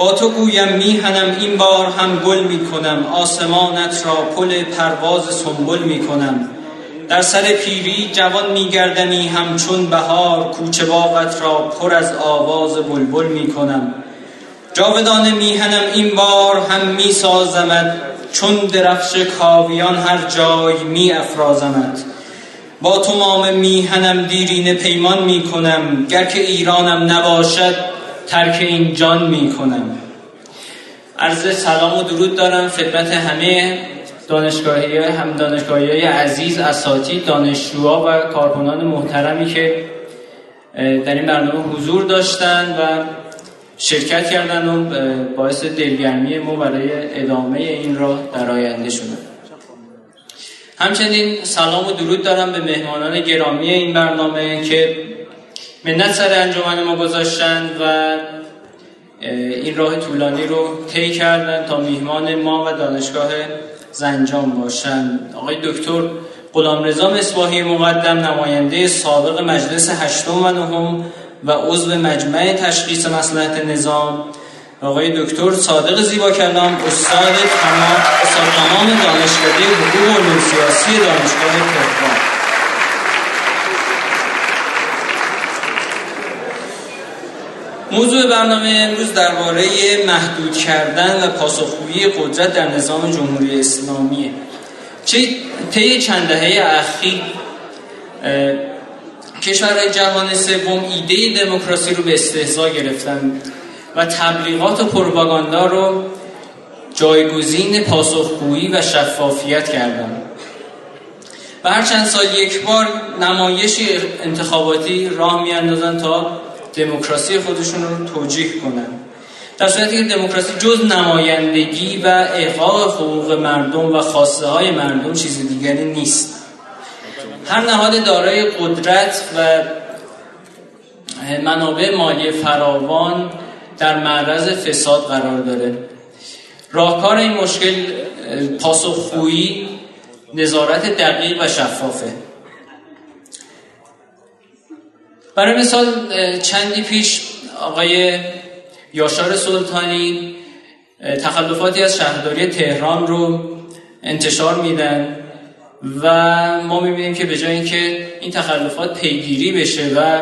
با تو گویم میهنم این بار هم گل می‌کنم آسمانت را پل پرواز سنبل می‌کنم. در سر پیری جوان میگردمی همچون بهار کوچه باغت را پر از آواز بلبل می‌کنم. جاودان میهنم این بار هم میسازمت چون درفش کاویان هر جای می افرازمت با تو مام میهنم دیرین پیمان می‌کنم گر که ایرانم نباشد ترک این جان می‌کنم. عرض سلام و درود دارم خدمت همه دانشگاهی هم دانشگاهی عزیز اساتید دانشجوها و کارکنان محترمی که در این برنامه حضور داشتن و شرکت کردن و باعث دلگرمی ما برای ادامه این راه در آینده شدن همچنین سلام و درود دارم به مهمانان گرامی این برنامه که منت سر انجمن ما گذاشتن و این راه طولانی رو طی کردن تا میهمان ما و دانشگاه زنجان باشند آقای دکتر غلامرضا مصباحی مقدم نماینده سابق مجلس هشتم و نهم و عضو مجمع تشخیص مسلحت نظام. آقای دکتر صادق زیبا کلام استاد تمام استاد تمام دانشکده حقوق و سیاسی دانشگاه تهران. موضوع برنامه امروز درباره محدود کردن و پاسخگویی قدرت در نظام جمهوری اسلامیه. چه طی چند دهه اخیر کشورهای جهان سوم ایده دموکراسی رو به استهزا گرفتن و تبلیغات و پروپاگاندا رو جایگزین پاسخگویی و شفافیت کردن. و هر چند سال یک بار نمایش انتخاباتی راه میاندازن تا دموکراسی خودشون رو توجیه کنن. در صورتی که دموکراسی جز نمایندگی و احقاق حقوق مردم و خواسته های مردم چیز دیگری نیست. هر نهاد دارای قدرت و منابع مالی فراوان در معرض فساد قرار داره. راهکار این مشکل پاسخگویی نظارت دقیق و شفافه. برای مثال چندی پیش آقای یاشار سلطانی تخلفاتی از شهرداری تهران رو انتشار میدن و ما می‌بینیم که به جای اینکه این تخلفات پیگیری بشه و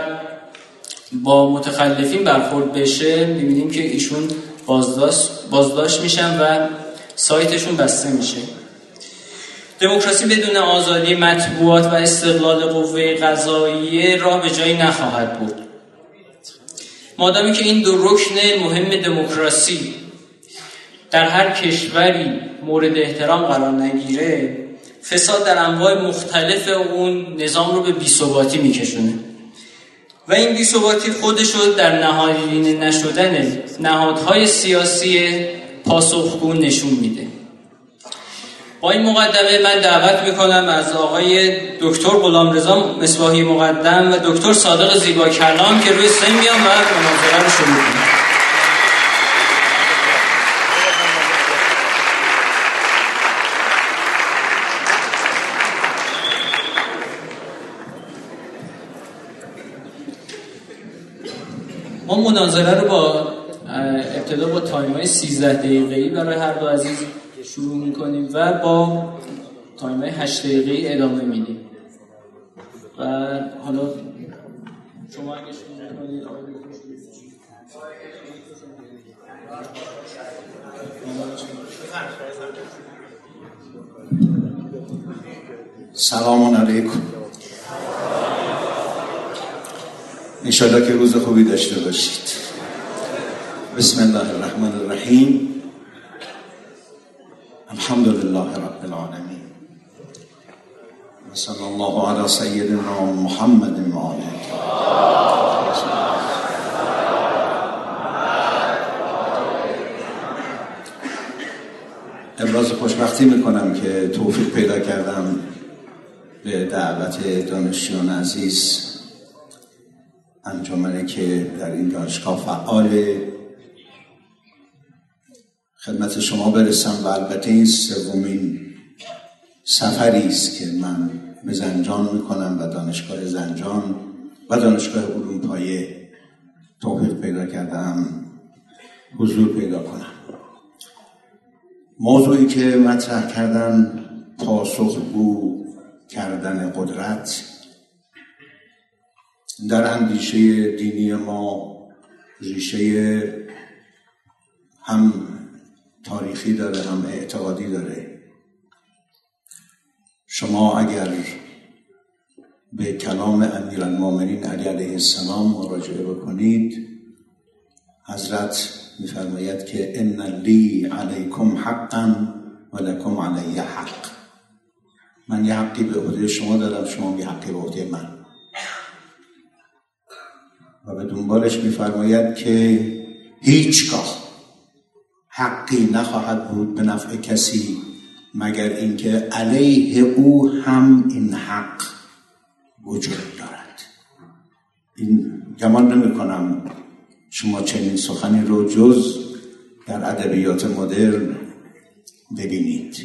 با متخلفین برخورد بشه می‌بینیم که ایشون بازداشت, بازداشت میشن و سایتشون بسته میشه. دموکراسی بدون آزادی مطبوعات و استقلال قوه قضاییه راه به جایی نخواهد بود. مادامی که این دو رکن مهم دموکراسی در هر کشوری مورد احترام قرار نگیره فساد در انواع مختلف اون نظام رو به بیثباتی میکشونه. و این بیثباتی خودش رو در نهادینه نشدن نهادهای سیاسی پاسخگو نشون میده. با این مقدمه من دعوت می‌کنم از آقای دکتر غلامرضا مصباحی مقدم و دکتر صادق زیبا کلام که روی سن میان و مناظره رو شروع کنم ما مناظره رو با ابتدا با time های 13 دقیقه‌ای برای هر دو عزیز شروع می‌کنیم و با time 8 دقیقه ادامه میدیم. و حالا شما اگه شروع می‌کنید. سلام علیکم. انشالله که روز خوبی داشته باشید. بسم الله الرحمن الرحیم. الحمد لله رب العالمين وصلى الله على سيدنا محمد وآله ابراز خوشبختی می‌کنم که توفیق پیدا کردم به دعوت دانشجویان عزیز انجامنه که در این دانشگاه فعاله خدمت شما برسم و البته این سومین سفری است که من به زنجان می‌کنم و دانشگاه زنجان و دانشگاه علوم پایه توفیق پیدا کردم حضور پیدا کنم. موضوعی که مطرح کردن بو کردن قدرت در اندیشه دینی ما ریشه هم تاریخی داره هم اعتقادی داره. شما اگر به کلام امیر المومنین علی علیه السلام مراجعه بکنید حضرت میفرماید که ان لی علیکم حقا و لکم علی حق من یه حقی به عهده شما دارم شما یه حقی به عهده من. و به دنبالش میفرماید که هیچگاه حقی نخواهد بود به نفع کسی مگر اینکه علیه او هم این حق وجود دارد. این گمان نمی کنم شما چنین سخنی رو جز در ادبیات مدرن ببینید.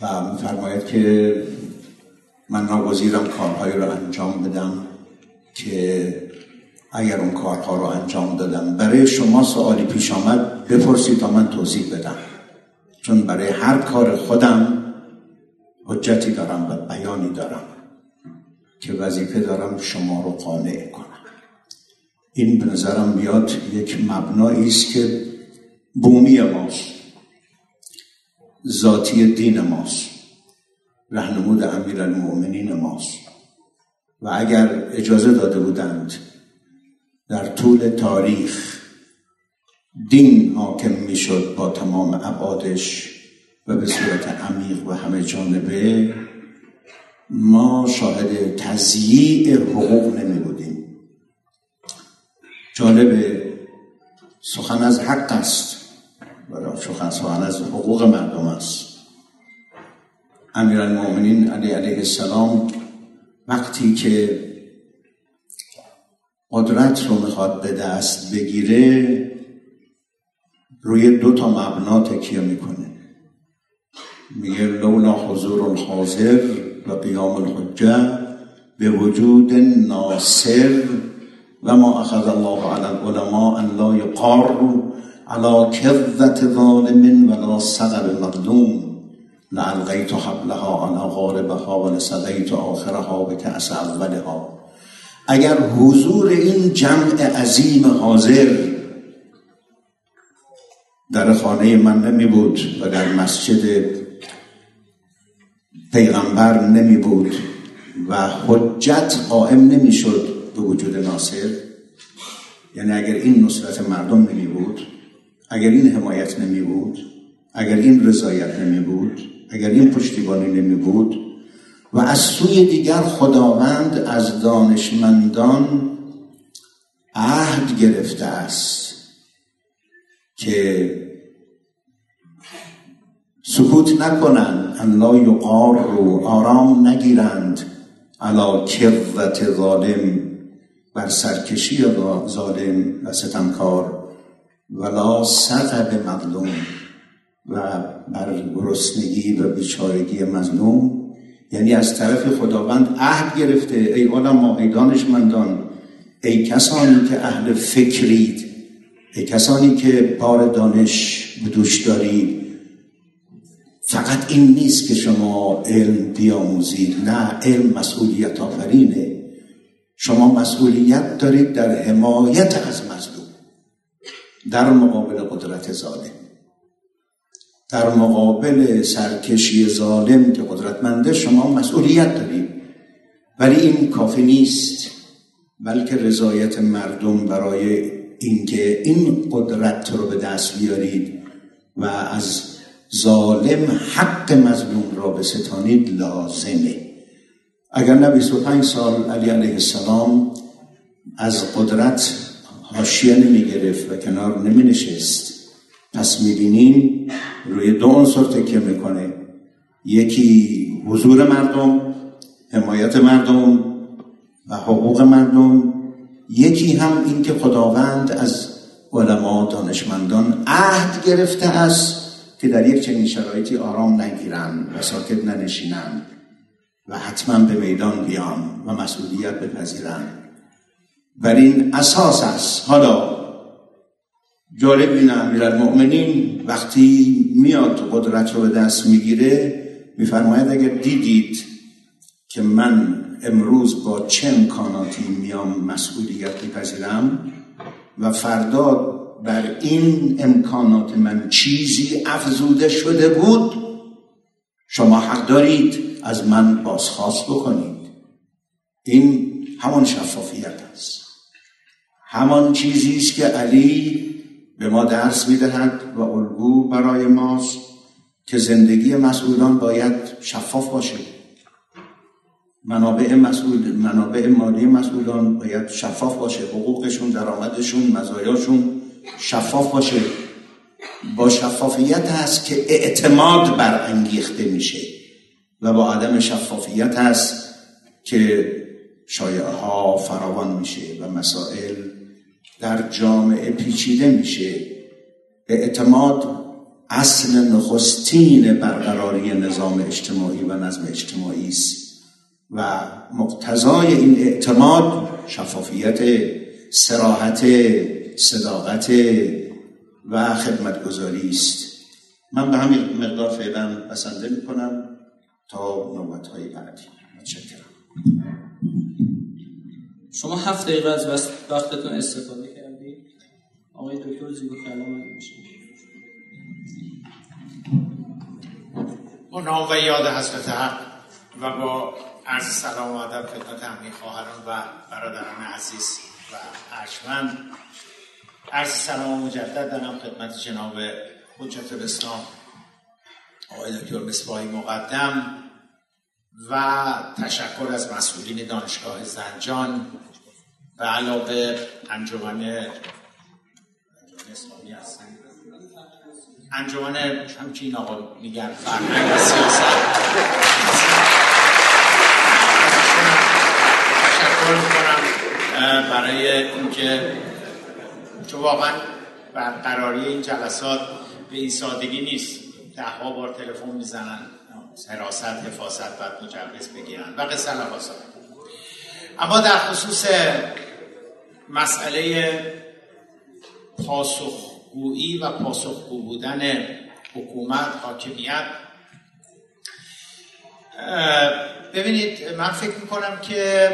و میفرماید که من ناگزیرم کارهایی رو انجام بدم که اگر اون کارها رو انجام دادم برای شما سوالی پیش آمد بپرسید تا من توضیح بدم. چون برای هر کار خودم حجتی دارم و بیانی دارم که وظیفه دارم شما رو قانع کنم. این به نظرم بیاد یک مبنایی است که بومی ماست ذاتی دین ماست رهنمود امیر المؤمنین ماست. و اگر اجازه داده بودند در طول تاریخ دین حاکم می‌شد با تمام ابعادش و به صورت عمیق و همه جانبه ما شاهد تضییع حقوق نمی بودیم. جالب سخن از حق است و سخن از حقوق مردم است. امیر المؤمنین علی علیه السلام وقتی که قدرت رو می‌خواد به دست بگیره روی دو تا مبنا تکیه می‌کنه. میگه لولا حضور الحاضر و قیام الحجه به وجود ناصر و ما اخذ الله على العلماء ان لا يقاروا على كذة ظالم ولا صدر مظلوم لالقیت حبلها على غاربها ولسقیت آخرها به کأس اولها. اگر حضور این جمع عظیم حاضر در خانه من نمی بود و در مسجد پیغمبر نمی بود و حجت قائم نمی شد به وجود ناصر یعنی اگر این نصرت مردم نمی بود اگر این حمایت نمی بود اگر این رضایت نمی بود اگر این پشتیبانی نمی بود و از سوی دیگر خداوند از دانشمندان عهد گرفته است که سکوت نکنند ان یقار رو آرام نگیرند علا کرت ظالم بر سرکشی ظالم و ستمکار ولا به مظلوم و بر گرسنگی و بیچارگی مظلوم. یعنی از طرف خداوند عهد گرفته. ای علما ای دانشمندان ای کسانی که اهل فکرید ای کسانی که بار دانش به دوش دارید. فقط این نیست که شما علم بیاموزید. نه علم مسئولیت آفرینه. شما مسئولیت دارید در حمایت از مظلوم در مقابل قدرت ظالم. در مقابل سرکشی ظالم که قدرتمنده شما مسئولیت دارید. ولی این کافی نیست بلکه رضایت مردم برای اینکه این قدرت رو به دست بیارید و از ظالم حق مظلوم را بستانید لازمه. اگر نه 25 سال علی علیه السلام از قدرت حاشیه نمی گرفت و کنار نمی نشست پس می‌بینیم روی دو عنصر تکیه می‌کنه. یکی حضور مردم حمایت مردم و حقوق مردم. یکی هم این که خداوند از علما دانشمندان عهد گرفته است که در یک چنین شرایطی آرام نگیرن و ساکت ننشینن و حتما به میدان بیان و مسئولیت بپذیرن بر این اساس است. حالا جالب این امیرالمؤمنین وقتی میاد قدرت رو به دست می‌گیره میفرماید اگر دیدید که من امروز با چه امکاناتی میام مسئولیت میپذیرم و فردا بر این امکانات من چیزی افزوده شده بود شما حق دارید از من بازخواست بکنید. این همان شفافیت است. همان چیزی است که علی به ما درس می‌دهد و الگو برای ماست که زندگی مسئولان باید شفاف باشه. منابع مسئول منابع مالی مسئولان باید شفاف باشه. حقوقشون درآمدشون مزایاشون شفاف باشه. با شفافیت هست که اعتماد برانگیخته میشه و با عدم شفافیت هست که شایعه ها فراوان میشه و مسائل در جامعه پیچیده میشه. اعتماد اصل نخستین برقراری نظام اجتماعی و نظم اجتماعی است و مقتضای این اعتماد شفافیت سراحت صداقت و خدمتگذاری است. من به همین مقدار فعلا بسنده می‌کنم تا نوبت های بعدی. متشکرم. شما هفت دقیقه از وقتتون استفاده کردید آقای دکتر زیبا کلام میشه. با نام و یاد حضرت حق و با عرض سلام و ادب خدمت همه خواهران و برادران عزیز و ارجمند. عرض سلام مجدد دارم خدمت جناب حجت الاسلام آقای دکتر مصباحی مقدم و تشکر از مسئولین دانشگاه زنجان و علاوه انجمن انجمن همچین آقا میگن فرهنگ سیاست. تشکر می‌کنم برای اینکه چون واقعا برقراری این جلسات به این سادگی نیست. ده ها بار تلفن می‌زنن حراست حفاظت بعد مجوز بگیرن و قصه اما در خصوص مسئله پاسخگویی و پاسخگو بودن حکومت حاکمیت. ببینید من فکر می‌کنم که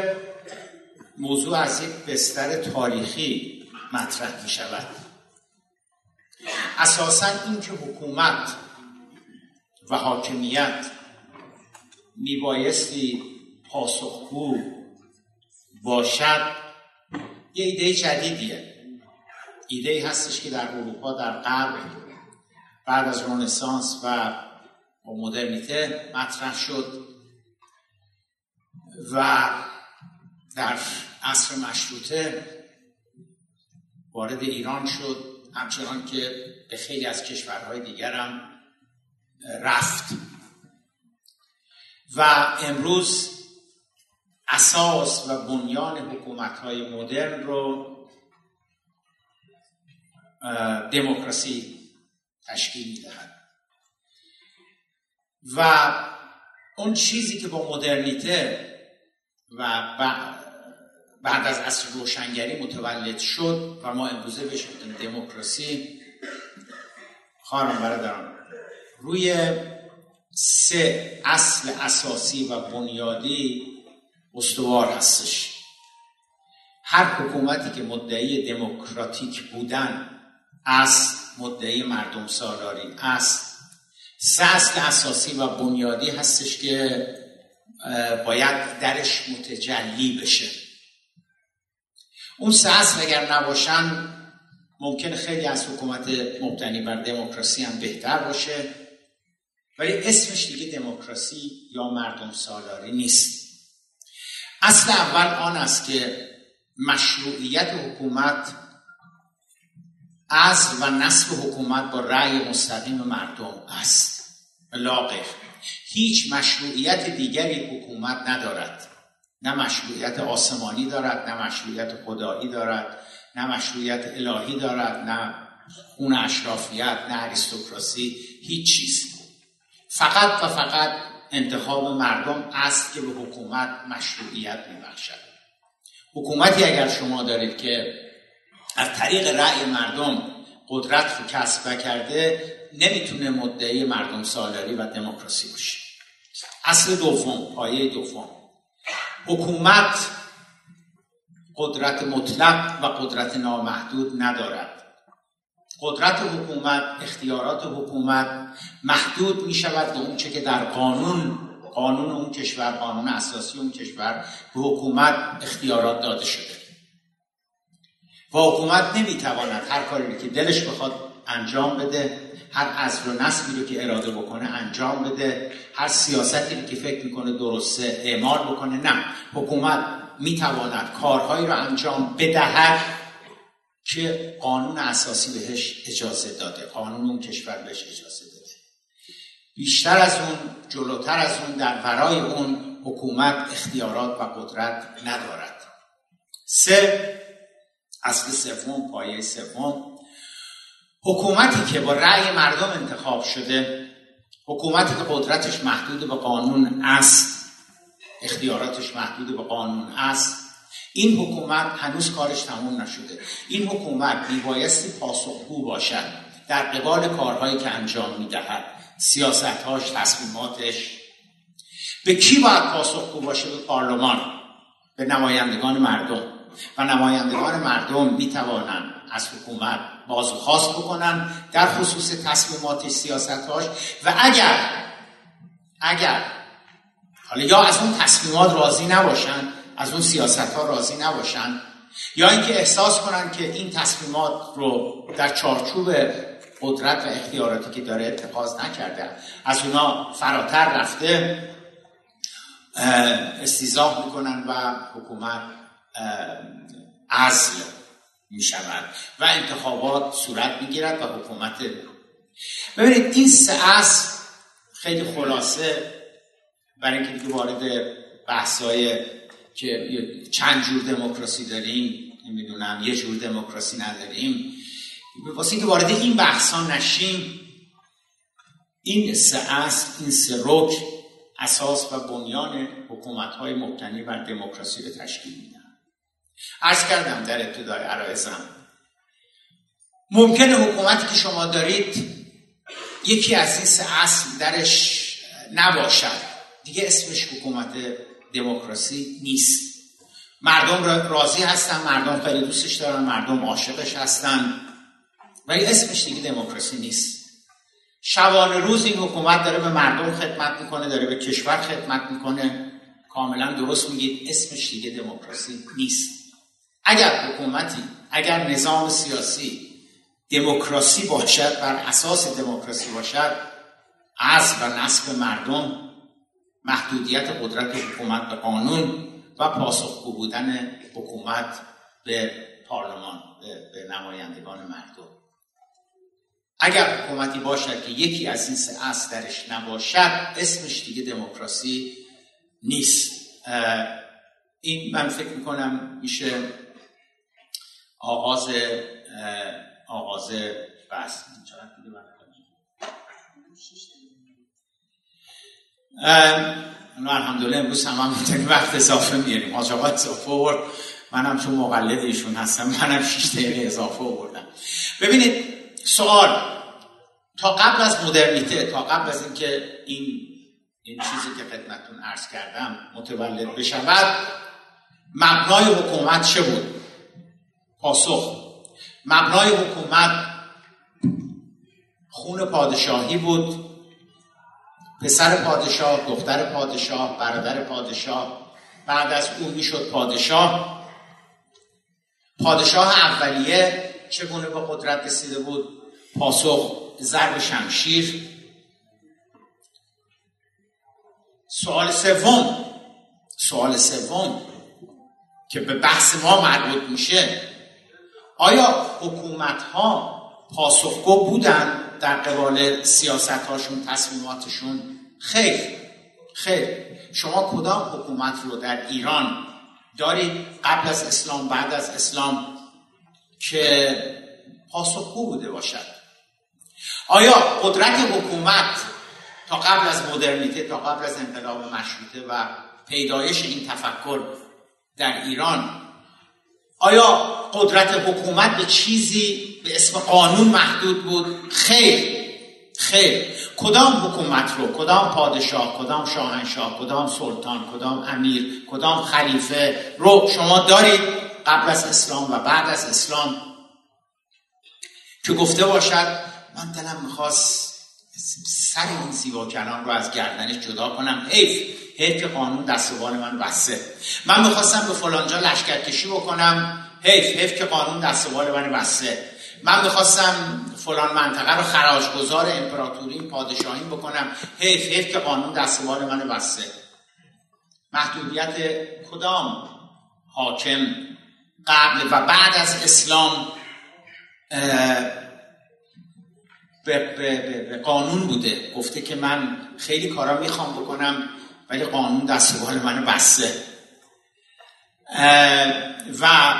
موضوع از یک بستر تاریخی مطرح می شود اساسا اینکه حکومت و حاکمیت میبایستی پاسخگو باشد یه ایده جدیدیه. ایده هستش که در اروپا در غرب بعد از رونسانس و مدرنیته مطرح شد و در عصر مشروطه وارد ایران شد. همچنان که به خیلی از کشورهای دیگر هم رفت. و امروز اساس و بنیان حکومت های مدرن رو دموکراسی تشکیل می‌دهد. و اون چیزی که با مدرنیته و بعد از عصر روشنگری متولد شد و ما امروزه بهش دموکراسی خواهرم برادران روی سه اصل اساسی و بنیادی استوار هستش. هر حکومتی که مدعی دموکراتیک بودن از مدعی مردم سالاری است. اصل اساسی و بنیادی هستش که باید درش متجلی بشه. اون اصل اگر نباشن ممکن خیلی از حکومت مبتنی بر دموکراسی هم بهتر باشه. ولی اسمش دیگه دموکراسی یا مردم سالاری نیست. اصل اول آن است که مشروعیت حکومت از و نصب حکومت با رأی مستقیم مردم است لاغر. هیچ مشروعیت دیگری حکومت ندارد. نه مشروعیت آسمانی دارد نه مشروعیت خدایی دارد نه مشروعیت الهی دارد نه خون اشرافیت نه اریستوکراسی هیچ چیز. فقط و فقط انتخاب مردم است که به حکومت مشروعیت میبخشد. حکومتی اگر شما دارید که از طریق رأی مردم قدرت رو کسب کرده نمی‌تونه مدعی مردم سالاری و دموکراسی باشه. اصل دوم پایه دوم. حکومت قدرت مطلق و قدرت نامحدود ندارد. قدرت حکومت اختیارات حکومت محدود می شود به اونچه که در قانون قانون اون کشور قانون اساسی اون کشور به حکومت اختیارات داده شده. و حکومت نمی‌تواند هر کاری که دلش بخواد انجام بده هر عزل و نسلی رو که اراده بکنه انجام بده هر سیاستی رو که فکر می‌کنه درسته اعمال بکنه نه. حکومت می‌تواند کارهایی رو انجام بدهد. که قانون اساسی بهش اجازه داده قانون اون کشور بهش اجازه داده. بیشتر از اون جلوتر از اون در ورای اون حکومت اختیارات و قدرت ندارد. سه اصل سوم پایه سوم. حکومتی که با رأی مردم انتخاب شده حکومتی که قدرتش محدود به قانون است. اختیاراتش محدود به قانون است. این حکومت هنوز کارش تموم نشده. این حکومت میبایستی پاسخگو باشد در قبال کارهایی که انجام می‌دهد. سیاستهاش تصمیماتش. به کی باید پاسخگو باشه به پارلمان؟ به نمایندگان مردم. و نمایندگان مردم می‌توانند از حکومت بازخواست بکنن در خصوص تصمیمات سیاستهاش. و اگر اگر حالا یا از اون تصمیمات راضی نباشن از اون سیاست ها راضی نباشن یا اینکه احساس کنن که این تصمیمات رو در چارچوب قدرت و اختیاراتی که داره اتخاذ نکرده از اونا فراتر رفته استیزاه می‌کنن و حکومت عزل می‌شود و انتخابات صورت می‌گیرد و حکومت ببینید این سه اصل خیلی خلاصه برای اینکه دیگه وارد که چند جور دموکراسی داریم نمی‌دونم یه جور دموکراسی نداریم. واسه اینکه وارد این بحثا نشیم این سه اصل این سه رک اساس و بنیان حکومت های مبتنی بر دموکراسی رو تشکیل میدن. عرض کردم در ابتدای عرایزم ممکنه حکومتی که شما دارید یکی از این سه اصل درش نباشد. دیگه اسمش حکومت دموکراسی نیست. مردم راضی هستن مردم خیلی دوستش دارن مردم عاشقش هستن. ولی اسمش دیگه دموکراسی نیست. شبانه روز این حکومت داره به مردم خدمت می‌کنه داره به کشور خدمت می‌کنه. کاملا درست میگید اسمش دیگه دموکراسی نیست. اگر حکومتی اگر نظام سیاسی دموکراسی باشد بر اساس دموکراسی باشد از و نصب مردم محدودیت قدرت حکومت به قانون و پاسخگو بودن حکومت به پارلمان به نمایندگان مردم. اگر حکومتی باشد که یکی از این سه اصل درش نباشد اسمش دیگه دموکراسی نیست. این من فکر می‌کنم میشه آغاز آغاز بحث. الحمدلله امروز هم هم وقت اضافه میاریم حاج آقا اضافه آورد. منم چون مقلد ایشون هستم منم 6 دقیقه اضافه آوردم. ببینید سوال تا قبل از مدرنیته تا قبل از اینکه این این چیزی که خدمتتون عرض کردم متولد بشود مبنای حکومت چه بود؟ پاسخ. مبنای حکومت خون پادشاهی بود. پسر پادشاه دختر پادشاه برادر پادشاه. بعد از او می‌شد پادشاه. پادشاه اولیه چگونه به قدرت رسیده بود؟ پاسخ ضرب شمشیر. سوال سوم. سوال سوم که به بحث ما مربوط میشه. آیا حکومت ها پاسخگو بودن؟ در قبال سیاست هاشون تصمیماتشون. خیر خیر. شما کدام حکومت رو در ایران دارید؟ قبل از اسلام بعد از اسلام که پاسخگو بوده باشد. آیا قدرت حکومت تا قبل از مدرنیته تا قبل از انقلاب مشروطه و پیدایش این تفکر در ایران آیا قدرت حکومت به چیزی به اسم قانون محدود بود. خیر خیر. کدام حکومت رو؟ کدام پادشاه؟ کدام شاهنشاه؟ کدام سلطان؟ کدام امیر؟ کدام خلیفه رو شما دارید قبل از اسلام و بعد از اسلام؟ که گفته باشد من دلم می‌خواست سر این زیبا کلام رو از گردنش جدا کنم. حیف حیف که قانون دستوال من بسته. من می‌خواستم به فلانجا لشکرکشی بکنم. حیف حیف که قانون دستوال من بسته. من می‌خواستم فلان منطقه رو خراجگذار امپراتوری پادشاهی بکنم. حیف حیف که قانون دستوال من بسته. محدودیت کدام حاکم قبل و بعد از اسلام به, به, به, قانون بوده؟ گفته که من خیلی کارا می‌خوام بکنم ولی قانون دستوال من بسته. و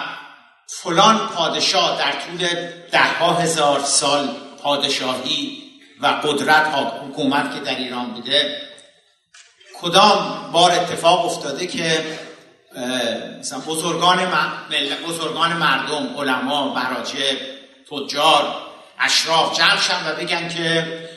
فلان پادشاه در طول ده ها هزار سال پادشاهی و قدرت حکومت که در ایران بوده کدام بار اتفاق افتاده که مثلا بزرگان, بزرگان مردم علما براجع تجار اشراف جمع و بگن که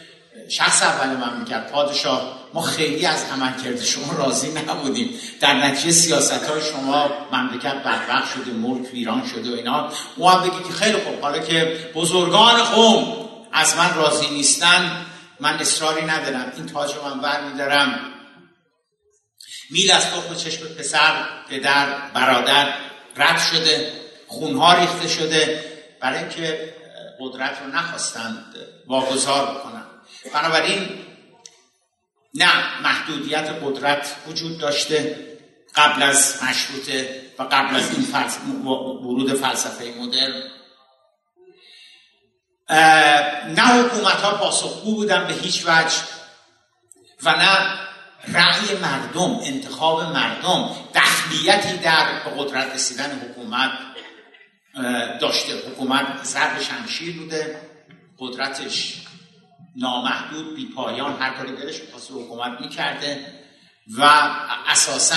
شخص اول می‌کرد. پادشاه. ما خیلی از عملکرد شما راضی نبودیم. در نتیجه سیاست های شما مملکت بدبخت شده ملک ویران شده و اینا. او هم بگی که خیلی خوب. حالا که بزرگان قوم از من راضی نیستن من اصراری ندارم. این تاج رو من بر میدارم میل از تخم چشم پسر پدر برادر رد شده خونها ریخته شده. برای اینکه قدرت رو نخواستند واگذار بکنن بنابراین نه محدودیت قدرت وجود داشته قبل از مشروطه و قبل از این ورود فلسفه مدرن. نه حکومت ها پاسخگو بودن به هیچ وجه و نه رأی مردم انتخاب مردم دخلیتی در به قدرت رسیدن حکومت داشته. حکومت ضرب شمشیر بوده قدرتش نامحدود بی پایان هر کاری دلش می‌خواست حکومت می‌کرده و اساسا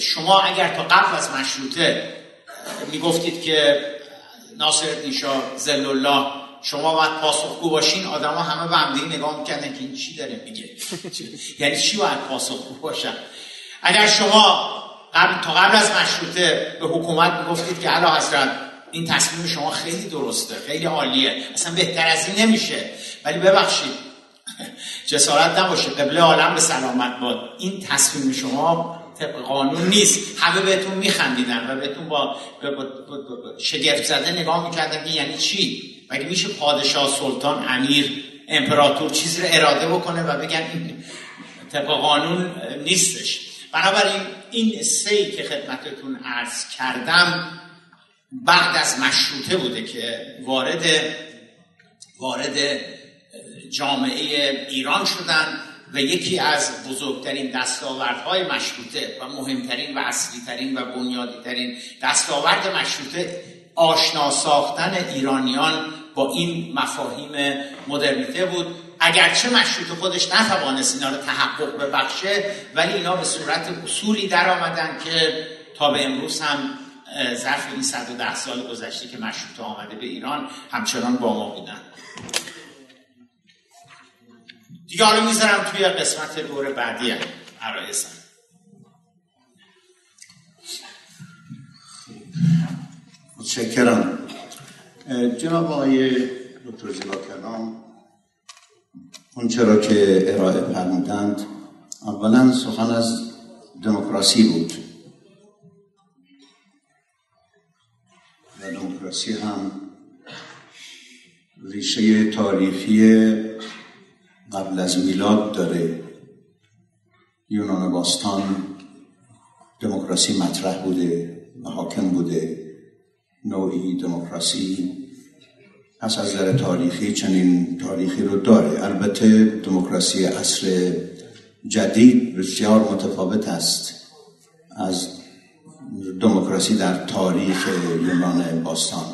شما اگر تا قبل از مشروطه می‌گفتید که ناصر نیشا زل الله شما باید پاسخگو باشین آدما همه به نگاه می‌کردن که این چی داره میگه؟ یعنی چی باید پاسخگو باشن؟ اگر شما قبل تا قبل از مشروطه به حکومت می‌گفتید که علا حضرت این تصمیم شما خیلی درسته خیلی عالیه. اصلا بهتر از این نمیشه. ولی ببخشید جسارت نباشه. قبله عالم به سلامت باد. این تصمیم شما طبق قانون نیست. همه بهتون میخندیدن و بهتون با, شگفت زده نگاه می‌کردن که یعنی چی؟ مگه میشه پادشاه سلطان امیر امپراتور چیزی رو اراده بکنه و بگن این طبق قانون نیستش؟ بنابراین این سه که خدمتتون عرض کردم بعد از مشروطه بوده که وارد وارد جامعه ایران شدن و یکی از بزرگترین دستاوردهای مشروطه و مهمترین و اصلیترین و بنیادیترین دستاورد مشروطه آشنا ساختن ایرانیان با این مفاهیم مدرنیته بود. اگرچه مشروط خودش نتوانست اینا رو تحقق ببخشه ولی اینا به صورت اصولی در آمدن که تا به امروز هم ظرف این 110 سال گذشته که مشروط آمده به ایران همچنان با ما بودن. دیگه حالا می‌ذارم توی قسمت دور بعدی عرایزم متشکرم. جناب آقای دکتر زیبا کلام اون چرا که ارائه فرمودند اولا سخن از دموکراسی بود. دموکراسی هم ریشه تاریخی قبل از میلاد داره. یونان باستان دموکراسی مطرح بوده و حاکم بوده. نوعی دموکراسی پس از نظر تاریخی چنین تاریخی رو داره. البته دموکراسی عصر جدید بسیار متفاوت است. از دموکراسی در تاریخ یونان باستان.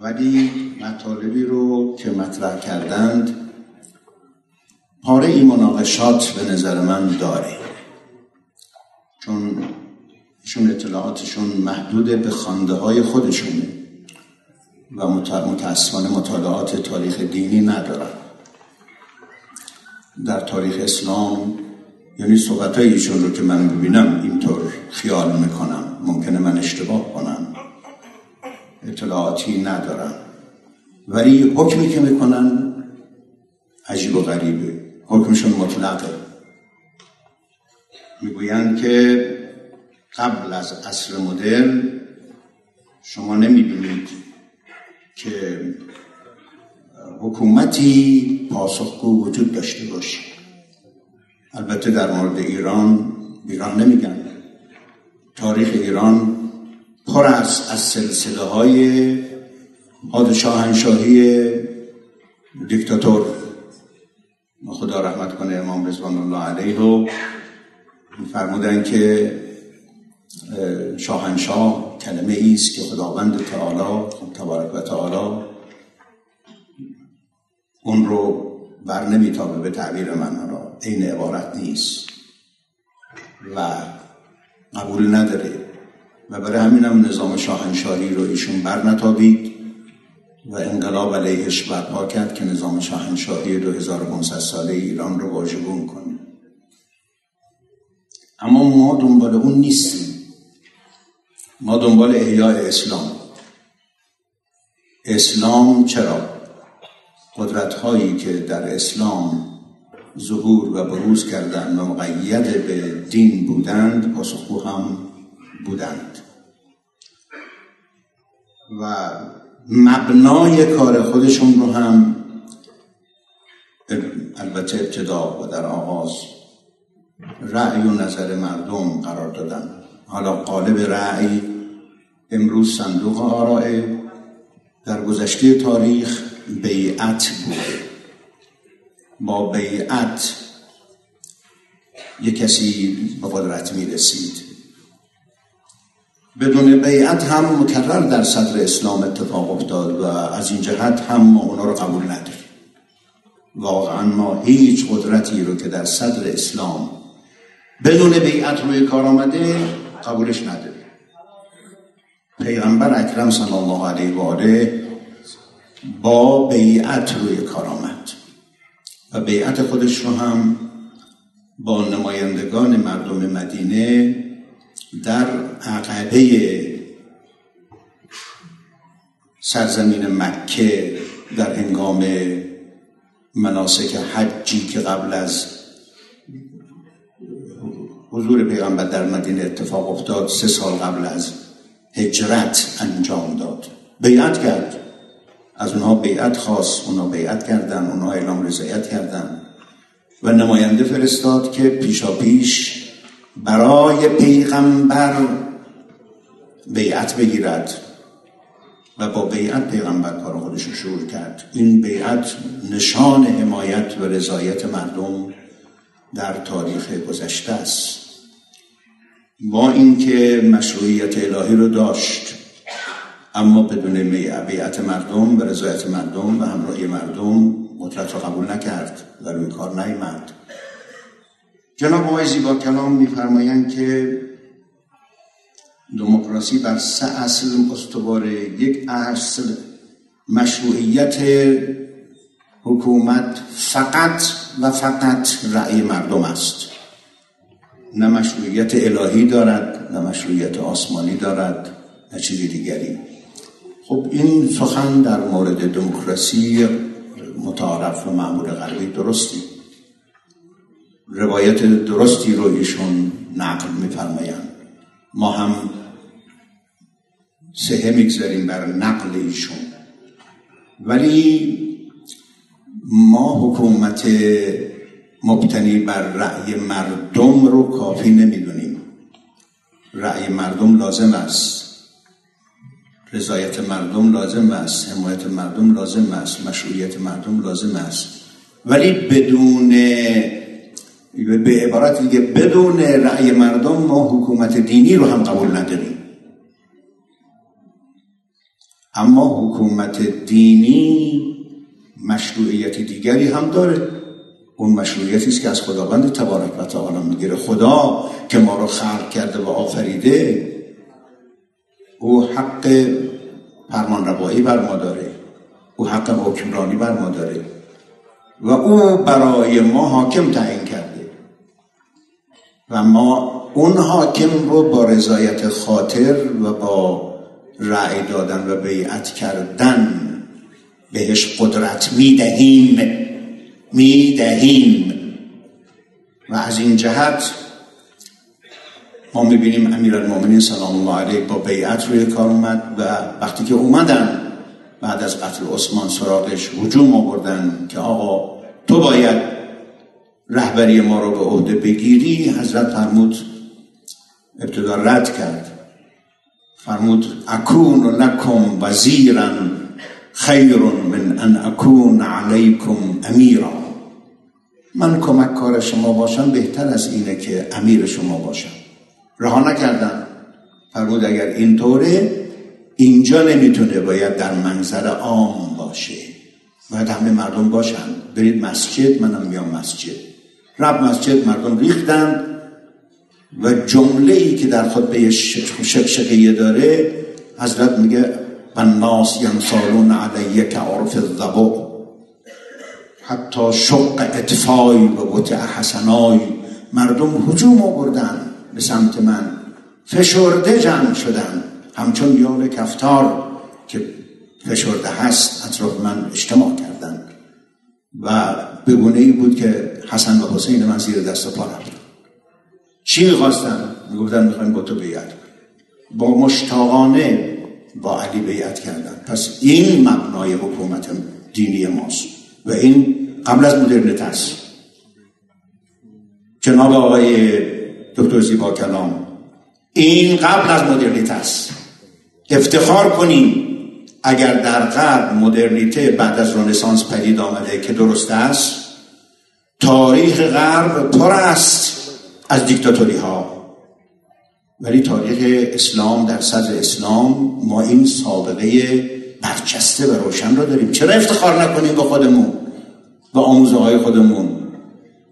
ولی مطالبی رو که مطرح کردند پاره این مناقشات به نظر من داره. چون چون اطلاعاتشون محدود به خانده های خودشونه و متاسفانه مطالعات تاریخ دینی ندارن. در تاریخ اسلام یعنی صحبت ایشون رو که من ببینم اینطور خیال می‌کنم. ممکنه من اشتباه کنم. اطلاعاتی ندارم. ولی حکمی که می‌کنن عجیب و غریبه. حکمشون مطلقه. می‌گویند که قبل از عصر مدرن شما نمی‌بینید که حکومتی پاسخگو وجود داشته باشه. البته در مورد ایران ایران نمیگن تاریخ ایران پر است از سلسله های پادشاهنشاهی دیکتاتور. خدا رحمت کنه امام رضوان الله علیه رو فرمودن که شاهنشاه کلمه ای است که خداوند تعالی تبارک و تعالی اون رو بر نمیتابه به تعبیر من را این عبارت نیست. و قبول نداره. و برای همین هم نظام شاهنشاهی رو ایشون بر نتابید. و انقلاب علیهش برپا کرد که نظام شاهنشاهی 2500 ساله ایران رو واژگون کنه. اما ما دنبال اون نیستیم. ما دنبال احیای اسلام. اسلام چرا؟ قدرت هایی که در اسلام ظهور و بروز کردند و مقید به دین بودند پاسخگو هم بودند. و مبنای کار خودشون رو هم البته ابتدا و در آغاز رأی و نظر مردم قرار دادن. حالا قالب رأی امروز صندوق آرائه در گذشته تاریخ بیعت بوده با بیعت یک کسی به قدرت می رسید بدون بیعت هم مکرر در صدر اسلام اتفاق افتاد و از این جهت هم ما اونا رو قبول نداریم. واقعا ما هیچ قدرتی رو که در صدر اسلام بدون بیعت روی کار آمده قبولش نداریم. پیغمبر اکرم صلی الله علیه و آله با بیعت روی کار آمد. و بیعت خودش رو هم با نمایندگان مردم مدینه در عقبه سرزمین مکه در هنگام مناسک حجی که قبل از حضور پیغمبر در مدینه اتفاق افتاد سه سال قبل از هجرت انجام داد. بیعت کرد. از اونها بیعت خواست اونها بیعت کردن اونها اعلام رضایت کردن. و نماینده فرستاد که پیشا پیش برای پیغمبر بیعت بگیرد. و با بیعت پیغمبر کار خودش رو شروع کرد. این بیعت نشان حمایت و رضایت مردم در تاریخ گذشته است. با اینکه مشروعیت الهی رو داشت اما بدون بیعت مردم و رضایت مردم و همراهی مردم قدرت را قبول نکرد و روی کار نیامد. جناب آقای زیبا کلام میفرمایند که دموکراسی بر سه اصل استواره یک اصل مشروعیت حکومت فقط و فقط رأی مردم است. نه مشروعیت الهی دارد نه مشروعیت آسمانی دارد نه چیزی دیگری. خب این سخن در مورد دموکراسی متعارف و معمول غربی درستی. روایت درستی رو ایشون نقل میفرمایند. ما هم سهه می‌گذاریم بر نقل ایشون. ولی ما حکومت مبتنی بر رأی مردم رو کافی نمی‌دونیم. رأی مردم لازم است. رضایت مردم لازم است حمایت مردم لازم است مشروعیت مردم لازم است. ولی بدون به عبارت دیگه بدون رأی مردم ما حکومت دینی رو هم قبول نداریم. اما حکومت دینی مشروعیت دیگری هم داره. اون مشروعیتی است که از خداوند تبارک و تعالی می‌گیره. خدا که ما رو خلق کرده و آفریده او حق فرمان روایی بر ما داره. او حق حکمرانی بر ما داره. و او برای ما حاکم تعیین کرده. و ما اون حاکم رو با رضایت خاطر و با رأی دادن و بیعت کردن بهش قدرت می‌دهیم می‌دهیم و از این جهت ما می‌بینیم امیر المومنین سلام الله علیه با بیعت روی کار اومد و وقتی که اومدن بعد از قتل عثمان سراغش هجوم آوردن که آقا تو باید رهبری ما رو به عهده بگیری حضرت فرمود ابتدا رد کرد. فرمود اکون لکم وزیرا خیر من ان اکون علیکم امیرا. من کمک کار شما باشم بهتر از اینه که امیر شما باشم. رها نکردن. فرمود اگر اینطوره اینجا نمی‌تونه باید در منظر عام باشه. باید همه مردم باشن. برید مسجد منم میام مسجد. رب مسجد مردم ریختن و جمله ای که در خطبه شقشقیه داره حضرت میگه و ناس ینسالون علیه که عرف الضبع. حتی شق اطفای و وطع حسنای مردم حجوم آوردن. به سمت من. فشرده جمع شدن همچون یال کفتار که فشرده هست اطراف من اجتماع کردن و به ای بود که حسن و حسین من زیر دست و پا رفتن چی می‌خواستن؟ می‌گفتن می‌خوایم با تو بیعت با مشتاقانه با علی بیعت کردن. پس این مبنای حکومت دینی ماست. و این قبل از مدرنیت است جناب آقای دکتر زیبا کلام. این قبل از مدرنیت است. افتخار کنیم اگر در غرب مدرنیته بعد از رنسانس پدید آمده که درست است تاریخ غرب پر است از دیکتاتوری ها ولی تاریخ اسلام در صدر اسلام ما این سابقه برچسته و روشن را داریم. چرا افتخار نکنیم به خودمون؟ به آموزه های خودمون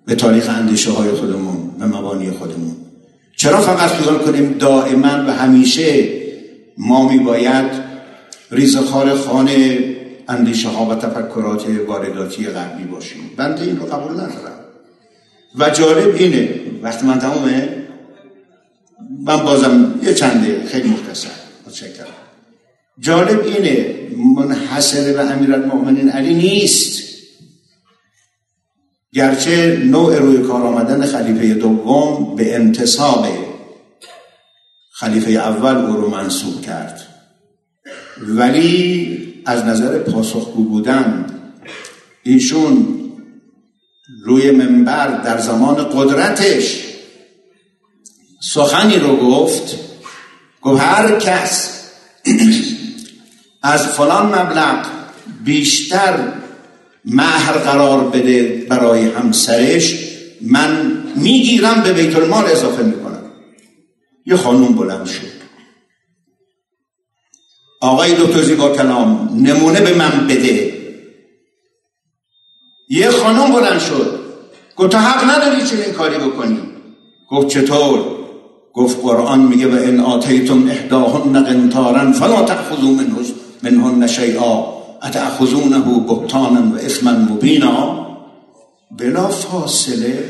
به تاریخ اندیشه های خودمون. به مبانی خودمون. چرا فقط خیال کنیم دائما و همیشه ما میباید ریزخار خانه اندیشه ها و تفکرات وارداتی غربی باشیم؟ بنده این رو قبول ندارم. و جالب اینه وقتی من تمامه من بازم یه چنده خیلی مختصر. متشکرم. جالب اینه منحصر به امیرالمؤمنین علی نیست. گرچه نوع روی کار آمدن خلیفه دوم به انتصاب خلیفه اول او رو منصوب کرد. ولی از نظر پاسخگو بودن ایشون روی منبر در زمان قدرتش سخنی رو گفت گفت هر کس از فلان مبلغ بیشتر مهر قرار بده برای همسرش من می‌گیرم به بیت المال اضافه می‌کنم. یه خانوم بلند شد. آقای دکتر زیبا کلام نمونه به من بده. یه خانوم بلند شد. گفت تو حق نداری چنین کاری بکنی. گفت چطور؟ گفت قرآن میگه و ان آتیتم احداهن قنطارا فلا تأخذوا منه منهن شیئا. اتأخذونه بهتانا و اسما مبینا؟ بلا فاصله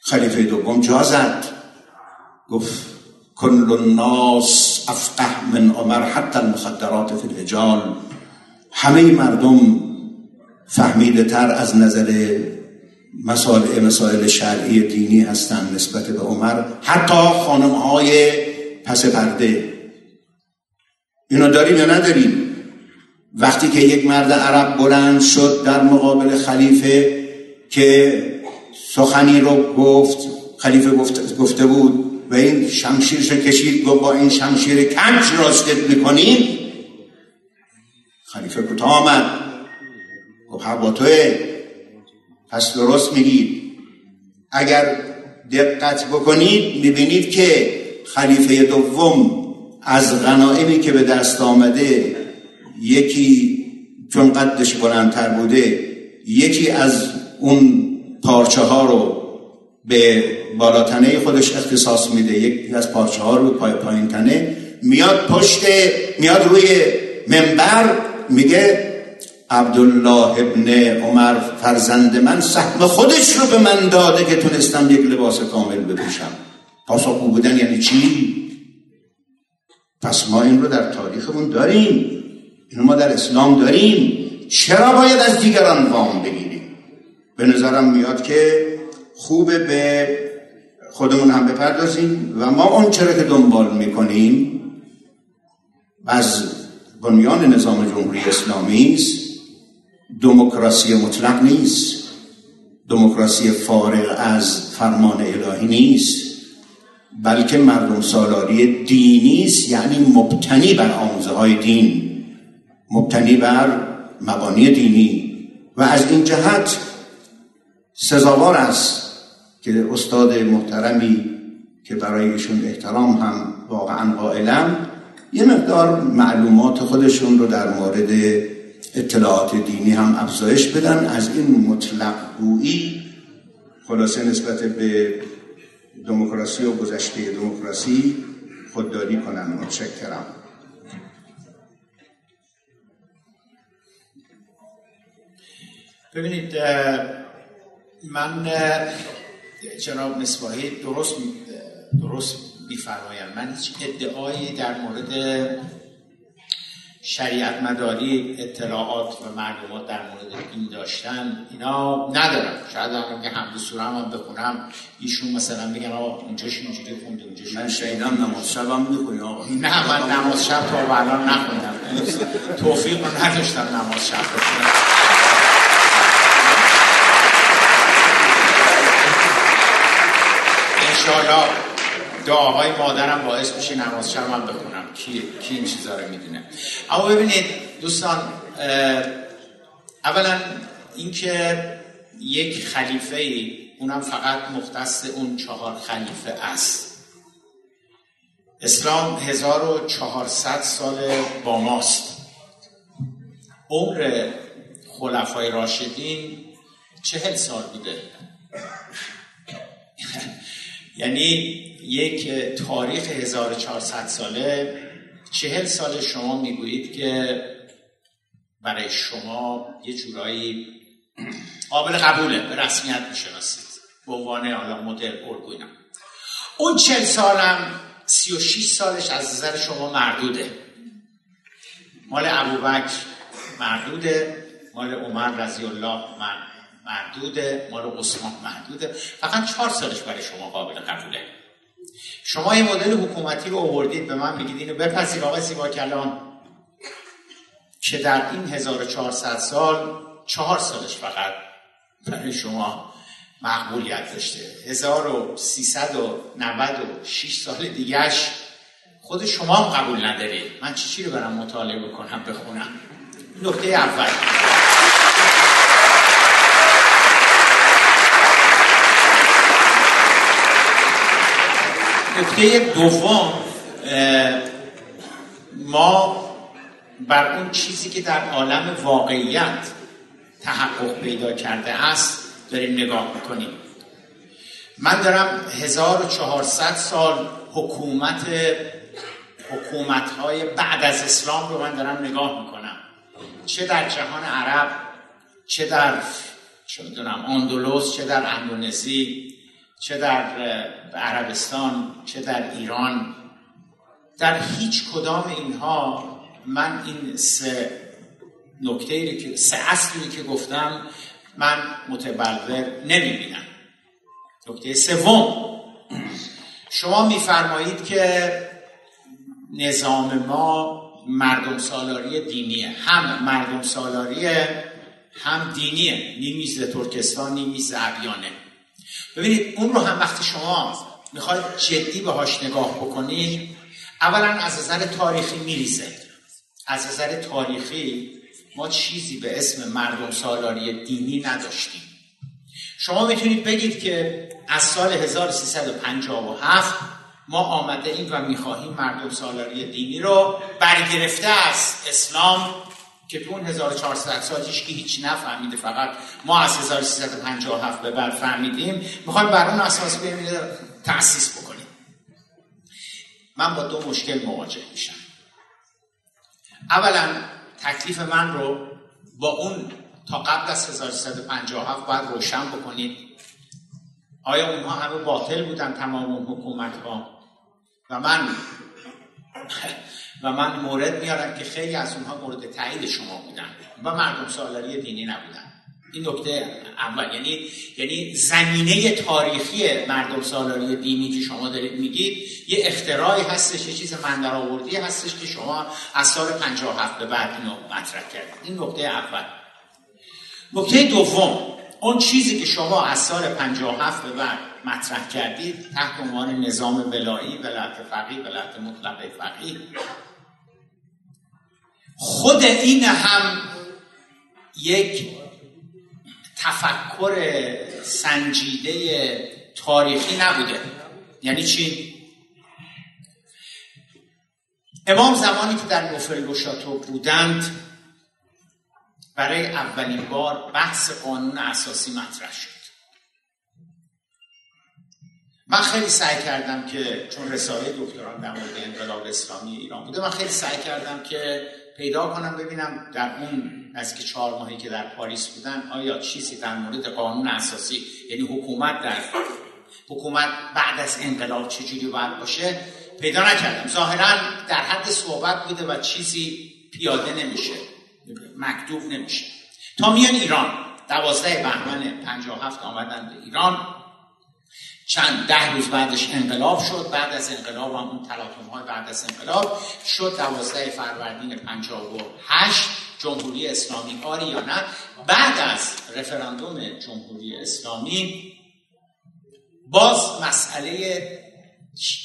خلیفه دوم جازد گفت کل الناس افقه من عمر حتی المخدرات فی الهجال همه مردم فهمیده تر از نظر مسائل مسائل شرعی دینی هستند نسبت به عمر. حتی خانم های پس پرده. اینو داریم یا نداریم؟ وقتی که یک مرد عرب بلند شد در مقابل خلیفه که سخنی رو گفت خلیفه گفته بود و این شمشیرش کشید گفت با این شمشیر کنچ راستت می‌کنیم؟ خلیفه کوتاه آمد. گفت حق با توه پس درست میگید اگر دقت بکنید می‌بینید که خلیفه دوم از غنائمی که به دست آمده یکی چون قدش بلندتر بوده یکی از اون پارچه ها رو به بالاتنه خودش اختصاص میده. یکی از پارچه ها رو پای پایین تنه. میاد پشت میاد روی منبر میگه عبدالله ابن عمر فرزند من سهم خودش رو به من داده که تونستم یک لباس کامل بپوشم. پاسخگو بودن یعنی چی؟ پس ما این رو در تاریخمون داریم. این ما در اسلام داریم. چرا باید از دیگران وام بگیریم؟ به نظرم میاد که خوبه به خودمون هم بپردازیم و ما اون چرا که دنبال می‌کنیم از بنیان نظام جمهوری اسلامی است. دموکراسی مطلق نیست. دموکراسی فارغ از فرمان الهی نیست. بلکه مردم سالاری دینی است یعنی مبتنی بر آموزه های دین. مبتنی بر مبانی دینی و از این جهت سزاوار است که استاد محترمی که برای ایشون احترام هم واقعا قائلم یه مقدار معلومات خودشون رو در مورد اطلاعات دینی هم افزایش بدن. از این مطلق گویی خلاصه نسبت به دموکراسی و گذشته دموکراسی خودداری کنن متشکرم. ببینید من جناب مصباحی درست درست میفرمایند من هیچ ادعایی در مورد شریعت مداری اطلاعات و معلومات در مورد این داشتن اینا ندارم. شاید هم که حمد سوره هم بخونم. ایشون مثلا میگن آقا اونجاش اینجوری خونده اونجاش من شنیدم نماز شب هم می‌خونی آقا. نه من نماز شب تا الان نخوندم. توفیق رو نداشتم نماز شب بخونم. انشاءالله دعاهای مادرم باعث میشه نماز شب من بخونم. کی, کی این چیزا رو می‌دونه. اما ببینید دوستان اولا اینکه یک خلیفه ای اونم فقط مختص اون چهار خلیفه است. اسلام 1400 سال با ماست. عمر خلفای راشدین چهل سال بوده. یعنی یک تاریخ 1400 ساله چهل سال شما می‌گویید که برای شما یه جورایی قابل قبوله به رسمیت می‌شناسید. به عنوان حالا مدل ارگوینم اون چهل سالم سی و شیش سالش از نظر شما مردوده. مال ابوبکر مردوده مال عمر رضی الله مردوده مال عثمان مردوده فقط چهار سالش برای شما قابل قبوله. شما این مدل حکومتی رو آوردید به من میگید اینو بپذیر آقای سیوا کلان که در این 1400 سال چهار سالش فقط برای شما مقبولیت داشته. 1396 سال دیگهش خود شما هم قبول ندارید. من چی چی رو برم مطالعه بکنم بخونم؟ نکته اول. نکته دوم ما بر اون چیزی که در عالم واقعیت تحقق پیدا کرده است داریم نگاه می‌کنیم. من دارم 1400 سال حکومت حکومت های بعد از اسلام رو من دارم نگاه می‌کنم. چه در جهان عرب چه در چه می‌دونم اندلس چه در اندونزی چه در عربستان چه در ایران. در هیچ کدام اینها من این سه نکته که سه اصلی که گفتم من متبلور نمی‌بینم. نکته سوم. شما میفرمایید که نظام ما مردم سالاری دینیه. هم مردم سالاریه هم دینیه. نیمیز ترکستان نیمیز ابیانه ببینید اون رو هم وقتی شما می‌خواید جدی بهاش نگاه بکنید اولا از نظر تاریخی میریزه. از نظر تاریخی ما چیزی به اسم مردم سالاری دینی نداشتیم. شما می‌تونید بگید که از سال 1357 ما آمده ایم و می‌خواهیم مردم سالاری دینی رو برگرفته از اسلام که تو اون 1400 سال که هیچ نفهمیده فقط ما از 1357 به بعد فهمیدیم. می‌خوایم بر اون اساس ببینید تأسیس بکنیم. من با دو مشکل مواجه میشم. اولا تکلیف من رو با اون تا قبل از 1357 باید روشن بکنید. آیا اونها همه باطل بودن تمام حکومت ها و من و من مورد میارم که خیلی از اونها مورد تایید شما بودن و مردم سالاری دینی نبودن. این نکته اول. یعنی یعنی زمینه تاریخی مردم سالاری دینی که شما دارید میگید یه اختراعی هستش یه چیز من آوردی هستش که شما از سال 57 به بعد اینو مطرح کردید. این نکته اول. نکته دوم. اون چیزی که شما از سال 57 به بعد مطرح کردید تحت عنوان نظام ولایی ولایت فقیه ولایت مطلقه فقیه. خود این هم یک تفکر سنجیده تاریخی نبوده. یعنی چی؟ امام زمانی که در نوفل گشاتو بودند برای اولین بار بحث قانون اساسی مطرح شد. من خیلی سعی کردم که چون رساله دکتران در مورد انقلاب اسلامی ایران بوده من خیلی سعی کردم که پیدا کنم ببینم در اون از که چهار ماهی که در پاریس بودن آیا چیزی در مورد قانون اساسی یعنی حکومت در حکومت بعد از انقلاب چجوری باید باشه پیدا نکردم. ظاهرا در حد صحبت بوده و چیزی پیاده نمیشه مکتوب نمیشه. تا میان ایران دوازده بهمن 57 آمدن به ایران چند ده روز بعدش انقلاب شد. بعد از انقلاب هم اون تلاطم های بعد از انقلاب شد. دوازده فروردین 58 جمهوری اسلامی آری یا نه. بعد از رفراندوم جمهوری اسلامی باز مسئله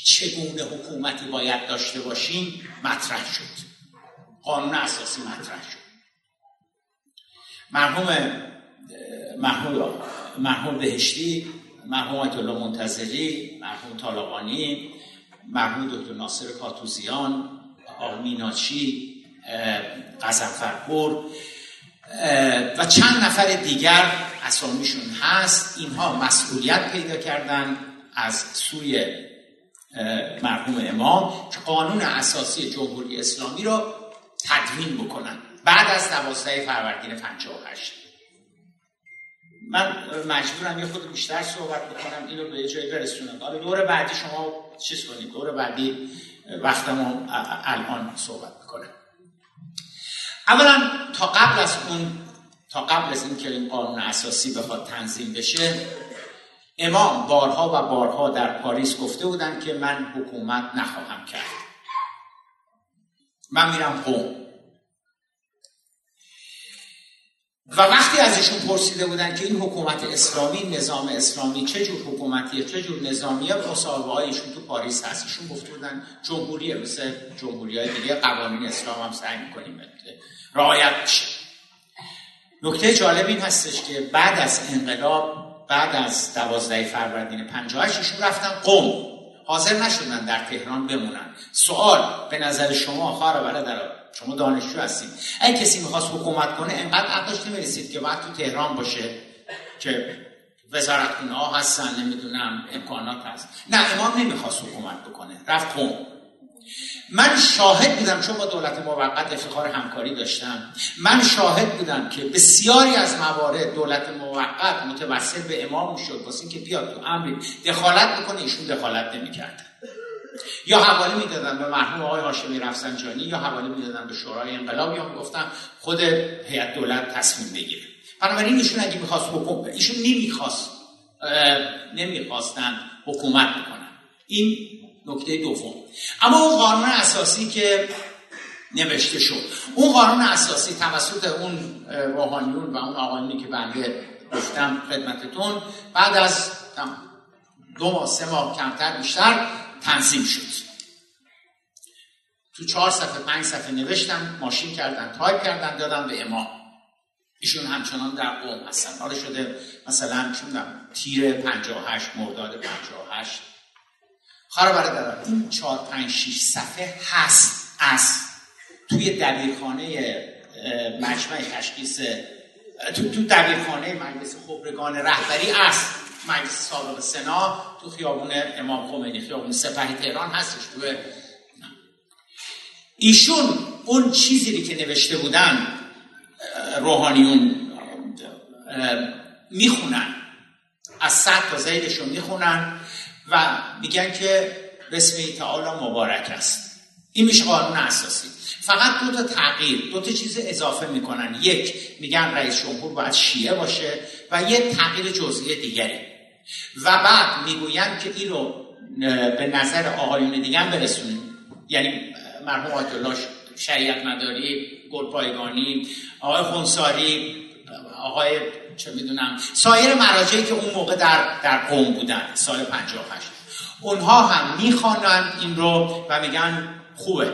چگونه حکومتی باید داشته باشیم مطرح شد. قانون اساسی مطرح شد. مرحوم مرحوم بهشتی مرحوم آیت منتظری مرحوم طالقانی مرحوم دکتر ناصر کاتوزیان آقا میناچی قزنفرپور و چند نفر دیگر اسامیشون هست. اینها مسئولیت پیدا کردن از سوی مرحوم امام که قانون اساسی جمهوری اسلامی رو تدوین بکنن بعد از دوازده فروردین 58 من مجبورم یه خود بیشتر صحبت بکنم اینو به جایی برسونم. حالا دور بعدی شما چیز کنید دور بعدی وقتمو الان صحبت می‌کنم اولا تا قبل از اون تا قبل از اینکه این قانون اساسی بخواد تنظیم بشه امام بارها و بارها در پاریس گفته بودن که من حکومت نخواهم کرد. من میرم قوم و وقتی از پرسیده بودن که این حکومت اسلامی نظام اسلامی چه جور حکومتیه چه جور نظامیه مصاحبه ایشون تو پاریس هست ایشون گفته بودن جمهوریه مثل جمهوری های دیگه قوانین اسلام هم سعی می‌کنیم رعایت بشه. نکته جالب این هستش که بعد از انقلاب بعد از دوازده فروردین 58 ایشون رفتن قوم حاضر نشدن در تهران بمونن. سوال به نظر شما خواهر برادر شما دانشجو هستید. اگه کسی می‌خواست حکومت کنه انقدر عقلش نمی‌رسید که باید تو تهران باشه که وزارت ها هستن نمی‌دونم امکانات هست. نه امام نمی‌خواست حکومت بکنه. رفت قوم. من شاهد بودم چون با دولت موقت افتخار همکاری داشتم. من شاهد بودم که بسیاری از موارد دولت موقت متوسل به امام شد واسه اینکه بیاد تو امری دخالت بکنه ایشون دخالت نمی‌کرد. یا حواله می‌دادن به مرحوم آقای هاشمی رفسنجانی یا حواله می‌دادن به شورای انقلاب یا می‌گفتن خود هیئت دولت تصمیم بگیره. بنابراین ایشون اگه می‌خواست حکومت ایشون نمی‌خواست نمی‌خواستن حکومت بکنن. این نکته دوم. اما اون قانون اساسی که نوشته شد اون قانون اساسی توسط اون روحانیون و اون آقایونی که بنده گفتم خدمتتون بعد از دو ماه سه ماه کمتر بیشتر تنظیم شد. تو چهار صفحه پنج صفحه نوشتم ماشین کردن تایپ کردن دادم به امام. ایشون همچنان در قوم هستن. حالا شده مثلا چون تیر 58 مرداد 58 خواهر برادر این چهار پنج شیش صفحه هست از توی دبیرخانه مجمع تشخیص تو, تو دبیرخانه مجلس خبرگان رهبری است. مجلس سابق سنا. تو خیابون امام خمینی خیابون سپه تهران هستش تو ایشون اون چیزی که نوشته بودن روحانیون می‌خونن. از صد تا زیدشون می‌خونن و میگن که بسم تعالی مبارک است. این میشه قانون اساسی. فقط دو تا تغییر دو تا چیز اضافه می‌کنن. یک میگن رئیس جمهور باید شیعه باشه و یک تغییر جزئی دیگری. و بعد می‌گویند که این رو به نظر آقایون دیگه برسونیم. یعنی مرحوم آیت الله شریعت مداری گلپایگانی آقای خونساری آقای چه می‌دونم سایر مراجعی که اون موقع در در قوم بودن سال 58 اونها هم می‌خوانند این رو و میگن خوبه.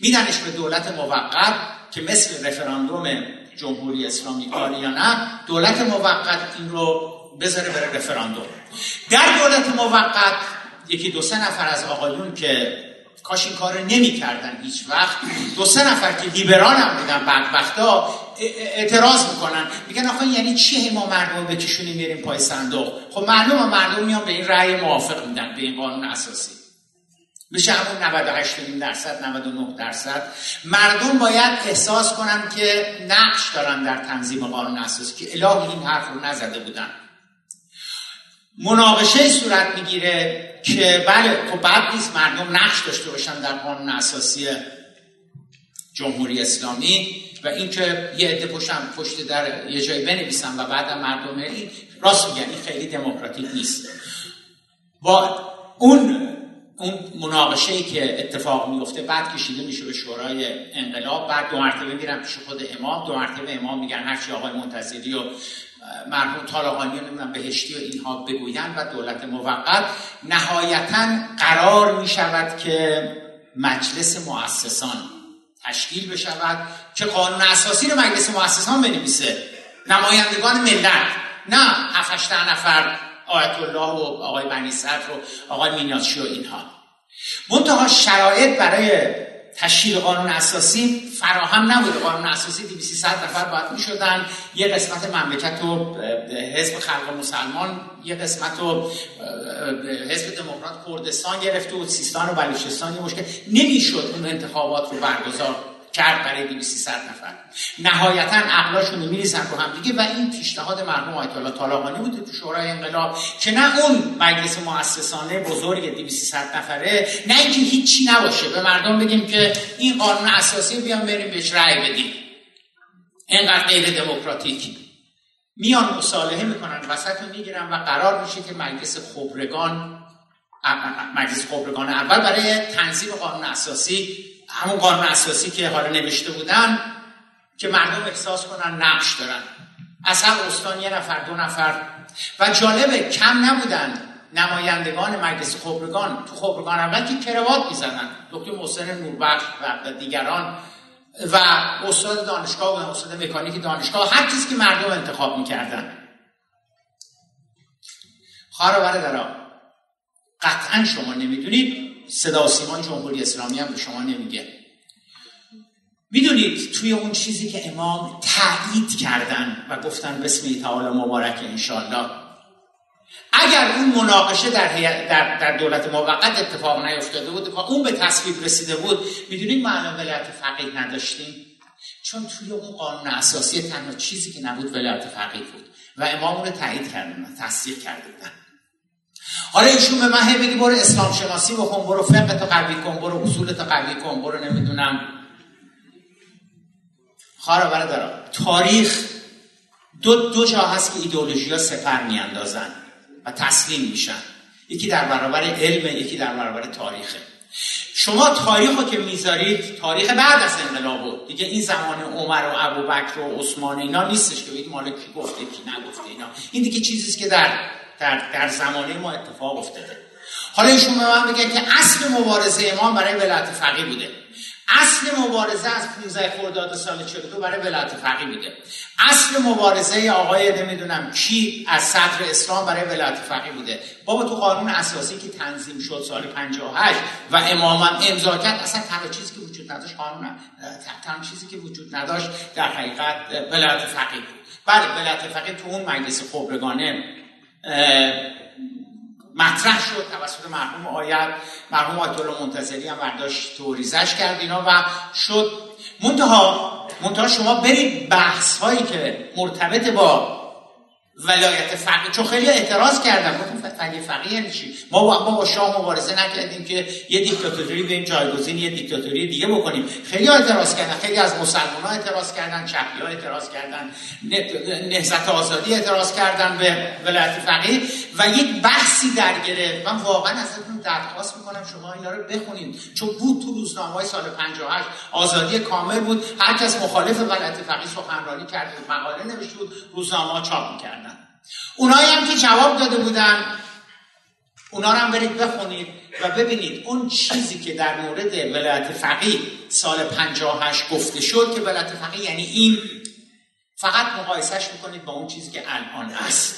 میدنش به دولت موقت که مثل رفراندوم جمهوری اسلامی کاری یا نه دولت موقت این رو بذاره بره رفراندوم. در دولت موقت یکی دو سه نفر از آقایون که کاش این کار نمی‌کردن هیچ وقت دو سه نفر که لیبرال هم بودن بدبختا اعتراض می‌کنن. میگن آخه یعنی چی ما مردم بکشونیم میریم پای صندوق؟ خب معلومه مردم میان به این رأی موافق میدن به این قانون اساسی. میشه همون 98 درصد 99 درصد. مردم باید احساس کنن که نقش دارن در تنظیم قانون اساسی که الهی این حرف رو نزده بودن. مناقشه صورت می‌گیره که بله خب بعد نیست مردم نقش داشته باشن در قانون اساسی جمهوری اسلامی و اینکه یه عده پشتم پشت در یه جایی بنویسن و بعد مردم این راست میگن این خیلی دموکراتیک نیست. با اون اون مناقشه ای که اتفاق میفته بعد کشیده میشه به شورای انقلاب بعد دو مرتبه میرن پیش خود امام دو مرتبه امام میگن هرچی آقای منتظری و مرحوم طالقانی نمی‌دونم بهشتی و اینها بگویند و دولت موقت. نهایتا قرار می شود که مجلس مؤسسان تشکیل بشود که قانون اساسی رو مجلس مؤسسان بنویسه. نمایندگان ملت. نه هفت نفر آیت الله و آقای بنی صدر و آقای میناتشی و اینها. منتها شرایط برای تشکیل قانون اساسی فراهم نبوده قانون اساسی 200 نفر باید می شدن یه قسمت مملکت و حزب خلق مسلمان یه قسمت و حزب دموکرات کردستان گرفته و سیستان و بلوچستان یه مشکل. نمی‌شد اون انتخابات رو برگزار کرد برای 200 نفر. نهایتا عقلاشون رو میریزن رو هم دیگه و این پیشنهاد مرحوم آیت الله طالقانی بوده تو شورای انقلاب که نه اون مجلس مؤسسانه بزرگ 200 نفره نه اینکه هیچی نباشه. به مردم بگیم که این قانون اساسی بیان بریم بهش رأی بدیم. اینقدر غیر دموکراتیک. میان مصالحه می‌کنن وسط رو می‌گیرن و قرار میشه که مجلس خبرگان مجلس خبرگان اول برای تنظیم قانون اساسی همون قانون اساسی که حالا نوشته بودن که مردم احساس کنن نقش دارن. از هر استان یه نفر دو نفر. و جالبه کم نبودن نمایندگان مجلس خبرگان. تو خبرگان اول که کروات می‌زنن دکتر محسن نوربخش و دیگران. و استاد دانشگاه و استاد مکانیک دانشگاه. هر چیزی که مردم انتخاب می‌کردن. خواهر برادران قطعا شما نمی‌دونید صدا و سیمان جمهوری اسلامی هم به شما نمیگه. می‌دونید توی اون چیزی که امام تایید کردن و گفتن بسم تعالی مبارک انشالله اگر اون مناقشه در, در, در دولت موقت اتفاق نیفتاده بود و اون به تصویب رسیده بود می‌دونید معلوم ولایت فقیه نداشتیم؟ چون توی اون قانون اساسی تنها چیزی که نبود ولایت فقیه بود و امام رو تایید کردن تصدیق کرده بودن. حالا ایشون به من هی بگی برو اسلام شناسی بکن برو فقه تا قوی کن برو اصول تا قوی کن برو نمی‌دونم. خواهر دارم تاریخ دو, دو جا هست که ایدئولوژی ها سپر میاندازن و تسلیم میشن. یکی در برابر علم یکی در برابر تاریخه شما تاریخ رو که می‌ذارید تاریخ بعد از انقلاب بود. دیگه این زمان عمر و ابوبکر و عثمان اینا نیستش که بگید مال کی گفته کی نگفته اینا. این دیگه چیزیست که در در, در زمانه ما اتفاق افتاده. حالا ایشون به من بگه که اصل مبارزه امام برای ولایت فقیه بوده. اصل مبارزه از 15 خرداد سال 42 برای ولایت فقیه بوده. اصل مبارزه آقای نمی‌دونم کی از صدر اسلام برای ولایت فقیه بوده. بابا تو قانون اساسی که تنظیم شد سال 58 و امامم امضا کرد اصلا تنها چیزی که وجود نداشت قانون تنها چیزی که وجود نداشت در حقیقت ولایت فقیه بود. بله ولایت فقیه تو اون مجلس خبرگانه مطرح شد توسط مرحوم آیت مرحوم آیت الله منتظری هم برداشت توریزش کرد اینا و شد. منتها منتها شما برید بحث هایی که مرتبط با ولایت فقیه. چون خیلی اعتراض کردن. گفتم فقیه فقیه یعنی چی؟ ما با, ما با شاه مبارزه نکردیم که یه دیکتاتوری این جایگزین یه دیکتاتوری دیگه بکنیم. خیلی اعتراض کردن. خیلی از مسلمان ها اعتراض کردن چپی ها اعتراض کردن نهضت آزادی اعتراض کردن به ولایت فقیه. و یک بحثی در گرفت. من واقعا ازتون درخواست می‌کنم شما اینا رو بخونید. چون بود تو روزنامه های سال 58 آزادی کامل بود. هر کس مخالف ولایت فقیه سخنرانی کرد مقاله نوشته روزنامه چاپ می‌کردن. اونایی هم که جواب داده بودن اونا رو هم برید بخونید و ببینید اون چیزی که در مورد ولایت فقیه سال 58 گفته شد که ولایت فقیه یعنی این فقط مقایسهش می‌کنید با اون چیزی که الان هست.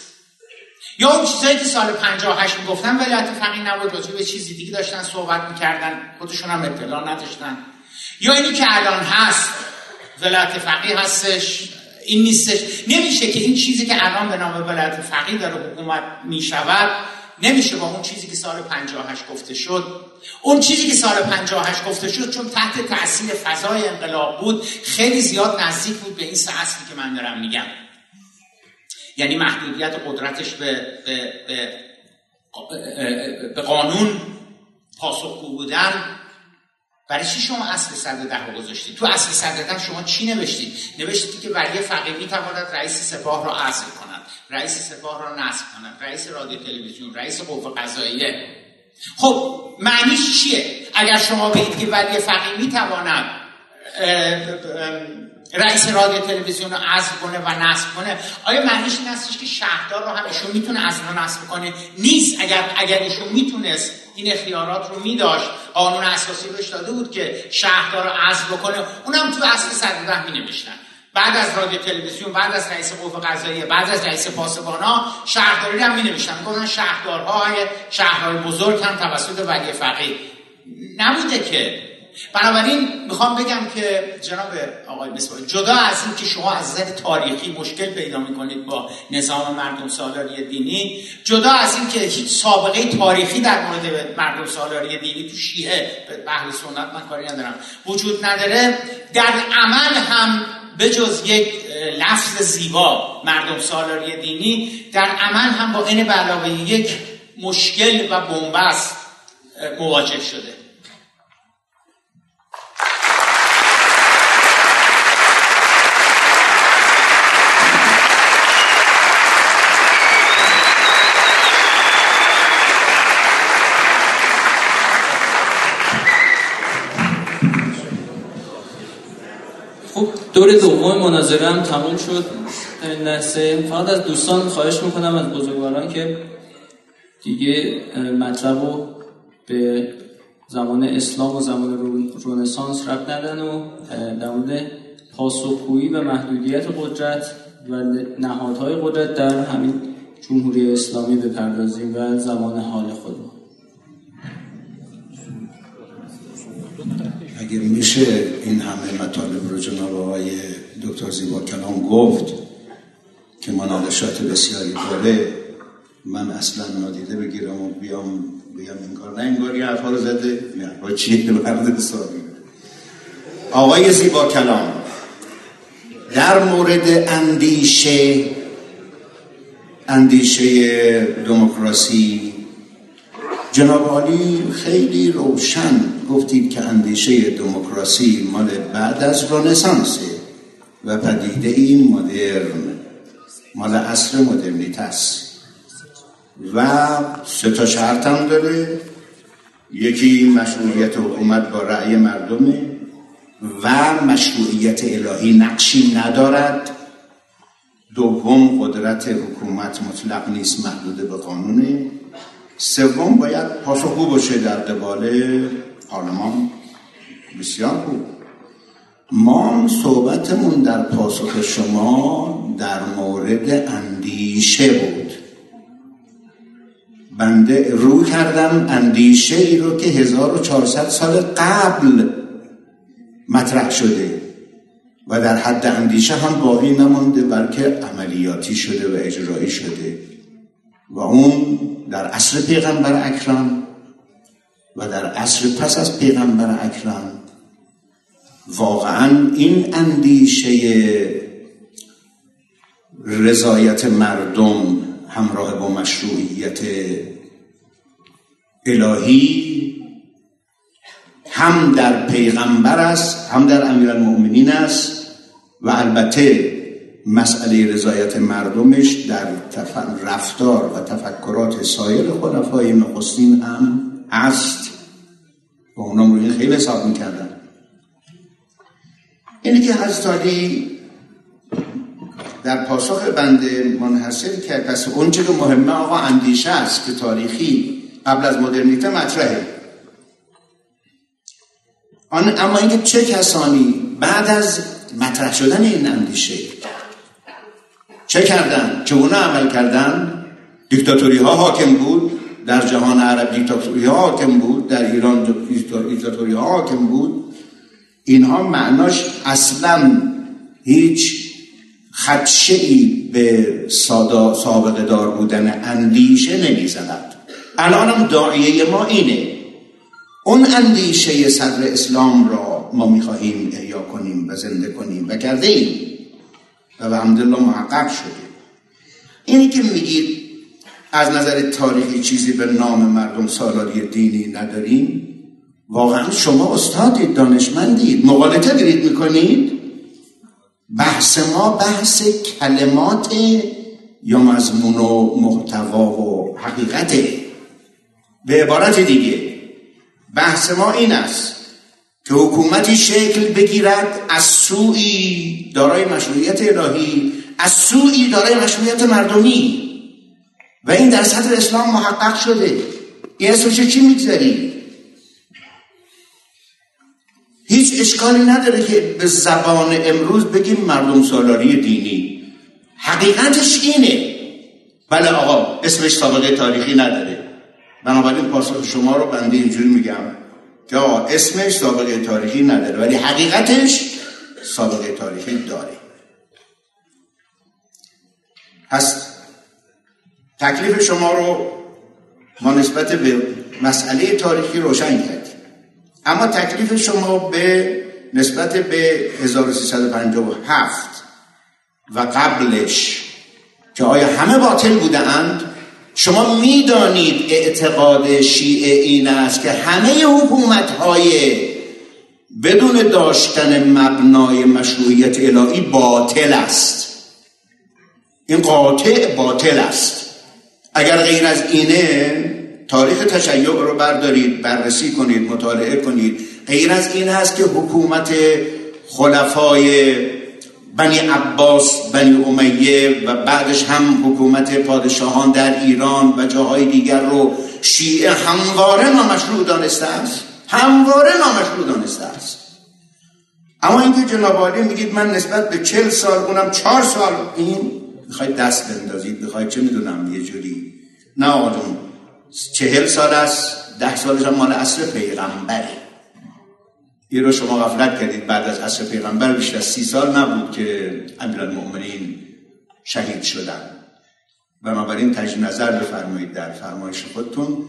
یا اون چیزایی که سال 58 می‌گفتن ولایت فقیه نبود راجع به چیزی دیگه داشتن صحبت می‌کردن خودشون هم اطلاع نداشتن. یا اینی که الان هست ولایت فقیه هستش. این نیستش. نمیشه که این چیزی که الان به نام ولایت فقیه داره حکومت می‌شود نمیشه با اون چیزی که سال 58 گفته شد. اون چیزی که سال 58 گفته شد چون تحت تاثیر فضای انقلاب بود خیلی زیاد نزدیک بود به این سه اصلی که من دارم میگم. یعنی محدودیت قدرتش به, به, به, به قانون پاسخگو بودن. برای چی شما اصل صدر ده گذاشتید تو اصل صدر ده شما چی نوشتید نوشتید که ولی فقیه می‌تواند رئیس سپاه را عزل کند رئیس سپاه را نصب کند رئیس رادیو تلویزیون رئیس قوه قضاییه. خب معنیش چیه؟ اگر شما بگید که ولی فقیه می‌تواند رئیس رادیو تلویزیون رو عزل کنه و نصب کنه. آیا معنیش این هستش که شهردار رو هم ایشون می‌تونه از رو نصب کنه؟ نیست. اگر اگر ایشون می‌تونست این اختیارات رو میداشت قانون اساسی بهش داده بود که شهردار رو عزل بکنه اونم تو اصل صدر می نوشتن. بعد از رادیو تلویزیون بعد از رئیس قوه قضاییه بعد از رئیس پاسبانا شهرداری هم می نوشتن می‌گفتن شهردارهای شهرهای بزرگ هم توسط ولی فقیه. نبوده که بنابراین می‌خوام بگم که جناب آقای مصباحی جدا از این که شما از نظر تاریخی مشکل پیدا می‌کنید با نظام مردم سالاری دینی جدا از این که هیچ سابقه تاریخی در مورد مردم سالاری دینی تو شیعه به اهل سنت من کاری ندارم وجود نداره. در عمل هم به جز یک لفظ زیبا مردم سالاری دینی در عمل هم با این علاوه یک مشکل و بنبست مواجه شده. دور دوم مناظره هم تموم شد. در این لحظه فقط از دوستان خواهش می‌کنم از بزرگواران که دیگه مطلب رو به زمان اسلام و زمان رونسانس رب ندن و در مورد پاسخگویی و محدودیت قدرت و نهادهای قدرت در همین جمهوری اسلامی بپردازیم و زمان حال خود اگر میشه این همه مطالب رو جناب آقای دکتر زیبا کلام گفت که مناقشات بسیاری داره. من اصلا نادیده بگیرم و بیام بیام این کار. نه انگار یه حرفا رو زده. نه چیه؟ مرد سالی آقای زیبا کلام در مورد اندیشه اندیشه دموکراسی جناب عالی خیلی روشن گفتید که اندیشه دموکراسی مال بعد از رنسانسه و پدیده این مدرن مال عصر مدرنیت است. و سه تا شرط هم داره. یکی مشروعیت حکومت با رأی مردمه و مشروعیت الهی نقشی ندارد. دوم قدرت حکومت مطلق نیست محدود به قانونه. سوم باید پاسخگو باشه در قبال پارلمان. بسیار خوب. ما صحبتمون در پاسخ شما در مورد اندیشه بود. بنده رو کردم اندیشه ای رو که 1400 سال قبل مطرح شده و در حد اندیشه هم باقی نمانده بلکه عملیاتی شده و اجرایی شده. و اون در عصر پیغمبر اکرم و در عصر پس از پیغمبر اکرم. واقعا این اندیشه رضایت مردم همراه با مشروعیت الهی هم در پیغمبر است هم در امیرالمؤمنین است و البته مسئله رضایت مردمش در رفتار و تفکرات سایر خلفای نخستین هم هست. و اونام رو این خیلی حساب می‌کردن. اینی که حضرت در پاسخ بنده منحصر کرد پس اون که مهمه آقا اندیشه است که تاریخی قبل از مدرنیته مطرحه. آن اما اینکه چه کسانی بعد از مطرح شدن این اندیشه چه کردن؟ چگونه عمل کردن؟ دیکتاتوری ها حاکم بود در جهان عرب دیکتاتوری ها حاکم بود در ایران دیکتاتوری ها حاکم بود. اینها معناش اصلا هیچ خدشه ای به سابقه دار بودن اندیشه نمی‌زند. الانم داعیه ما اینه. اون اندیشه صدر اسلام را ما می‌خواهیم احیا کنیم و زنده کنیم و کرده ایم. و به همدلله محقق شده اینی که میگید از نظر تاریخی چیزی به نام مردم سالاری دینی نداریم واقعا شما استادید دانشمندید مقالطه دارید می‌کنید؟ بحث ما بحث کلمات یا مضمون و محتوا و حقیقته. به عبارت دیگه بحث ما این است که حکومتی شکل بگیرد از سوی دارای مشروعیت الهی از سوی دارای مشروعیت مردمی. و این در سطح اسلام محقق شده. این اسمش چی می‌گذاری؟ هیچ اشکالی نداره که به زبان امروز بگیم مردم سالاری دینی. حقیقتش اینه. بله آقا اسمش سابقه تاریخی نداره. بنابراین پاسخ شما رو بنده اینجوری میگم. آقا اسمش سابقه تاریخی نداره ولی حقیقتش سابقه تاریخی داره. هست تکلیف شما رو ما نسبت به مسئله تاریخی روشن کردیم. اما تکلیف شما به نسبت به 1357 و قبلش که آیا همه باطل بودند شما می‌دانید اعتقاد شیعه این است که همه حکومت های بدون داشتن مبنای مشروعیت الهی باطل است. این قاطع باطل است. اگر غیر از اینه تاریخ تشیع رو بردارید بررسی کنید مطالعه کنید. غیر از این هست که حکومت خلفای بنی عباس بنی امیه و بعدش هم حکومت پادشاهان در ایران و جاهای دیگر رو شیعه همواره نامشروع دانسته است. همواره نامشروع دانسته است. اما اینکه جناب میگید من نسبت به چل سال اونم چهار سال این می‌خواید دست بندازید. می‌خواید چه می‌دونم یه جوری نه آقا چهل سال است ده سالش هم مال اصر پیغمبره. این رو شما غفلت کردید. بعد از عصر پیغمبر بیشتر از سی سال نبود که امیرالمؤمنین شهید شدن. بنابراین تجدید نظر بفرمایید در فرمایش خودتون.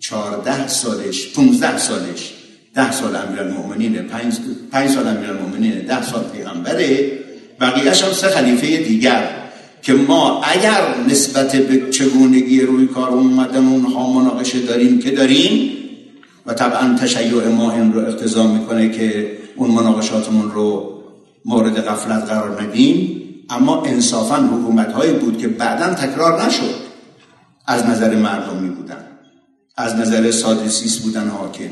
چهارده سالش پونزده سالش ده سال امیرالمؤمنینه پنج, پنج سال امیرالمؤمنینه ده سال پیغمبره بقیهش هم سه خلیفه دیگر که ما اگر نسبت به چگونگی روی کار اومدن اونها مناقشه داریم که داریم و طبعا تشیع ما این رو اقتضا می‌کنه که اون مناقشاتمون رو مورد غفلت قرار ندیم. اما انصافا حکومت هایی بود که بعدا تکرار نشد. از نظر مردمی بودن از نظر سادسیس بودن حاکم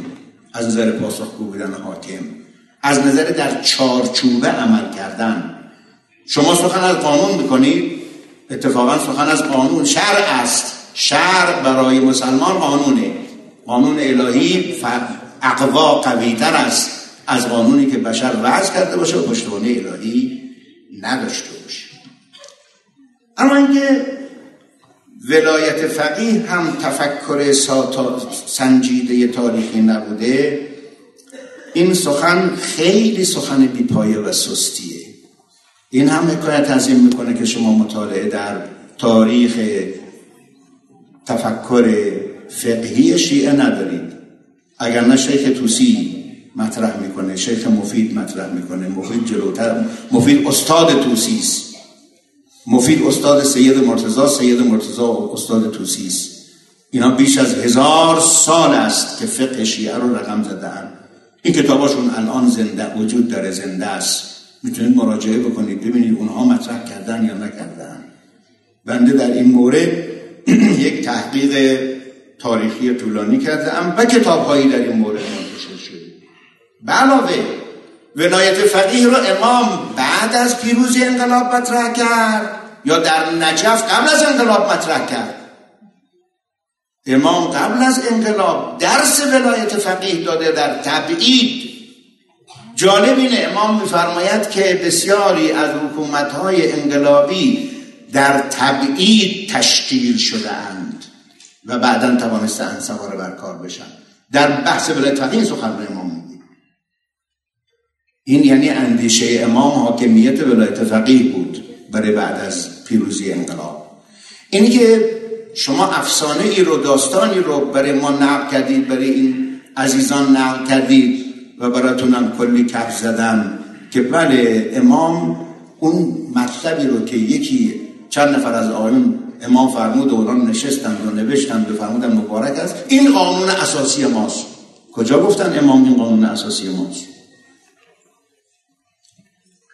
از نظر پاسخگو بودن حاکم از نظر در چارچوبه عمل کردن. شما سخن از قانون می‌کنید؟ اتفاقا سخن از قانون. شرع است. شرع برای مسلمان قانونه. قانون الهی اقوا قویتر است از قانونی که بشر وضع کرده باشه و پشتوانه الهی نداشته باشه. اما اینکه ولایت فقیه هم تفکر سنجیده تاریخی نبوده این سخن خیلی سخن بیپایه و سستیه. این هم حکایت این می‌کنه که شما مطالعه در تاریخ تفکر فقهی شیعه ندارید. اگر نه شیخ توسی مطرح می‌کنه شیخ مفید مطرح می‌کنه مفید جلوتر مفید استاد توسی است. مفید استاد سید مرتضا سید مرتضا استاد توسی است. اینا بیش از هزار سال است که فقه شیعه رو رقم زدن این کتاباشون الان زنده وجود داره زنده است. می‌تونید مراجعه بکنید ببینید اونها مطرح کردن یا نکردن. بنده در این مورد یک تحقیق تاریخی طولانی کرده ام و کتاب هایی در این مورد منتشر شده. به علاوه ولایت فقیه رو امام بعد از پیروزی انقلاب مطرح کرد یا در نجف قبل از انقلاب مطرح کرد؟ امام قبل از انقلاب درس ولایت فقیه داده در تبعید. جالب اینه امام میفرماید که بسیاری از حکومتهای انقلابی در تبعید تشکیل شده اند و بعدا توانستند سوار بر کار بشن. در بحث ولایت سخن امام میگه این یعنی اندیشه امام حاکمیت ولایت فقیه بود برای بعد از پیروزی انقلاب. اینی که شما افسانه ای رو داستانی رو برای ما نقل کردید برای این عزیزان نقل کردید و براتونم کلی کف زدم که بله امام اون مطلبی رو که یکی چند نفر از آیون امام فرمود و اونان نشستند و نوشتند و فرمودن مبارک است. این قانون اساسی ماست. کجا گفتن امام این قانون اساسی ماست؟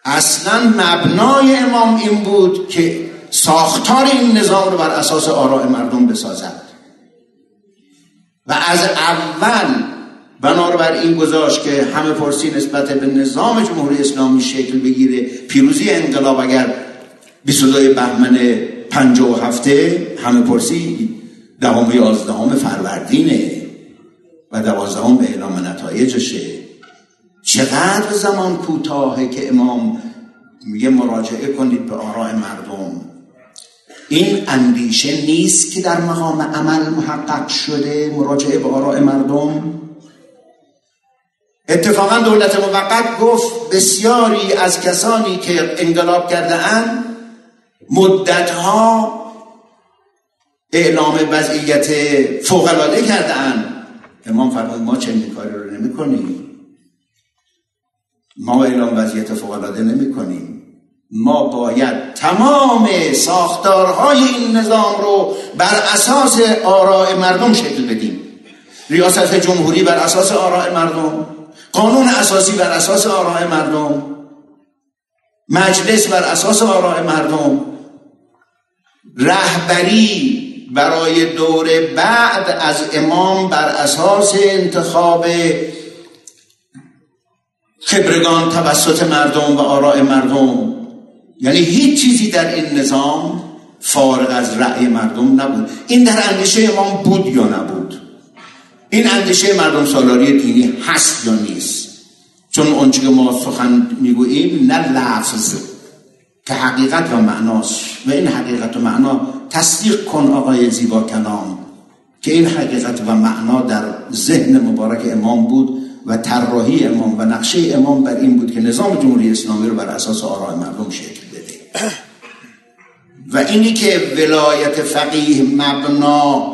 اصلا مبنای امام این بود که ساختار این نظام رو بر اساس آراء مردم بسازد. و از اول بنا بر این گذاشت که همه پرسی نسبت به نظام جمهوری اسلامی شکل بگیره. پیروزی انقلاب اگر 22 بهمن 57 همه پرسی دهم یازدهم فروردینه و دوازدهم به اعلام نتایجشه چقدر زمان کوتاهه که امام میگه مراجعه کنید به آراء مردم. این اندیشه نیست که در مقام عمل محقق شده مراجعه به آراء مردم. اتفاقا دولت موقت گفت بسیاری از کسانی که انقلاب کرده اند مدتها اعلام وضعیت فوقلاده کرده اند امام فرمود ما چنین کاری رو نمی کنیم ما اعلام وضعیت فوقلاده نمی کنیم ما باید تمام ساختارهای این نظام رو بر اساس آراء مردم شکل بدیم. ریاست جمهوری بر اساس آراء مردم. قانون اساسی بر اساس آراء مردم. مجلس بر اساس آراء مردم. رهبری برای دور بعد از امام بر اساس انتخاب خبرگان توسط مردم و آراء مردم. یعنی هیچ چیزی در این نظام فارغ از رأی مردم نبود. این در اندیشه امام بود یا نبود؟ این اندیشه مردم سالاری دینی هست یا نیست؟ چون اونچه که ما سخن می‌گوییم نه لفظ. که حقیقت و معناست. و این حقیقت و معنا تصدیق کن آقای زیبا کلام که این حقیقت و معنا در ذهن مبارک امام بود و طراحی امام و نقشه امام بر این بود که نظام جمهوری اسلامی رو بر اساس آراء مردم شکل بده. و اینی که ولایت فقیه مبنا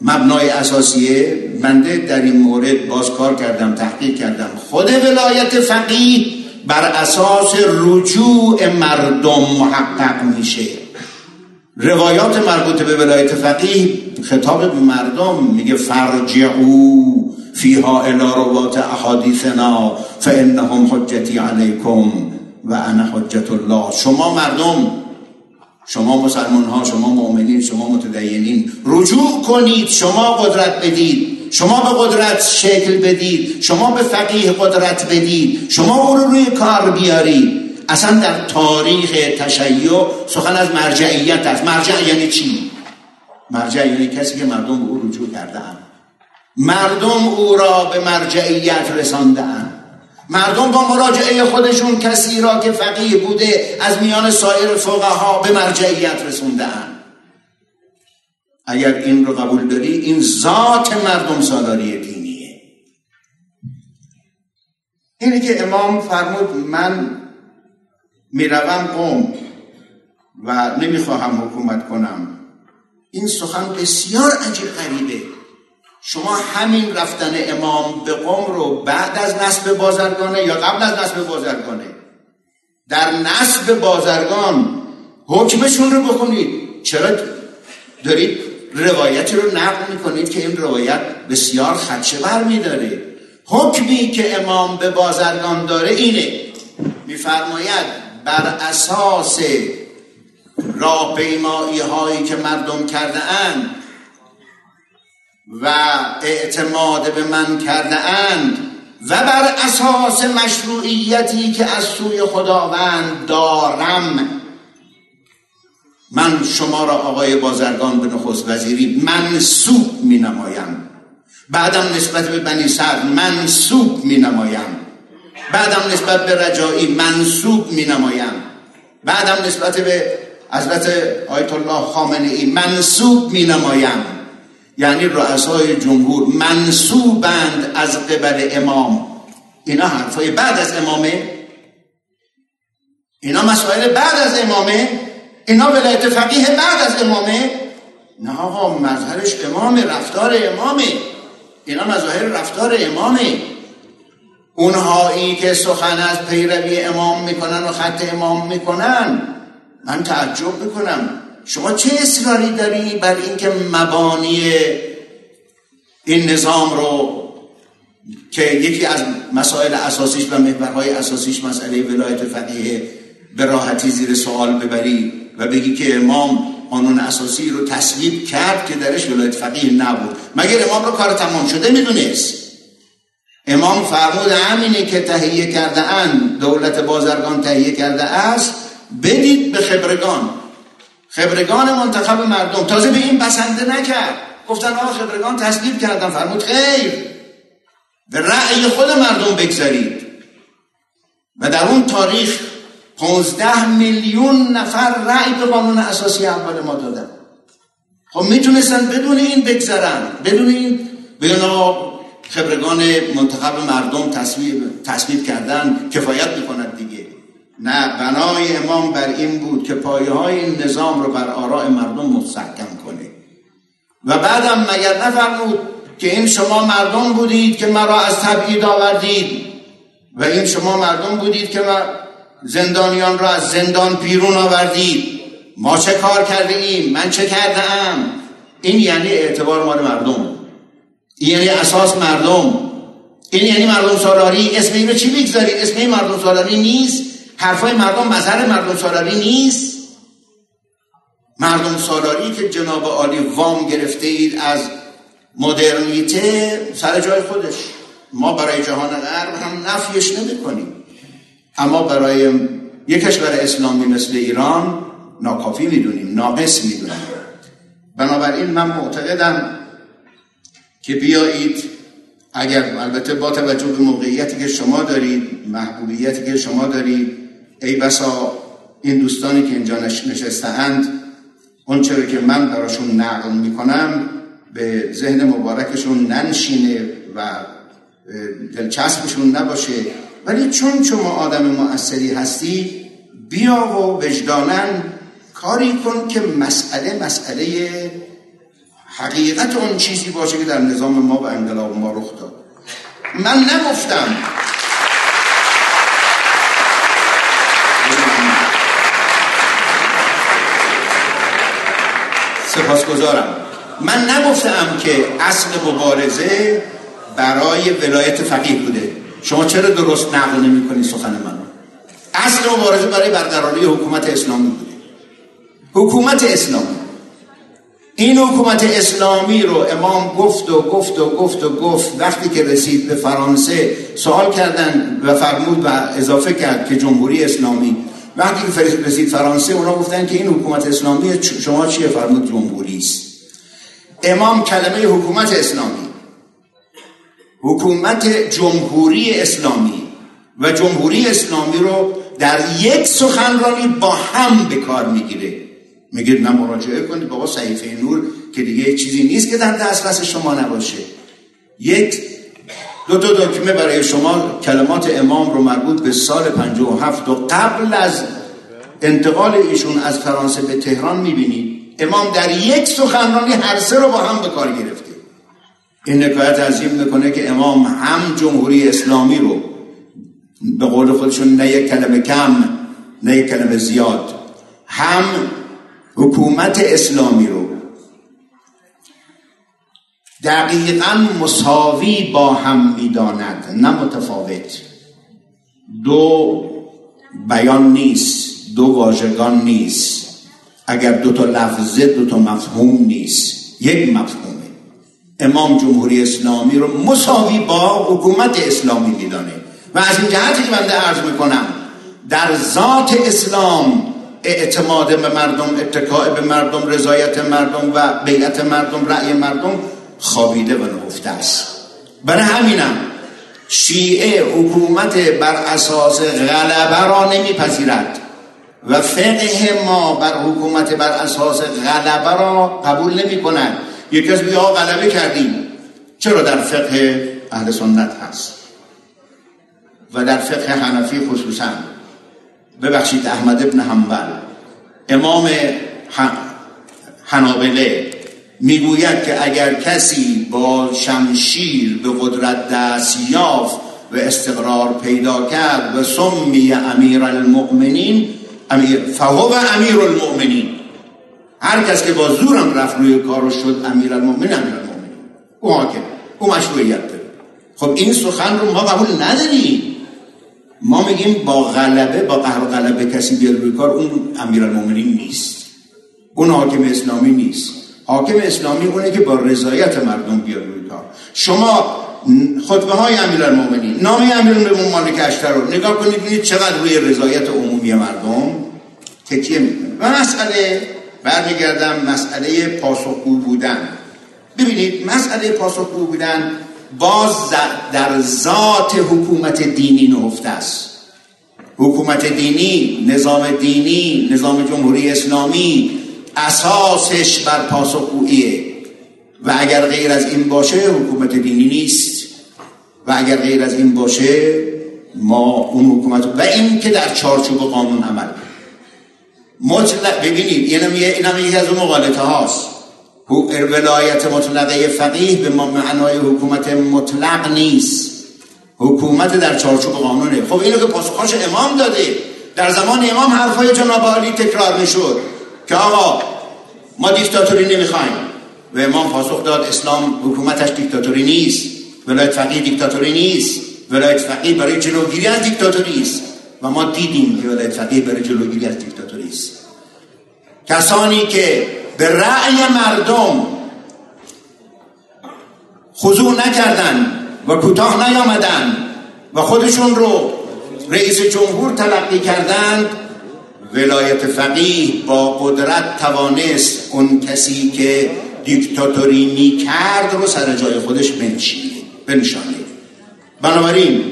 مبنای اساسیه بنده در این مورد باز کار کردم تحقیق کردم. خود ولایت فقیه بر اساس رجوع مردم محقق میشه. روایات مربوط به ولایت فقیه خطاب به مردم میگه فرجعو فیها الى روات احادیثنا فانهم حجتی علیکم و انا حجت الله. شما مردم شما مسلمان ها شما مؤمنین شما متدینین رجوع کنید شما قدرت بدید. شما به قدرت شکل بدید شما به فقیه قدرت بدید شما او رو روی کار بیارید. اصلا در تاریخ تشیع سخن از مرجعیت است. مرجع یعنی چی؟ مرجع یعنی کسی که مردم به او رجوع کرده مردم او را به مرجعیت رسانده مردم با مراجعه خودشون کسی را که فقیه بوده از میان سایر فقها به مرجعیت رسوندن اگر این رو قبول داری این ذات مردم سالاری دینیه. اینه که امام فرمود من می‌روم قوم و نمی‌خواهم حکومت کنم. این سخن بسیار عجیب غریبه. شما همین رفتن امام به قوم رو بعد از نصب بازرگانه یا قبل از نصب بازرگانه در نصب بازرگان حکمشون رو بخونید. چرا دارید روایتی رو نقل می‌کنید که این روایت بسیار خدشه بر میداره. حکمی که امام به بازرگان داره اینه. میفرماید بر اساس راهپیمایی هایی که مردم کرده اند و اعتماد به من کرده اند و بر اساس مشروعیتی که از سوی خداوند دارم من شما را آقای بازرگان به نخست وزیری منصوب می نمایم بعدم نسبت به بنی سر منصوب می نمایم بعدم نسبت به رجایی منصوب می نمایم بعدم نسبت به حضرت آیت الله خامنه ای منصوب می نمایم یعنی رؤسای جمهور منصوبند از قبل امام. اینا حرفای بعد از امامه. اینا مسائل بعد از امامه. اینا ولایت فقیه بعد از امامه. نه آقا مظهرش امام رفتار امامه. اینا مظاهر رفتار امامه. اونهایی که سخن از پیروی امام می‌کنن و خط امام می‌کنن من تعجب می‌کنم. شما چه اصراری داری بر اینکه مبانی این نظام رو که یکی از مسائل اساسیش و محورهای اساسیش مسئله ولایت فقیه به راحتی زیر سوال ببری؟ و بگی که امام قانون اساسی رو تصویب کرد که درش ولایت فقیه نبود. مگر امام رو کار تمام شده می‌دونست؟ امام فرمود همینی که تهیه کرده اند دولت بازرگان تهیه کرده است بدید به خبرگان. خبرگان منتخب مردم. تازه به این بسنده نکرد. گفتن آقا خبرگان تصویب کردن. فرمود خیر. به رأی خود مردم بگذارید و در اون تاریخ 15 میلیون نفر رأی به قانون اساسی اول ما دادن. خب می‌تونستن بدون این بگذرن. بدون این بنا خبرگان منتخب مردم تصویب, تصویب کردن کفایت می‌کند دیگه. نه بنای امام بر این بود که پایه های این نظام رو بر آراء مردم مستحکم کنه. و بعدم مگر نفرمود که این شما مردم بودید که مرا از تبعید آوردید؟ و این شما مردم بودید که زندانیان را از زندان بیرون آوردید ما چه کار کرده ایم من چه کرده ام این یعنی اعتبار مال مردم. یعنی اساس مردم. این یعنی مردم سالاری. اسم این رو چی بگذارید اسم این مردم سالاری نیست. حرفای مردم مظهر مردم سالاری نیست. مردم سالاری که جناب عالی وام گرفته اید از مدرنیته سر جای خودش. ما برای جهان غرب هم نفیش نمی کنیم اما برای یک کشور اسلامی مثل ایران ناکافی می‌دونیم ناقص می‌دونیم. بنابراین من معتقدم که بیایید اگر البته با توجه به موقعیتی که شما دارید محبوبیتی که شما دارید ای بسا این دوستانی که اینجا نشستهاند اون چرا که من براشون نقل می‌کنم به ذهن مبارکشون ننشینه و دلچسبشون نباشه. ولی چون شما آدم مؤثری هستی بیا و وجدانن کاری کن که مسئله مسئله حقیقت اون چیزی باشه که در نظام ما و انقلاب ما رخ داد. من نگفتم. سپاسگزارم. من نگفتم که اصل مبارزه برای ولایت فقیه بوده. شما چرا درست نقل نمی کنید سخن من اصل مبارزه برای برقراری حکومت اسلامی بوده. حکومت اسلامی. این حکومت اسلامی رو امام گفت و گفت و گفت و گفت. وقتی که رسید به فرانسه سوال کردن و فرمود و اضافه کرد که جمهوری اسلامی. وقتی که رسید فرانسه اونا گفتن که این حکومت اسلامی شما چیه؟ فرمود جمهوری است. امام کلمه حکومت اسلامی. حکومت جمهوری اسلامی و جمهوری اسلامی رو در یک سخنرانی با هم به کار می‌گیره. میگه نه مراجعه کنید بابا صحیفه نور که دیگه چیزی نیست که در دسترس شما نباشه. یک دو دو دکمه برای شما کلمات امام رو مربوط به سال 57 و قبل از انتقال ایشون از فرانسه به تهران می‌بینید امام در یک سخنرانی هر سه رو با هم به کار گرفته. این نکایت عظیم می‌کنه که امام هم جمهوری اسلامی رو به قول خودشون نه یک کلمه کم نه یک کلمه زیاد هم حکومت اسلامی رو دقیقا مساوی با هم می‌داند نه متفاوت. دو بیان نیست دو واژگان نیست. اگر دو تا لفظه دو تا مفهوم نیست یک مفهومه امام جمهوری اسلامی رو مساوی با حکومت اسلامی میدانه. و از این جهتی که بنده عرض می‌کنم در ذات اسلام اعتماد به مردم اتکاع به مردم رضایت مردم و بیعت مردم رأی مردم خوابیده و نهفته است. برای همینم شیعه حکومت بر اساس غلبه را نمیپذیرد و فقه ما بر حکومت بر اساس غلبه را قبول نمی کند یکی از بیا غلبه کردیم. چرا در فقه اهل سنت هست؟ و در فقه حنفی خصوصا. ببخشید احمد ابن حنبل امام حنابله می‌گوید که اگر کسی با شمشیر به قدرت دست یافت و استقرار پیدا کرد و سمی امیر المؤمنین امیر فهو امیر المؤمنین. هر کس که با زورم رفت روی کارو شد امیر المؤمنین امیر المؤمنین. او حاکم او مشروعیت داره. خب این سخن رو ما قبول نداریم. ما میگیم با غلبه با قهر غلبه کسی بیاد روی کار اون امیر المؤمنین نیست. اون حاکم اسلامی نیست. حاکم اسلامی اونه که با رضایت مردم بیاد روی کار. شما خطبه های امیر المومنین نام امیر المومنین مالک اشتر رو نگاه کنید چقدر روی رضایت عمومی مردم تکیه می‌کنه. و مسئله برمیگردم مسئله پاسخگو بودن. ببینید مسئله پاسخگو بودن باز در ذات حکومت دینی نهفته است. حکومت دینی نظام دینی نظام جمهوری اسلامی اساسش بر پاسخگوییه. و اگر غیر از این باشه حکومت دینی نیست. و اگر غیر از این باشه ما اون حکومت و این که در چارچوب قانون عمل مطلق ببینید اینم یکی از اون مقالطه هاست. ولایت مطلقه فقیه به معنای حکومت مطلق نیست. حکومت در چارچوب قانونه. خب اینو که پاسخاش امام داده. در زمان امام حرفای جناب عالی تکرار می‌شد که آقا ما دیکتاتوری نمی‌خوایم. و امام پاسخ داد اسلام حکومتش دیکتاتوری نیست. ولایت فقیه دیکتاتوری نیست. ولایت فقیه برای جلوگیری از دیکتاتوری است و ما دیدیم که ولایت فقیه برای جلوگیری از دیکتاتوری کسانی که به رأی مردم خضوع نکردن و کوتاه نیامدن و خودشون رو رئیس جمهور تلقی کردند ولایت فقیه با قدرت توانست اون کسی که دیکتاتوری می کرد رو سر جای خودش بنشانه. بنابراین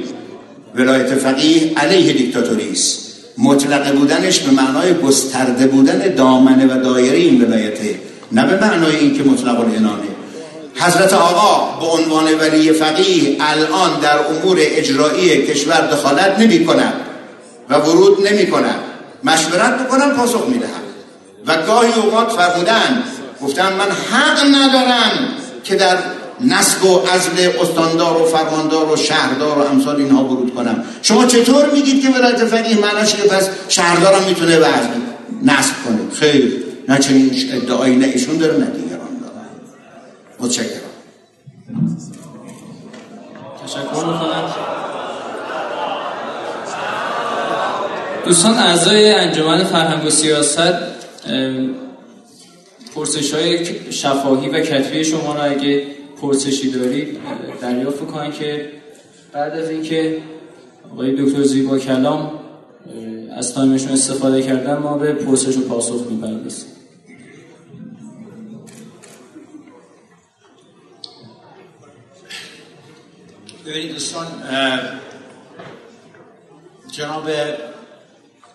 ولایت فقیه علیه دیکتاتوری است. مطلق بودنش به معنای گسترده بودن دامنه و دایره این ولایته نه به معنای اینکه مطلق الانانه حضرت آقا به عنوان ولی فقیه الان در امور اجرایی کشور دخالت نمی کند و ورود نمی کند. مشورت بکنم پاسخ می‌دهم و گاهی اوقات فرمودن گفتن من حق ندارم که در نسب و عزل استاندار و فرماندار و شهردار و امثال اینها ورود کنم. شما چطور میگید که ولایت فقیه معناش که پس شهردارم می‌تونه وزن نصب کنه. خیر نه چنین ادعایی نه ایشون داره نه دیگران دارن. متشکرم. تشکر دوستان اعضای انجمن فرهنگ و سیاست پرسش های شفاهی و کتبی شما را اگه پرسشی دارید دریافت کنید که بعد از اینکه آقای دکتر زیبا کلام از تایمشون استفاده کردن ما به پرسش و پاسخ می‌پردازیم. ببینید دوستان جناب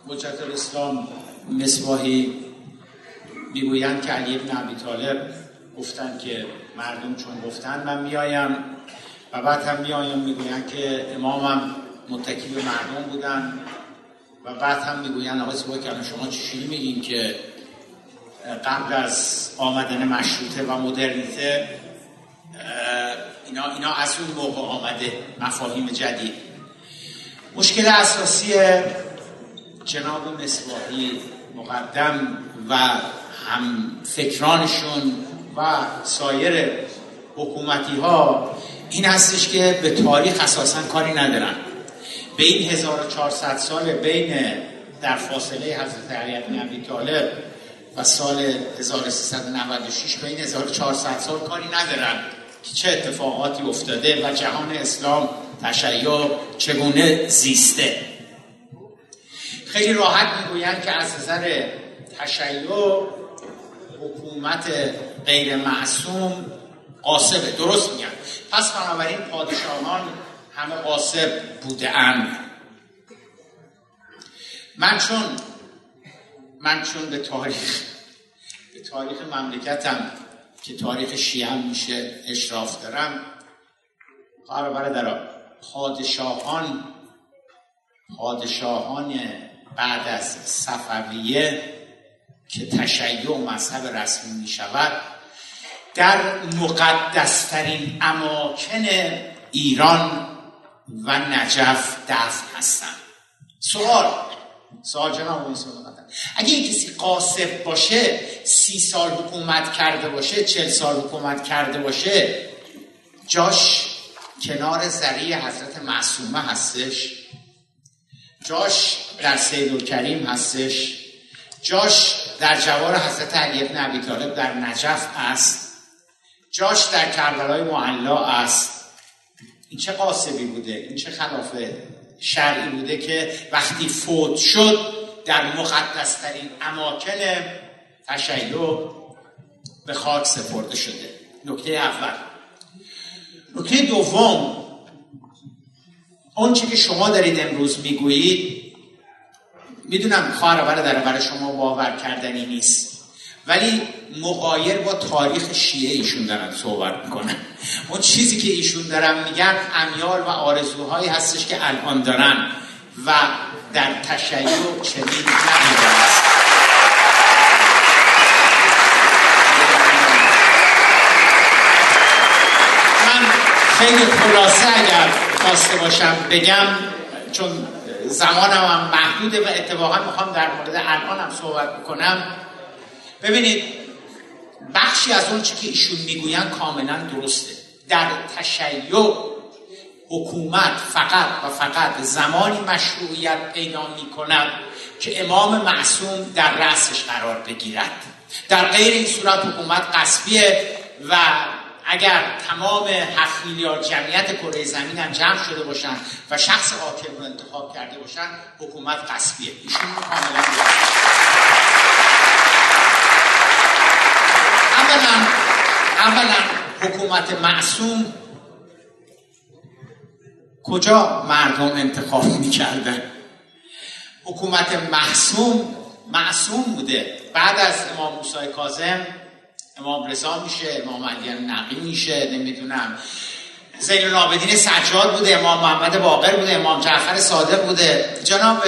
حجت الاسلام مصباحی می‌گویند که علی ابن ابی طالب گفتن که مردم چون گفتن من میایم و بعد هم میایم می‌گویند که امامم متکی به مردم بودن و بعد هم می‌گویند آقای سبا که شما چی میگین که قبل از آمدن مشروطه و مدرنیته اینا, اینا از اون موقع آمده مفاهیم جدید. مشکل اساسی جناب مصباحی مقدم و هم فکرانشون و سایر حکومتی ها این هستش که به تاریخ اساسا کاری ندارن. به این 1400 سال بین در فاصله حضرت علی بن طالب و سال 1396 به این 1400 سال کاری ندارن که چه اتفاقاتی افتاده و جهان اسلام تشیع چگونه زیسته. خیلی راحت می‌گویند که از نظر تشیع حکومت غیر معصوم قاسبه. درست میگن پس بنابراین پادشاهان همه قاسب بوده اند. من چون من چون به تاریخ به تاریخ مملکتم که تاریخ شیعه میشه اشراف دارم خواهر برادران پادشاهان پادشاهان بعد از صفویه که تشیع و مذهب رسمی می شود در مقدسترین اماکن ایران و نجف دفن هستند. سوال. سوال جناب اگه این کسی قاسب باشه سی سال حکومت کرده باشه چل سال حکومت کرده باشه جاش کنار زریع حضرت معصومه هستش. جاش در سید کریم هستش. جاش در جوار حضرت علی ابن ابی طالب در نجف است. جاش در کربلای معلا است. این چه قاسبی بوده؟ این چه خلاف شرعی بوده که وقتی فوت شد در مقدسترین اماکن تشیع به خاک سپرده شده. نکته اول. نکته دوم. آنچه که شما دارید امروز می‌گویید می‌دونم خواهر برادر برای شما باور کردنی نیست. ولی مقایر با تاریخ شیعه ایشون دارن صحبت می‌کنن. اون چیزی که ایشون دارن میگن امیال و آرزوهایی هستش که الان دارن و در تشیع چنین نبوده من خیلی خلاصه اگر خواسته باشم بگم چون زمانم هم محدوده و اتفاقا می‌خوام در مورد الان هم صحبت بکنم. ببینید بخشی از اون که ایشون می‌گوین کاملا درسته. در تشیع حکومت فقط و فقط زمانی مشروعیت پیدا می کند که امام معصوم در رأسش قرار بگیرد. در غیر این صورت حکومت قصبیه و اگر تمام هفت میلیارد جمعیت کره زمین هم جمع شده باشن و شخص حاکم رو انتخاب کرده باشن حکومت قصبیه. ایشون کاملا اولا اولا حکومت معصوم کجا مردم انتخاب می‌کردن حکومت محسوم معصوم بوده. بعد از امام موسی کاظم امام رضا میشه امام علی نقی میشه نمی‌دونم. زین العابدین سجاد بوده امام محمد باقر بوده امام جعفر صادق بوده. جناب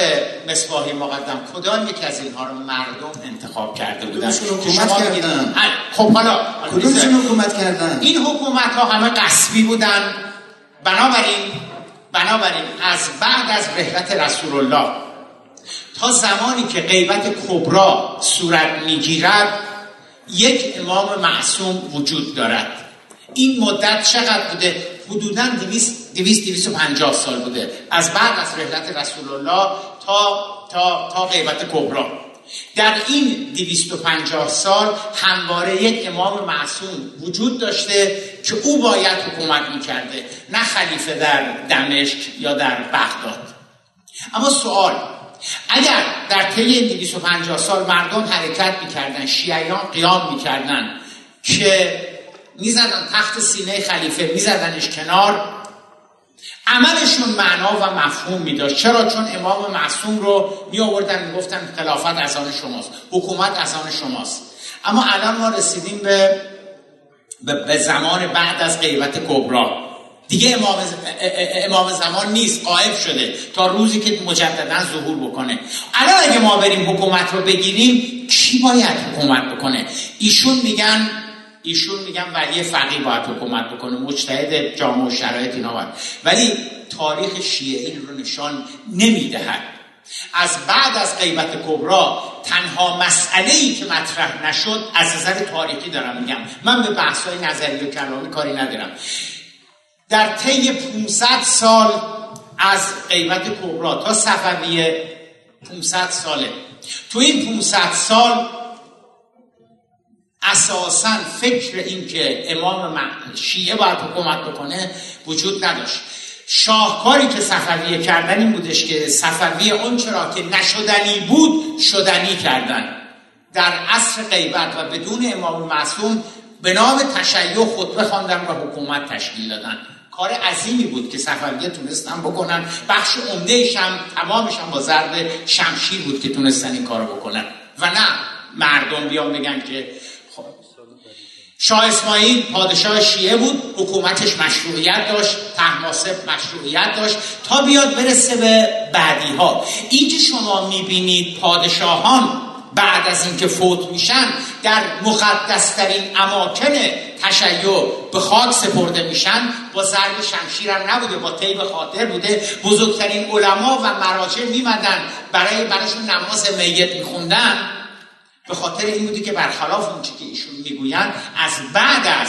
مصباحی مقدم کدام یک از اینها رو مردم انتخاب کرده بودن؟ حکومت کردن؟ خب حالا کدومشون حکومت کردن؟ این حکومت ها همه قصبی بودن. بنابراین بنابراین از بعد از رحلت رسول الله تا زمانی که غیبت کبرا صورت می‌گیرد یک امام معصوم وجود دارد. این مدت چقدر بوده؟ حدودا 200 250 سال بوده. از بعد از رحلت رسول الله تا تا تا غیبت کبرا در این 250 سال همواره یک امام معصوم وجود داشته که او باید حکومت می‌کرده نه خلیفه در دمشق یا در بغداد. اما سوال اگر در طی این 250 سال مردم حرکت می‌کردن شیعیان قیام می‌کردن که می‌زدن تخت سینه خلیفه میزدنش کنار. عملشون معنا و مفهوم می چرا؟ چون امام معصوم رو می آوردن می گفتن خلافت از آن شماست حکومت از آن شماست. اما الان ما رسیدیم به به زمان بعد از غیبت کبرا. دیگه امام, امام زمان نیست قائب شده تا روزی که مجددا ظهور بکنه. الان اگه ما بریم حکومت رو بگیریم کی باید حکومت بکنه؟ ایشون میگن ایشون میگن ولی فقیه باید حکومت بکنه مجتهد جامعه و شرایط اینا باید. ولی تاریخ شیعه این رو نشان نمی‌دهد. از بعد از غیبت کبرا تنها مسئله ای که مطرح نشد از نظر تاریخی دارم میگم. من به بحث های نظری و کلامی کاری ندارم. در طی 500 سال از غیبت کبرا تا صفویه 500 ساله. تو این 500 سال اساسا فکر این که امام شیعه باید حکومت بکنه وجود نداشت. شاهکاری که صفویه کردن این بودش که صفویه اون چرا که نشدنی بود شدنی کردن. در عصر غیبت و بدون امام معصوم به نام تشیع خطبه خواندن و حکومت تشکیل دادن. کار عظیمی بود که صفویه تونستن بکنن. بخش عمدهش هم تمامش هم با ضرب شمشیر بود که تونستن این کارو بکنن. و نه مردم بیان بگن که شاه اسماعیل پادشاه شیعه بود حکومتش مشروعیت داشت تحماسب مشروعیت داشت تا بیاد برسه به بعدی ها این که شما می‌بینید پادشاهان بعد از اینکه فوت میشن در مقدسترین اماکن تشیع به خاک سپرده میشن با ضرب شمشیر هم نبوده با طیب خاطر بوده. بزرگترین علما و مراجع میمدن برای براشون نماز میت میخوندن. به خاطر این بوده که برخلاف اون که ایشون می‌گویند از بعد از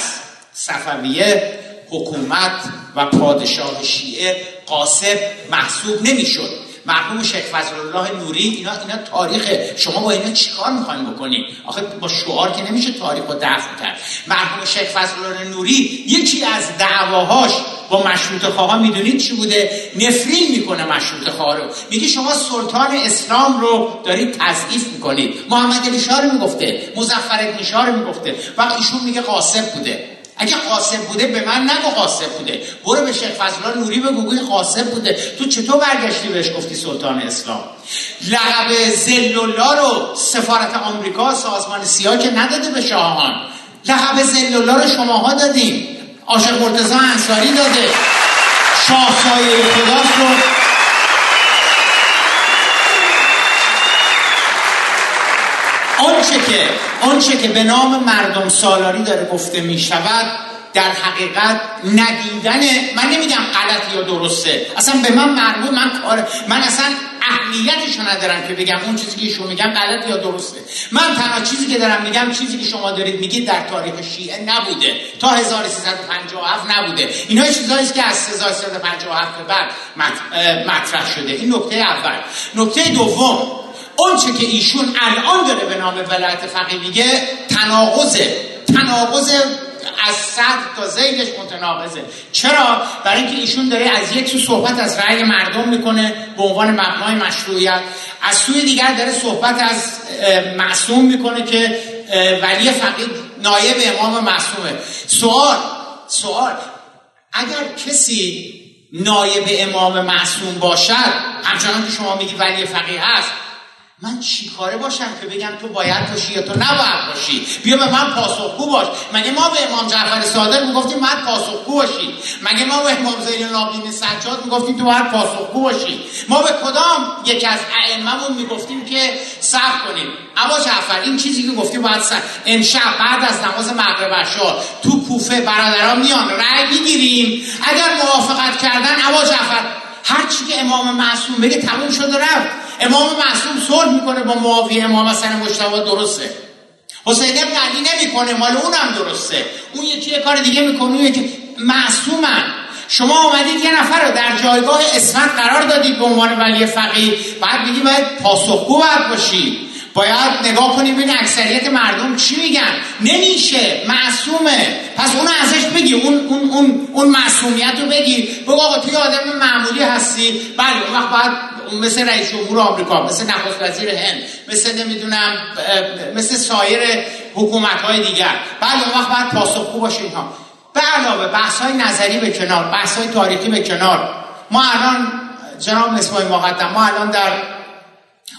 صفویه حکومت و پادشاه شیعه قاسب محسوب نمی‌شد. مرحوم شیخ فضل الله نوری اینا اینا تاریخ شما با اینا چیکار می‌خواین بکنید آخه با شعار که نمیشه تاریخ رو دفن کرد. مرحوم شیخ فضل الله نوری یکی از دعواهاش با مشروط خواه می‌دونید چی بوده؟ نفرین می‌کنه مشروط خواه رو. میگه شما سلطان اسلام رو دارید تضعیف می‌کنید. محمد علی شاه رو می‌گفته مظفر ابن رو می‌گفته. و ایشون میگه قاسب بوده. اگه قاسم بوده به من نگو قاسم بوده. برو به شیخ فضلان نوری بگو گوی قاسم بوده. تو چطور برگشتی بهش گفتی سلطان اسلام؟ لقب زلولا رو سفارت آمریکا سازمان سیاه که نداده به شاهان. لقب زلولا رو شماها دادیم. عاشق مرتضی انصاری داده. شاه سایه خداست رو آنچه که آنچه که به نام مردم سالاری داره گفته می شود در حقیقت ندیدن من نمیگم غلط یا درسته. اصلا به من مربوط من کار من اصلا اهمیتشو ندارم که بگم اون چیزی که شما میگم غلط یا درسته. من تنها چیزی که دارم میگم چیزی که شما دارید میگید در تاریخ شیعه نبوده. تا 1357 نبوده. اینا چیزهایی که از 1357 به بعد مطرح شده. این نکته اول. نکته دوم. اونچه که ایشون الان داره به نام ولایت فقیه میگه تناقضه تناقض از صد تا زیدش متناقضه. چرا؟ برای اینکه ایشون داره از یک سو صحبت از رأی مردم می‌کنه به عنوان مبنای مشروعیت. از سوی دیگر داره صحبت از معصوم می‌کنه که ولی فقیه نایب امام معصومه. سوال سوال اگر کسی نایب امام معصوم باشد همچنان که شما میگی ولی فقیه هست من چی کاره باشم که بگم تو باید باشی یا تو نباید باشی؟ بیا به من پاسخگو باش. مگه ما به امام جعفر صادق می‌گفتیم باید پاسخگو باشی؟ مگه ما به امام زین العابدین سجاد می‌گفتیم تو باید پاسخگو باشی؟ ما به کدام یکی از ائمه‌مون می‌گفتیم که صبر کنیم؟ ابا جعفر این چیزی که گفتی باید سر امشب بعد از نماز مغرب عشا تو کوفه برادران میان رأی می‌گیریم. اگر موافقت کردن ابا جعفر هر چی که امام معصوم بگه تموم شده رفت. امام معصوم صلح می‌کنه با معاویه امام حسن مجتبی درسته. حسین ابن علی نمی‌کنه مال اونم درسته. اون یکی یه کار دیگه می‌کنه یکی معصومن. شما آمدید یه نفر رو در جایگاه اسمت قرار دادید به عنوان ولی فقیه. بعد میگی باید پاسخگو باید باشی. باید نگاه کنیم ببین اکثریت مردم چی میگن. نمیشه. معصومه. پس اون ازش بگی. اون اون اون اون معصومیت رو بگی. بگو آقا توی آدم معمولی هستی. بله اون وقت باید مثل رئیس جمهور آمریکا مثل نخست وزیر هند مثل نمی‌دونم مثل سایر حکومت های دیگر. بله اون وقت باید پاسخگو باشه اینها. به علاوه بحث های نظری به کنار بحث های تاریخی به کنار. ما الان جناب مصباح مقدم ما الان در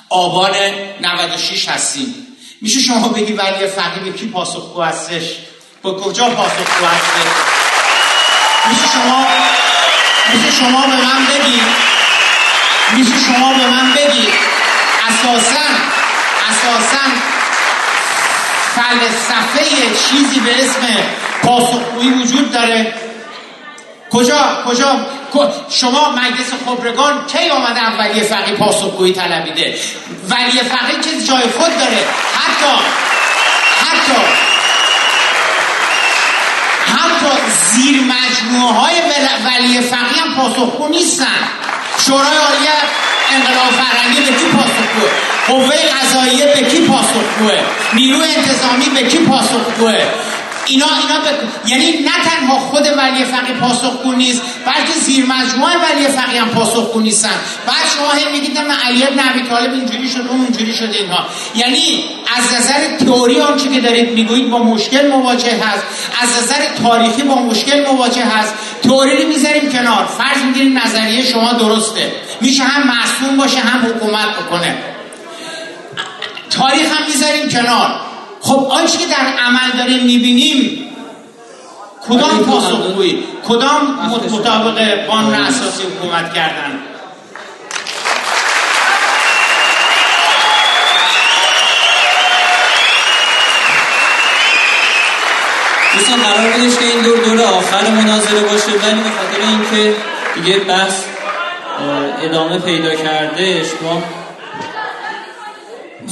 آبان 96 هستیم. میشه شما بگی ولی فقیه به کی پاسخگو هستش؟ با کجا پاسخگو هستش میشه شما میشه شما به من بگی؟ میشه شما به من بگی؟ اساسا اساسا فلسفه چیزی به اسم پاسخگویی وجود داره. کجا؟ کجا؟ شما مجلس خبرگان کی آمده اولیه فقی پاسخگویی طلبیده؟ ولی فقی که جای خود داره. حتی حتی حتی زیر مجموعه های ولی فقی هم پاسخگو نیستن. شورای عالی انقلاب فرهنگی به کی پاسخگوه؟ قوه قضاییه به کی پاسخگوه؟ نیروی انتظامی به کی پاسخگوه؟ اینا اینا یعنی نه تنها خود ولی فقی پاسخگو نیست بلکه زیر مجموعه ولی فقی هم پاسخگو نیستن. بعد شما هم میگید من علی ابن ابی طالب اینجوری شد اون اونجوری شده اینها. یعنی از نظر تئوری آنچه که دارید می‌گویید با مشکل مواجه هست. از نظر تاریخی با مشکل مواجه هست. تئوری رو می‌ذاریم کنار. فرض می‌گیریم نظریه شما درسته. میشه هم معصوم باشه هم حکومت بکنه. تاریخ هم می‌ذاریم کنار. خب آنچه که در عمل داریم می‌بینیم کدام پاسخگویی؟ کدام مطابق قانون اساسی حکومت کردن؟ دوستان قرار بودش که این دور دور آخر مناظره باشه ولی به خاطر اینکه دیگه بحث ادامه پیدا کرده ما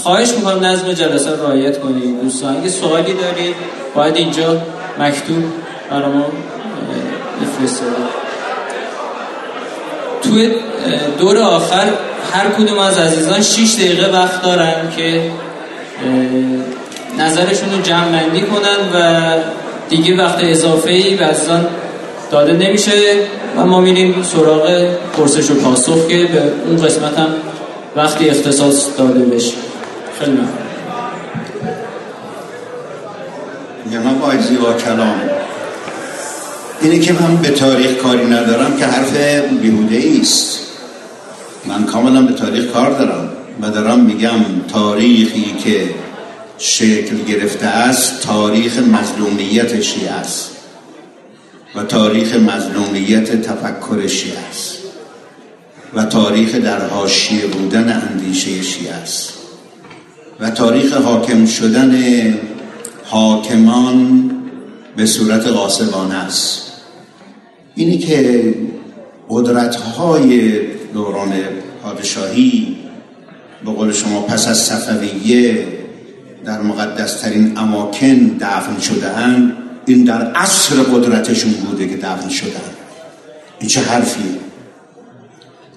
خواهش می‌کنم نظم جلسه رعایت کنید. دوستان اگه سوالی دارید باید اینجا مکتوب برای ما بفرستید. توی دور آخر هر کدوم از عزیزان 6 دقیقه وقت دارن که نظرشون رو جمع بندی کنن و دیگه وقت اضافه ای به عزیزان داده نمیشه و ما میریم سراغ پرسش و پاسخ که به اون قسمت هم وقتی اختصاص داده بشه. خیلی جناب آقای زیبا کلام. اینه که من به تاریخ کاری ندارم که حرف بیهوده است. من کاملا به تاریخ کار دارم و دارم میگم تاریخی که شکل گرفته است تاریخ مظلومیت شیعه است. و تاریخ مظلومیت تفکر شیعه است. و تاریخ در حاشیه بودن اندیشه شیعه است. و تاریخ حاکم شدن حاکمان به صورت غاصبانه است. اینی که قدرت های دوران پادشاهی به قول شما پس از صفویه در مقدسترین اماکن دفن شده این در عصر قدرتشون بوده که دفن شدن این چه حرفیه؟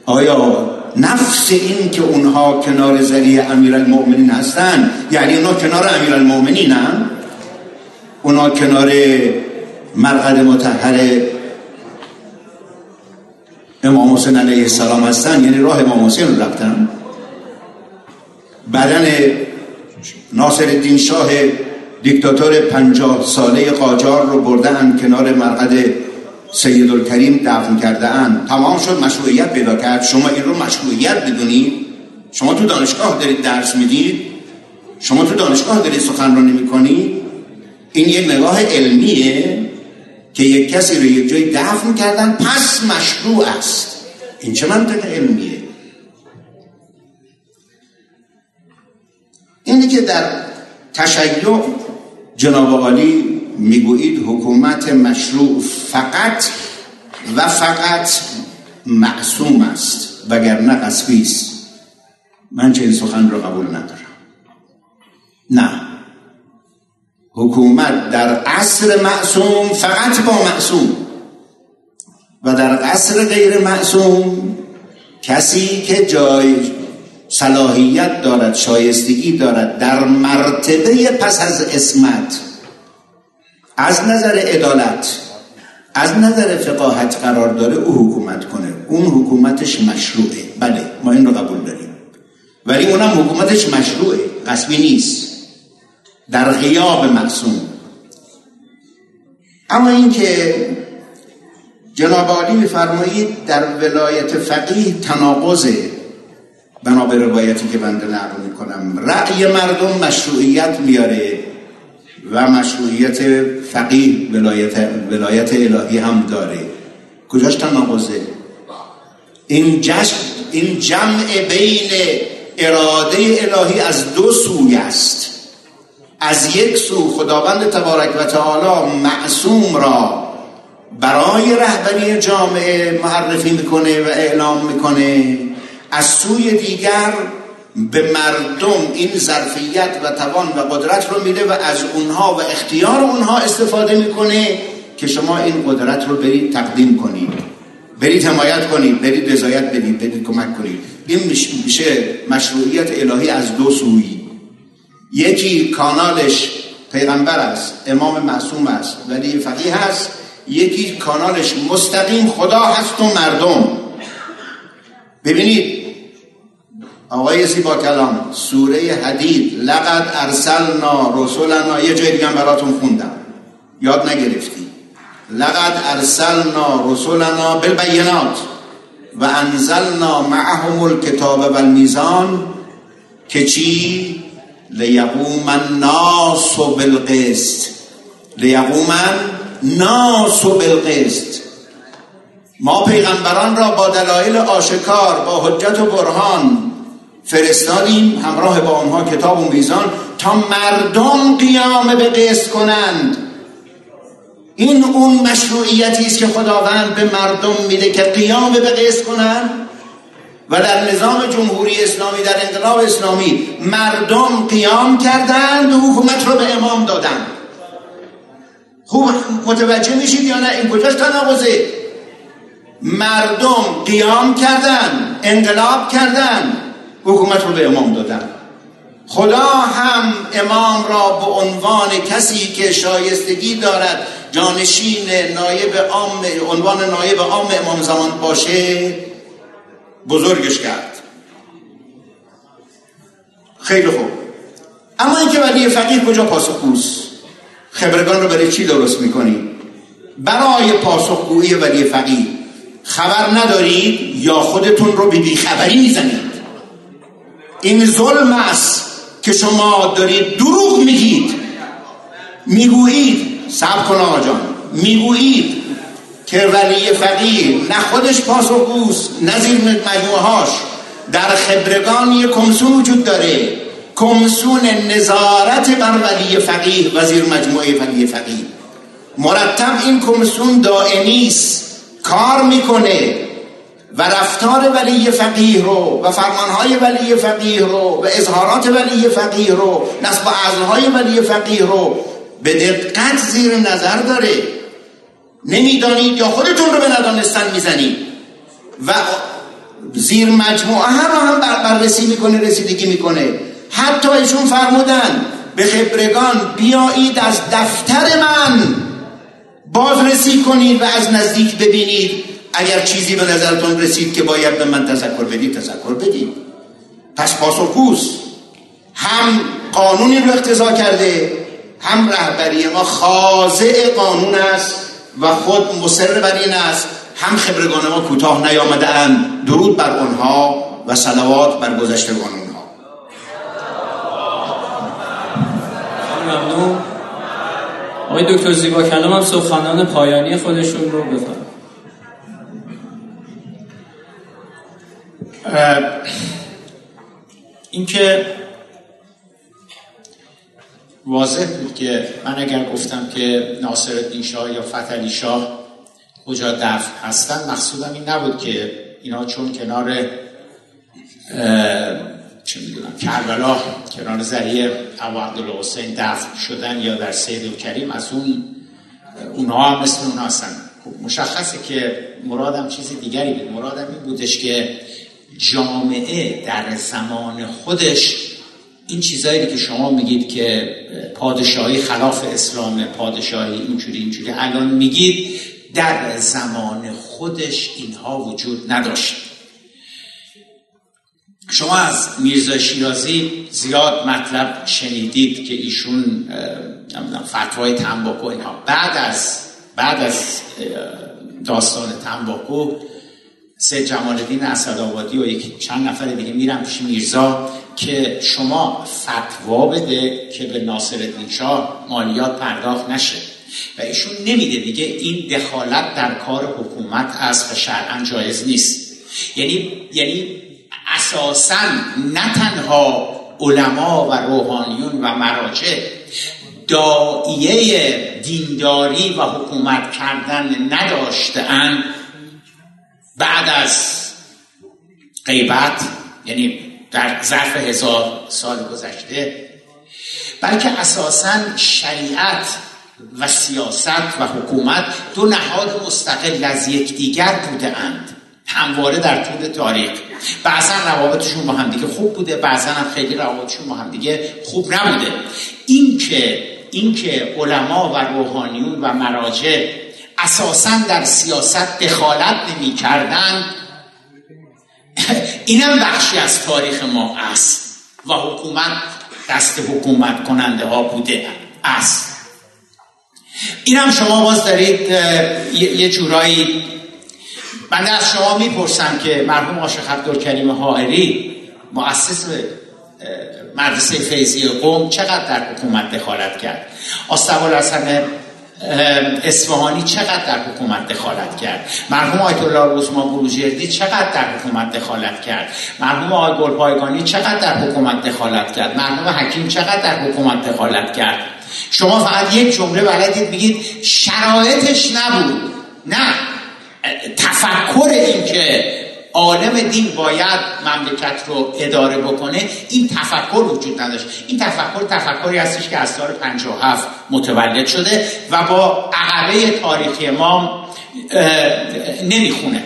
آیا نفس این که اونها کنار زری امیر المؤمنین هستن. یعنی اونها کنار امیر المؤمنین هم. اونا کنار مرقد متحر امام حسین علیه السلام هستن. یعنی راه امام حسین رفتن. بدن ناصر الدین شاه دیکتاتور پنجاه ساله قاجار رو بردن کنار مرقد سید الکریم دفن کرده اند. تمام شد مشروعیت پیدا کرد. شما این رو مشروعیت بدونید؟ شما تو دانشگاه دارید درس می‌دید؟ شما تو دانشگاه دارید سخنرانی می‌کنید؟ این یک نگاه علمیه که یک کسی رو یک جای دفن کردن پس مشروع است. این چه منطق علمیه؟ اینی که در تشیع جناب عالی می‌گویید حکومت مشروع فقط و فقط معصوم است وگرنه قصبی است. من چه این سخن را قبول ندارم. نه. حکومت در عصر معصوم فقط با معصوم و در عصر غیر معصوم کسی که جای صلاحیت دارد شایستگی دارد در مرتبه پس از اسمت از نظر عدالت از نظر فقاهت قرار داره او حکومت کنه. اون حکومتش مشروعه. بله ما این رو قبول داریم. ولی اونم حکومتش مشروعه. قصبی نیست. در غیاب معصوم اما اینکه جناب عالی میفرمایید در ولایت فقیه تناقضه. بنابر روایتی که بنده نقل می‌کنم. رأی مردم مشروعیت میاره. و مشروعیت فقیه ولایت, ولایت الهی هم داره. کجاش تناقضه این جشن این جمع بین اراده الهی از دو سوی است. از یک سو خداوند تبارک و تعالی معصوم را برای رهبری جامعه معرفی می‌کنه و اعلام می‌کنه. از سوی دیگر به مردم این ظرفیت و توان و قدرت رو میده و از اونها و اختیار اونها استفاده می‌کنه که شما این قدرت رو برید تقدیم کنید. برید حمایت کنید برید رضایت بدید برید کمک کنید. این میشه مشروعیت الهی از دو سویی یکی کانالش پیغمبر است امام معصوم است ولی فقیه هست یکی کانالش مستقیم خدا هست و مردم. ببینید آقای زیبا کلام سوره حدید لقد ارسلنا رسولنا یه جای دیگه براتون خوندم. یاد نگرفتی. لقد ارسلنا رسولنا بالبینات و انزلنا معهم الكتاب والمیزان که چی؟ لیقوم الناس بالقسط. لیقوم الناس بالقسط. ما پیغمبران را با دلایل آشکار با حجت و برهان فرستادیم همراه با آنها کتاب و میزان تا مردم قیام به قسط کنند. این اون مشروعیتی است که خداوند به مردم میده که قیام به قسط کنند. و در نظام جمهوری اسلامی در انقلاب اسلامی مردم قیام کردند و حکومت رو به امام دادند. خوب متوجه میشید یا نه؟ این کجاش تناقضه؟ مردم قیام کردن انقلاب کردن حکومت رو به امام دادن. خدا هم امام را به عنوان کسی که شایستگی دارد جانشین نایب عام عنوان نایب عام امام زمان باشه بزرگش کرد. خیلی خوب. اما اینکه ولی فقیه کجا پاسخگوست خبرگان رو برای چی درست می‌کنی؟ برای پاسخگویی ولی فقیه. خبر ندارید یا خودتون رو به بیخبری می‌زنید؟ این ظلم است که شما دارید دروغ میگید. می‌گویید سب کن آقا جان. می‌گویید که ولی فقیه نه خودش پاسخگوست نه زیر مجموعه هاش در خبرگان یک کمسون وجود داره. کمسون نظارت بر ولی فقیه وزیر مجموعه ولی فقیه. مرتب این کمسون دائمی است. کار می‌کنه. و رفتار ولی فقیه رو و فرمانهای ولی فقیه رو و اظهارات ولی فقیه رو نصب عزلهای ولی فقیه رو به دقت زیر نظر داره. نمی‌دانید یا خودتون رو به ندانستن می‌زنید. و زیر مجموعه هم هم بررسی می‌کنه رسیدگی می‌کنه. حتی ایشون فرمودن به خبرگان بیایید از دفتر من بازرسی کنید و از نزدیک ببینید. اگر چیزی به نظرتون رسید که باید به من تذکر بدید تذکر بدید. پس پاسخگوست. هم قانونی رو اقتضا کرده هم رهبری ما خاضع قانون است و خود مصر بر این است هم خبرگان ما کوتاه نیامده اند درود بر آنها و صلوات بر گذشتگان آنها. ممنون. آقای دکتر زیبا کلام هم سخنان پایانی خودشون رو بفرم اینکه واضح بود که من اگر گفتم که ناصر الدین شاه یا فتلی شاه کجا دفن هستن مقصودم این نبود که اینا چون کنار چه می‌دونم کربلا کنار زریع ابو عبدالحسین دفن شدن یا در سید و کریم از اون اونها هم مثل اونها هستن. خب مشخصه که مرادم چیز دیگری بود. مرادم این بودش که جامعه در زمان خودش این چیزایی که شما میگید که پادشاهی خلاف اسلام پادشاهی اینجوری اینجوری الان میگید در زمان خودش اینها وجود نداشت. شما از میرزا شیرازی زیاد مطلب شنیدید که ایشون فتوای تنباکو اینها. بعد از بعد از داستان تنباکو سید جمال الدین اسدآبادی و یک چند نفر دیگه میرن پیش میرزا که شما فتوا بده که به ناصر شاه مالیات پرداخت نشه. و ایشون نمیده دیگه این دخالت در کار حکومت و شرعا جایز نیست. یعنی یعنی اساسا نه تنها علما و روحانیون و مراجع دائیه دینداری و حکومت کردن نداشتن بعد از غیبت یعنی در ظرف هزار سال گذشته بلکه اساسا شریعت و سیاست و حکومت دو نهاد مستقل از یکدیگر بوده اند. همواره در طول تاریخ. بعضا روابطشون با همدیگه خوب بوده بعضا هم خیلی روابطشون با همدیگه خوب نبوده. اینکه اینکه علما و روحانیون و مراجع اساسا در سیاست دخالت نمی کردن اینم بخشی از تاریخ ما است و حکومت دست حکومت کننده ها بوده است. اینم شما باز دارید یه جورایی بنده از شما می‌پرسم که مرحوم عاشق عبدالکریم حائری مؤسس مدرسه فیضی قوم چقدر در حکومت دخالت کرد؟ آستوال حسن اصفهانی چقدر در حکومت دخالت کرد؟ مرحوم آیت الله روزما بروجردی چقدر در حکومت دخالت کرد؟ مرحوم آقای گلپایگانی چقدر در حکومت دخالت کرد؟ مرحوم حکیم چقدر در حکومت دخالت کرد؟ شما فقط یک جمله بلدید بگید شرایطش نبود. نه تفکر این که عالم دین باید مملکت رو اداره بکنه این تفکر وجود نداشت. این تفکر تفکری هستش که از سال 57 متولد شده و با عقبه تاریخی ما نمی‌خونه.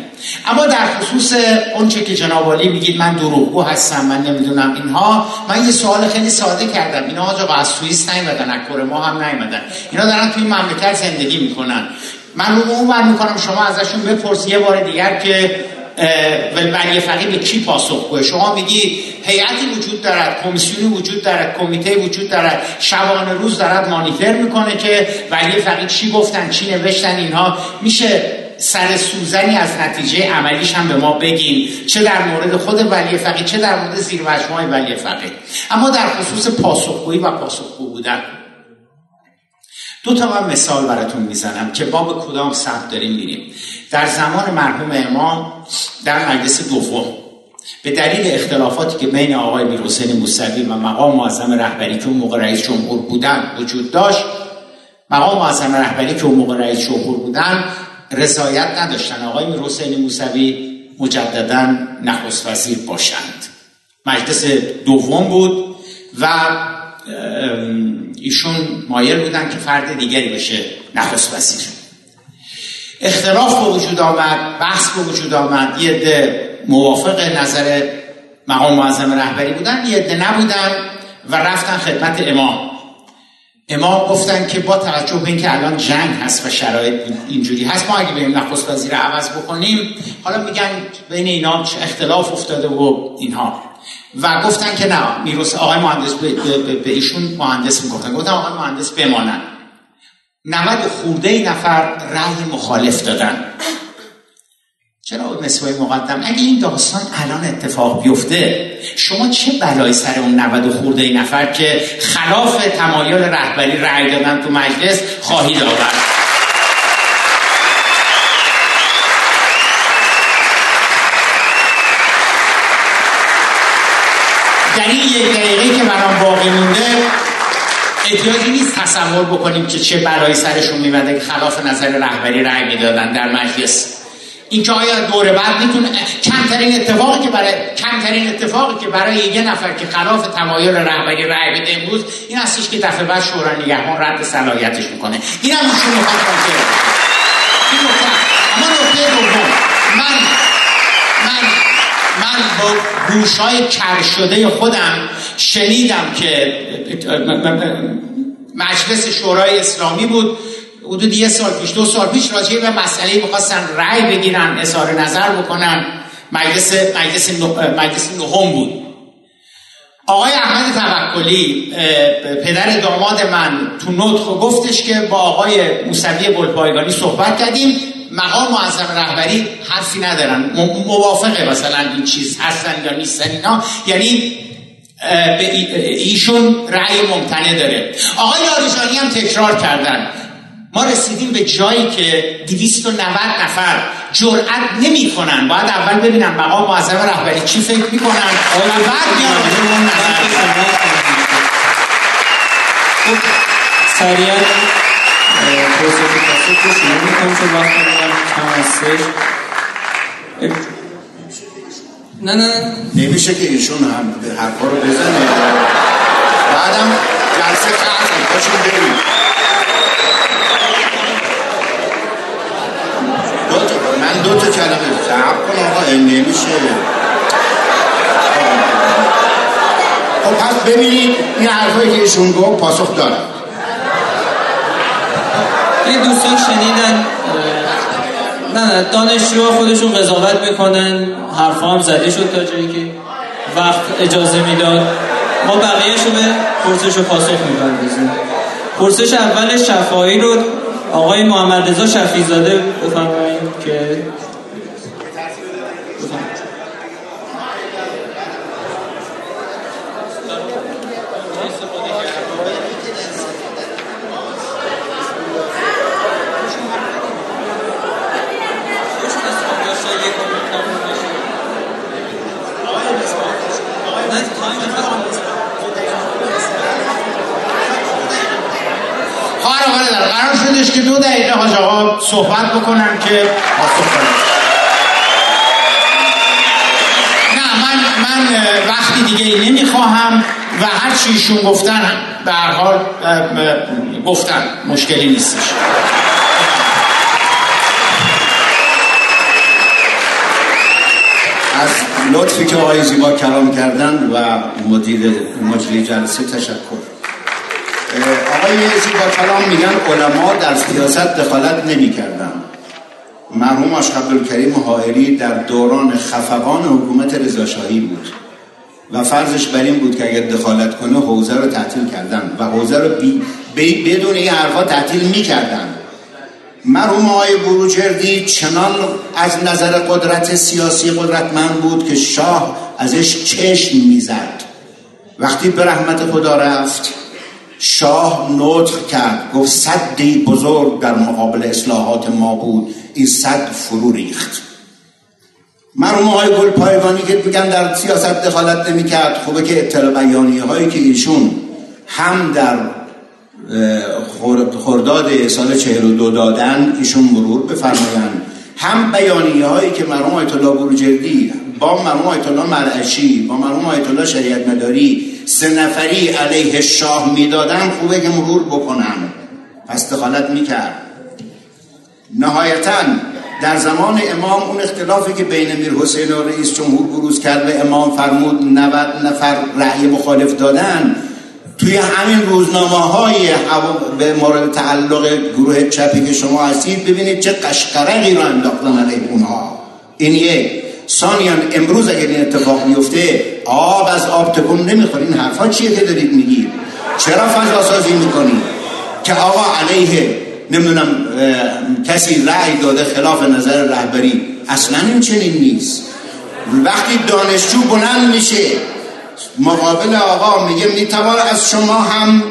اما در خصوص اونچه که جناب علی میگید من دروغگو هستم من نمی‌دونم اینها من یه سوال خیلی ساده کردم. اینا آجا از سوئیس نیومدن از کره ما هم نیومدن. اینا دارن توی مملکت زندگی می‌کنن. من رو اون می‌کنم شما ازشون بپرس. یه بار دیگر که ولی فقیه به کی پاسخگوه شما میگی هیئتی وجود دارد کمیسیونی وجود دارد کمیته وجود دارد. شبانه روز دارد مانیتور می‌کنه که ولی فقیه چی گفتن چی نوشتن اینها میشه سر سوزنی از نتیجه عملیش هم به ما بگین. چه در مورد خود ولی فقیه چه در مورد زیر ولی فقیه. اما در خصوص پاسخگویی و پاسخگو بودن. دو تا من مثال براتون می‌زنم که باب کدام سبت داریم میریم در زمان مرحوم امام در مجلس دوم به دلیل اختلافاتی که بین آقای میرحسین موسوی و مقام معظم رهبری که اون موقع رئیس جمهور بودن وجود داشت مقام معظم رهبری که اون موقع رئیس جمهور بودن رضایت نداشتن. آقای میرحسین موسوی مجددا نخست وزیر باشند. مجلس دوم بود و ایشون مایل بودن که فرد دیگری بشه نخست وزیر. اختلاف به وجود آمد بحث به وجود آمد. یه عده موافق نظر مقام معظم رهبری بودن یه عده نبودن و رفتن خدمت امام. امام گفتن که با توجه به اینکه الان جنگ هست و شرایط اینجوری هست ما اگه بریم نخست وزیر عوض بکنیم حالا میگن بین اینا اختلاف افتاده و اینها. و گفتن که نه میروس آقای مهندس به, به, ایشون مهندس می‌گفتن. گفتن آقای مهندس بمانن 90 خورده نفر رأی مخالف دادن. چرا مسوای مقدم؟ اگه این داستان الان اتفاق بیفته شما چه بلایی سر اون 90 خورده نفر که خلاف تمایل رهبری رأی دادن تو مجلس خواهید آورد؟ در این یک دقیقه که برام باقی مونده احتیاجی نیست تصور بکنیم که چه برای سرشون میمده که خلاف نظر رهبری رأی می‌دادن در مجلس. اینکه آیا دوره بعد می‌تونه کمترین اتفاقی که برای کمترین اتفاقی که برای یه نفر که خلاف تمایل رهبری رأی بده امروز این هستش که دفعه بعد شورای نگهبان رد صلاحیتش می‌کنه. این هم میشه می‌خواد این اما نکته دوم. من با گوشهای کر شده خودم شنیدم که مجلس شورای اسلامی بود. حدود یه سال پیش دو سال پیش راجعه به مسئله می‌خواستن رأی بگیرن اظهار نظر بکنن. مجلس مجلس مجلس نهم بود. آقای احمد توکلی پدر داماد من تو نطق گفتش که با آقای موسوی گلپایگانی صحبت کردیم. مقام معظم رهبری حرفی ندارن. موافقه مثلا این چیز هستن یا نیستن اینا. یعنی به ایشون رأی ممتنع داره. آقای لاریجانی هم تکرار کردن. ما رسیدیم به جایی که 290 نفر جرأت نمی‌کنن. باید اول ببینن مقام معظم رهبری چی فکر می‌کنن. و بعد بیان سریعا پرسش پاسخ رو شروع می‌کنم کم هستش نه نه. نمیشه که ایشون هم حرفا رو بزنه. بعدم جلسه قطع پاشون بریم. من دو تا کلمه صبر کن آقا نمیشه. خب پس ببینید این حرفایی که ایشون گفت پاسخ داره یه دوستان شنیدن نه نه دانشجو خودشون قضاوت می‌کنن. حرفا هم زده شد تا جایی که وقت اجازه می‌داد. ما بقیهشو به پرسش و پاسخ می‌پردازیم. پرسش اول شفایی رو آقای محمد رضا شفیزاده بفرمایید که شدش که دو دقیقه حاج آقا صحبت بکنم که پاسخ نه من من وقتی دیگه نمی‌خواهم و هر چیشون گفتن به هر حال گفتن. مشکلی نیستش. از لطفی که آقای زیبا کلام کردن و مدیر مجری جلسه تشکر. آقای زیبا کلام میگن علما در سیاست دخالت نمی کردن مرحوم آشق عبدالکریم حائری در دوران خفقان حکومت رضاشاهی بود و فرضش بر این بود که اگر دخالت کنه حوزه رو تعطیل کردن و حوزه رو بی بدون این حرفا تعطیل می‌کردن. مرحوم آقای بروجردی چنان از نظر قدرت سیاسی قدرتمند بود که شاه ازش چشم می‌زد. وقتی به رحمت خدا رفت شاه نطق کرد گفت صدی بزرگ در مقابل اصلاحات ما بود این صد فرو ریخت. مرحوم های گل پایگانی که میگن در سیاست دخالت نمی‌کرد خوبه که اطلاع بیانیه هایی که ایشون هم در خرداد سال 42 دادن ایشون مرور بفرمایند. هم بیانیه هایی که مرحوم آیت الله با مرحوم آیت مرعشی با مرحوم آیت شریعت مداری سه نفری علیه شاه می‌دادن خوبه که مرور بکنن. پس دخالت می‌کرد. نهایتا در زمان امام اون اختلافی که بین میر حسین و رئیس جمهور بروز کرد به امام فرمود 90 نفر رأی مخالف دادن توی همین روزنامه های به مورد تعلق گروه چپی که شما هستید ببینید چه قشقرقی رو انداختن علیه اونها. این یک. سانیان امروز اگر این اتفاق میفته آب از آب تکون نمی‌خوره. این حرفا چیه که دارید میگید چرا فضا سازی می‌کنید که آقا علیه نمی‌دونم کسی رأی داده خلاف نظر رهبری. اصلا این چنین نیست. وقتی دانشجو بلند میشه مقابل آقا میگه می‌توان از شما هم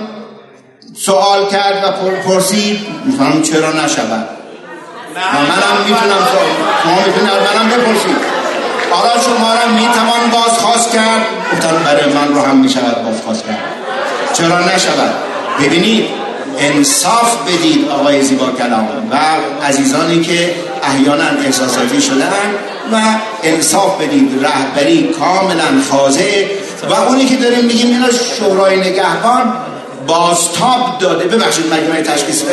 سوال کرد و پرسید. میفهم چرا نشود. و منم می‌تونم شما می‌تونم منم بپرسید. حالا شما را می‌توان بازخواست کرد. گفتن برای من رو هم می‌شود بازخواست کرد. چرا نشود؟ ببینید انصاف بدید آقای زیبا کلام. و عزیزانی که احیانا احساساتی شدن و انصاف بدید رهبری کاملا خاضع. و اونی که داریم میگیم اینا شورای نگهبان بازتاب داده ببخشید مجموعه تشخیص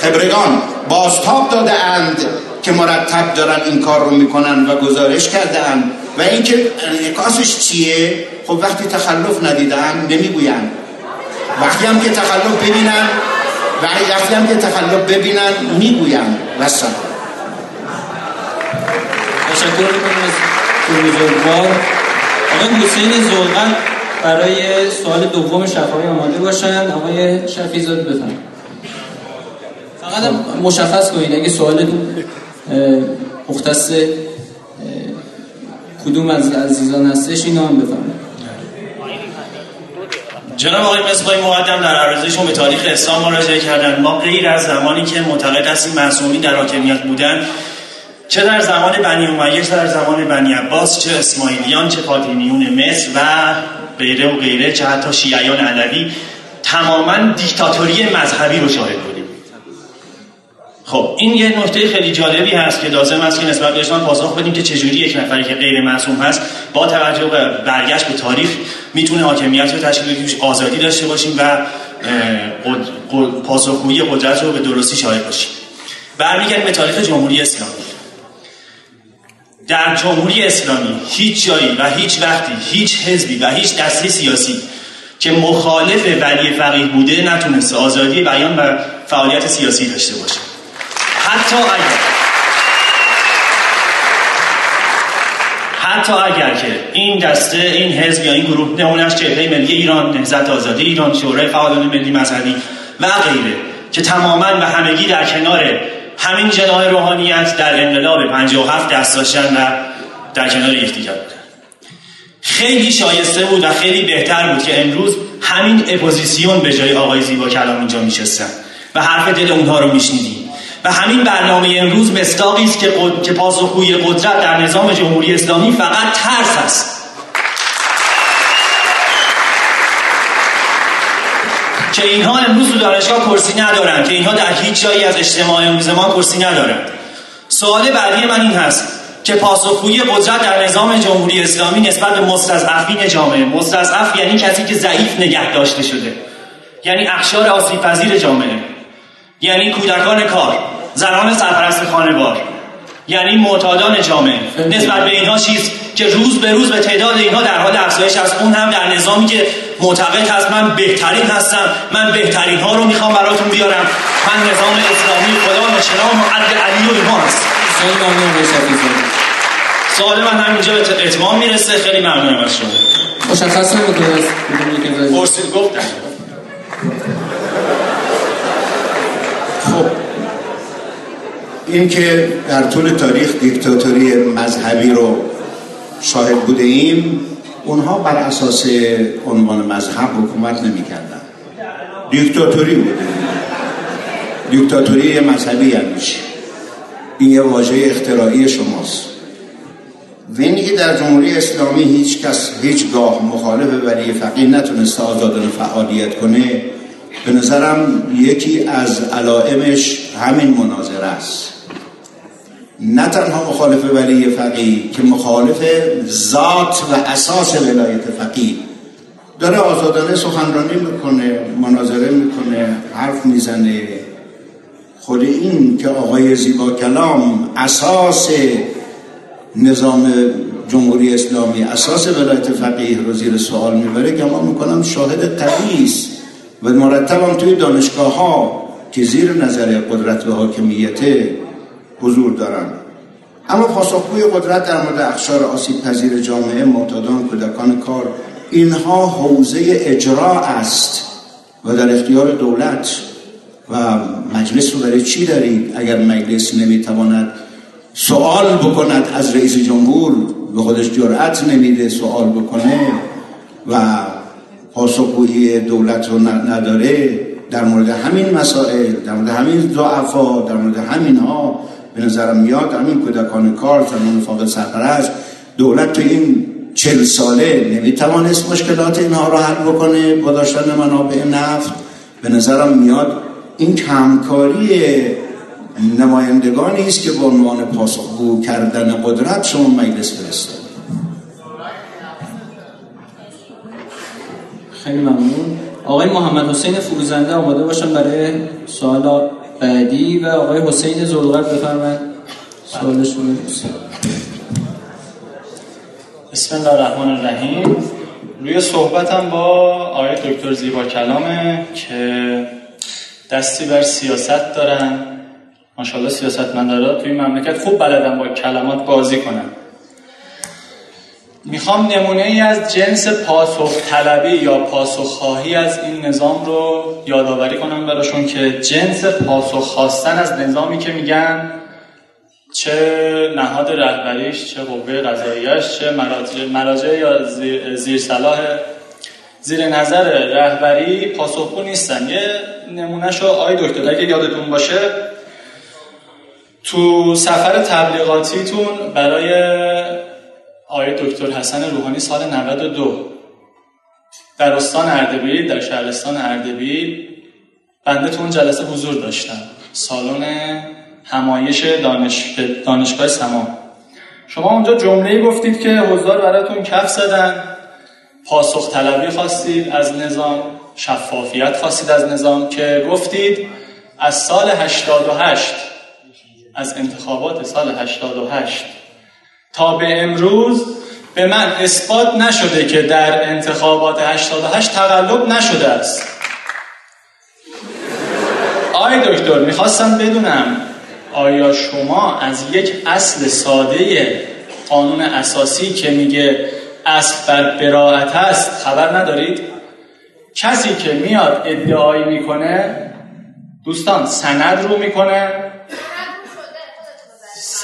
خبرگان بازتاب داده اند که مرتب دارن این کار رو می‌کنن و گزارش کردن و اینکه انعکاسش چیه؟ خب وقتی تخلف ندیدن نمی‌گوین وقتی هم که تخلف ببینن وقتی هم که تخلف ببینن می‌گوین وسط تشکر می‌کنم از آقای حسین زلغن برای سوال دوم شفایی آماده باشند آقای شفیزاد بفرمایید. فقط مشخص کنید اگه سوال مختص کدوم از عزیزان هستش اینا هم بفرمایید. جناب آقای مصباحی مقدم در عرضشون به تاریخ اسلام مراجعه کردن. ما غیر از زمانی که معتقد هستیم معصومین در حاکمیت بودن چه در زمان بنی امیه چه در زمان بنی عباس چه اسماعیلیان چه فاطمیون مصر و غیره و غیره چه حتی شیعیان علوی تماما دیکتاتوری مذهبی رو شاهد بودیم. خب این یه نکته خیلی جالبی هست که لازم است که نسبت بهش پاسخ بدیم که چجوری یک نفری که غیر معصوم هست با توجه به برگشت به تاریخ می‌تونه حاکمیت رو تشکیل بدیم آزادی داشته باشیم و پاسخگویی قدرت رو به درستی شاهد باشیم. برمیگردیم به تاریخ جمهوری اسلامی. در جمهوری اسلامی هیچ جایی و هیچ وقتی هیچ حزبی و هیچ دسته سیاسی که مخالف ولی فقیه بوده نتونسته آزادی بیان و فعالیت سیاسی داشته باشه. حتی اگر حتی اگر که این دسته این حزب یا این گروه نمونهش جبهه ملی ایران نهضت آزادی ایران شورای فعالان ملی مذهبی و غیره که تماما و همگی در کنار همین جناه روحانیت در انقلاب 57 دست داشتن و در کنار یکدیگر بودن. خیلی شایسته بود و خیلی بهتر بود که امروز همین اپوزیسیون به جای آقای زیبا کلام اینجا میشستن و حرف دل اونها رو میشنیدیم. و همین برنامه امروز مستاقی است که, قد... که پاسخگوی قدرت در نظام جمهوری اسلامی فقط ترس است. که اینها امروز تو دانشگاه کرسی ندارن که اینها در هیچ جایی از اجتماع امروز ما کرسی ندارن. سوال بعدی من این هست که پاسخگویی قدرت در نظام جمهوری اسلامی نسبت به مستضعفین جامعه مستضعف یعنی کسی که ضعیف نگه داشته شده یعنی اخشار آسیب پذیر جامعه یعنی کودکان کار زنان سرپرست خانوار یعنی معتادان جامعه. نسبت به اینها چیز که روز به روز به تعداد اینها در حال افزایش است اون هم در نظامی که معتقد هست من بهترین هستم. من بهترین ها رو می‌خوام براتون بیارم. من نظام اسلامی خدا نشنام و عدل علی و ایمان است سوال من همینجا به اتمام می‌رسه. خیلی ممنونم از شما. مشخص نمی‌کنه پرسید گفتم خب. این که در طول تاریخ دیکتاتوری مذهبی رو شاهد بوده ایم اونها بر اساس عنوان مذهب حکومت نمی کردن دیکتاتوری بوده دیکتاتوری مذهبی یعنی این یه واژه اختراعی شماست. و اینی که در جمهوری اسلامی هیچ کس هیچگاه مخالف ولی فقیه نتونسته آزادانه فعالیت کنه. به نظرم یکی از علائمش همین مناظره است. نه تنها مخالف ولی فقیه که مخالف ذات و اساس ولایت فقیه. داره آزادانه سخنرانی می‌کنه مناظره می‌کنه حرف می‌زنه. خود این که آقای زیبا کلام اساس نظام جمهوری اسلامی اساس ولایت فقیه رو زیر سوال می‌بره که ما می‌کنم شاهد است و مرتبم توی دانشگاه ها که زیر نظر قدرت و حاکمیت حضور دارن اما پاسخگوی قدرت در مورد اخشار آسیب پذیر جامعه معتادان کودکان کار اینها حوزه اجرا است و در اختیار دولت و مجلس رو برای چی دارید؟ اگر مجلس نمی‌تواند سوال بکند از رئیس جمهور به خودش جرأت نمیده سوال بکنه و پاسخگویی دولت رو نداره در مورد همین مسائل در مورد همین ضعفا در مورد همین ها به نظرم میاد. همین کودکان کار زمان فاقد سرپرست دولت تو این چل ساله نمی‌توانست مشکلات اینها رو حل بکنه با داشتن منابع نفت. به نظرم میاد این کمکاری نمایندگانی است که به عنوان پاسخگو کردن قدرت شما مجلس فرستاد خیلی ممنون. آقای محمد حسین فروزنده آماده باشن برای سوال بعدی و آقای حسین زلغت بفرمایید. سوالشون بسم الله الرحمن الرحیم. روی صحبتم با آقای دکتر زیبا کلامه که دستی بر سیاست دارن. ماشاءالله سیاست مندارا توی مملکت خوب بلدن با کلمات بازی کنن. می‌خوام نمونه ای از جنس پاسخ طلبی یا پاسخ خواهی از این نظام رو یادآوری کنم براشون که جنس پاسخ خواستن از نظامی که میگن چه نهاد رهبریش چه قوه قضاییش چه مراجع, یا زیر, زیر صلاح زیر نظر رهبری پاسخگو نیستن. یه نمونهشو آی دکتر اگه یادتون باشه تو سفر تبلیغاتیتون برای آقای دکتر حسن روحانی سال 92 در استان اردبیل در شهرستان اردبیل بنده تو اون جلسه حضور داشتم. سالن همایش دانش... دانشگاه سما شما اونجا جمله گفتید که حضار براتون کف زدن. پاسخ طلبی خواستید از نظام شفافیت خواستید از نظام که گفتید از سال 88 از انتخابات سال 88 تا به امروز به من اثبات نشده که در انتخابات 88 تقلب نشده است آی دکتر می‌خواستم بدونم آیا شما از یک اصل ساده قانون اساسی که میگه اصل بر براعت است خبر ندارید؟ کسی که میاد ادعایی می‌کنه دوستان سند رو می‌کنه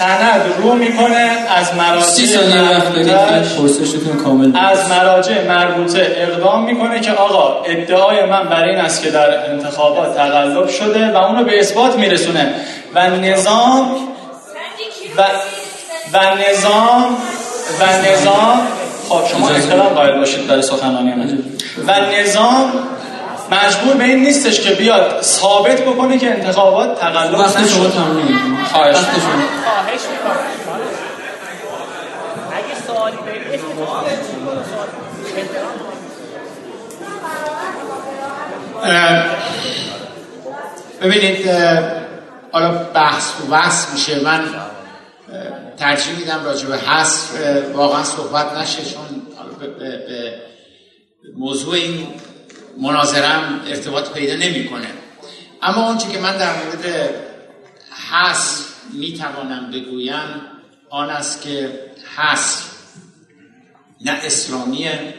سند رو می‌کنه از مراجع از مراجع مربوطه اقدام می‌کنه که آقا ادعای من برای این است که در انتخابات تقلب شده و اونو به اثبات میرسونه. و نظام و, و نظام و نظام خب شما احترام قائل باشید برای سخنرانی من. و نظام مجبور به این نیستش که بیاد ثابت بکنه که انتخابات تقلب وقت شما تمام خواهش خواهش اگه سوالی ببینید حالا بحث و بحث میشه. من ترجیح میدم راجع به حصر واقعا صحبت نشه چون به موضوع این مناظرم ارتباط پیدا نمی‌کنه. اما اونچه که من در مورد حصر می‌توانم بگویم آن است که حصر نه اسلامیه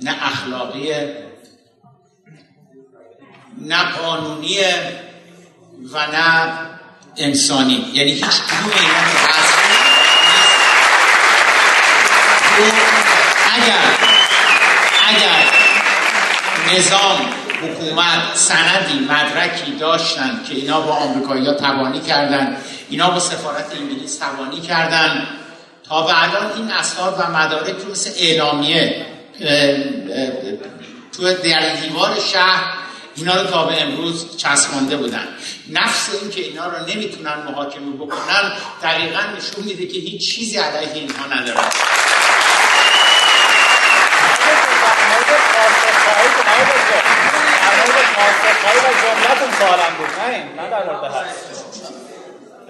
نه اخلاقیه نه قانونیه و نه انسانی. یعنی هیچ کدوم اگر اگر نظام حکومت سندی مدرکی داشتن که اینا با آمریکایی ها تبانی کردن اینا با سفارت انگلیس تبانی کردن. تا الان این اسناد و مدارک رو مثل اعلامیه تو در دیوار شهر اینا رو تا به امروز چسبانده بودن. نفس این که اینا رو نمی‌تونن محاکمه بکنن دقیقا نشون میده که هیچ چیزی علیه اینها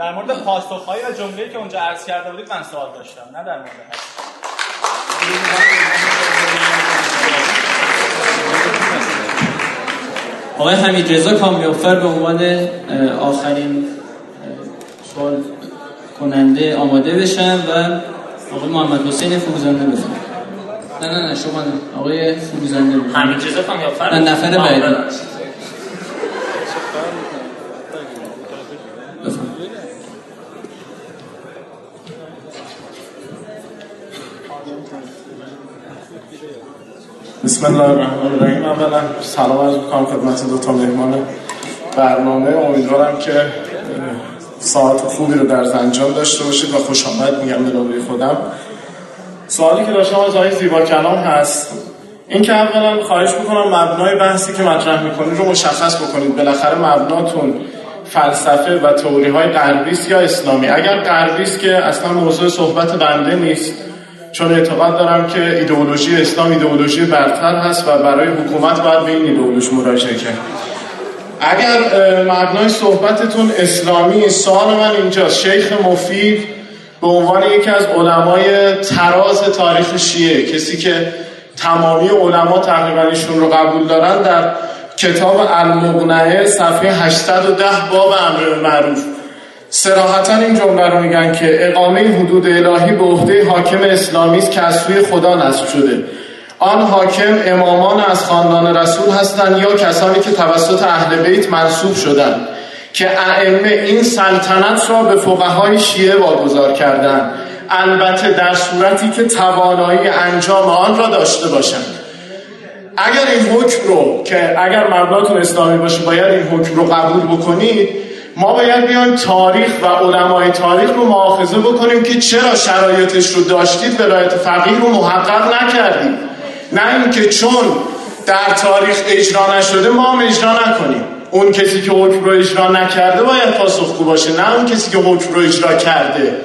در مورد پاسخهایی و جمله‌ای که اونجا عرض کرده بودید من سوال داشتم نه در مورد آقای حمید رضا کامیافر به عنوان آخرین سوال کننده آماده بشن و آقای محمد حسین فروزنده بفرم نه نه نه شما نه. آقای فروزنده حمید رضا کامیافر نه نفر بعدی. بسم الله الرحمن الرحیم. اولا سلام عرض می‌کنم خدمت دو تا مهمان برنامه. امیدوارم که ساعت خوبی رو در زنجان داشته باشید و خوش آمد میگم به خودم. سوالی که داشتم از آقای زیبا کلام هست این که اولا خواهش می‌کنم مبنای بحثی که مطرح می‌کنید رو مشخص بکنید. بالاخره مبناتون فلسفه و تئوری های غربی یا اسلامی؟ اگر غربی که اصلا موضوع صحبت بنده نیست چون اعتقاد دارم که ایدئولوژی اسلام ایدئولوژی برتر هست و برای حکومت باید به این ایدئولوژی مراجعه کرد. اگر مبنای صحبتتون اسلامی سوال من اینجا شیخ مفید به عنوان یکی از علمای تراز تاریخ شیعه کسی که تمامی علما تقریبا ایشون رو قبول دارن در کتاب المغنعه صفحه 810 باب امر معروف. سراحتا این جمله رو میگن که اقامه حدود الهی به عهده حاکم اسلامی است که از سوی خدا نصب شده. آن حاکم امامان از خاندان رسول هستند یا کسانی که توسط اهل بیت منصوب شدند. که ائمه این سلطنت را به فقهای شیعه واگذار کردند. البته در صورتی که توانایی انجام آن را داشته باشند. اگر این حکم رو که اگر مبناتون اسلامی باشه باید این حکم رو قبول بکنید ما باید بیایم تاریخ و علمای تاریخ رو معاخذه بکنیم که چرا شرایطش رو داشتید ولایت فقیه رو محقق نکردید. نه اینکه چون در تاریخ اجرا نشده ما هم اجرا نکنیم. اون کسی که حکم رو اجرا نکرده باید پاسخگو باشه نه اون کسی که حکم رو اجرا کرده.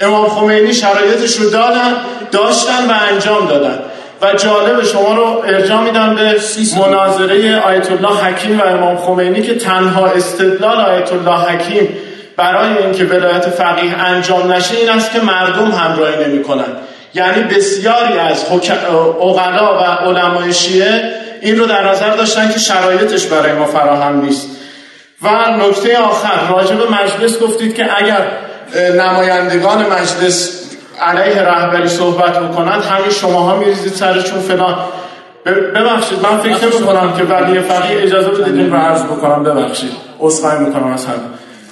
امام خمینی شرایطش رو دادن داشتن و انجام دادن. و جالب شما رو ارجاع میدم به مناظره آیت الله حکیم و امام خمینی که تنها استدلال آیت الله حکیم برای اینکه ولایت فقیه انجام نشه این است که مردم همراهی نمی‌کنن. یعنی بسیاری از اقلا و علمای شیعه این رو در نظر داشتن که شرایطش برای ما فراهم نیست. و نکته آخر راجع به مجلس گفتید که اگر نمایندگان مجلس علیه رهبری صحبت بکنند همین شماها میریزید سرشون فلان. ببخشید من فکر نمی کنم که ولی فقیه اجازه بدید این عرض بکنم. ببخشید اصخایی می‌کنم از همه.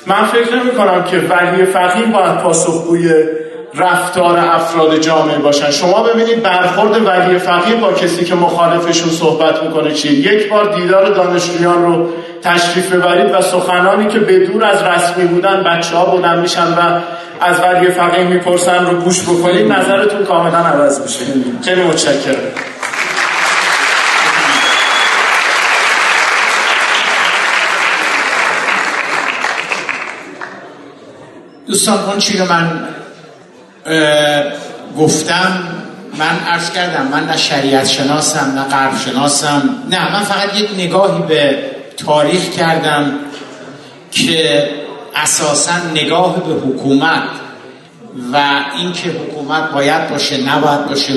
من فکر نمی کنم که ولی فقیه باید پاسخگوی رفتار افراد جامعه باشن. شما ببینید برخورد ولی فقیه با کسی که مخالفشون صحبت می‌کنه چیه؟ یک بار دیدار دانشجویان رو تشریف ببرید و سخنانی که به از رسمی بودن بچه ها بودن میشن و از ولی فقیه می‌پرسن رو گوش بکنید نظرتون کاملا عوض میشه. خیلی متشکرم. دوستان اون چی رو من گفتم من عرض کردم من نه شریعت شناسم نه غرب شناسم. نه من فقط یک نگاهی به تاریخ کردم که اساسا نگاه به حکومت و اینکه حکومت باید باشه نباید باشه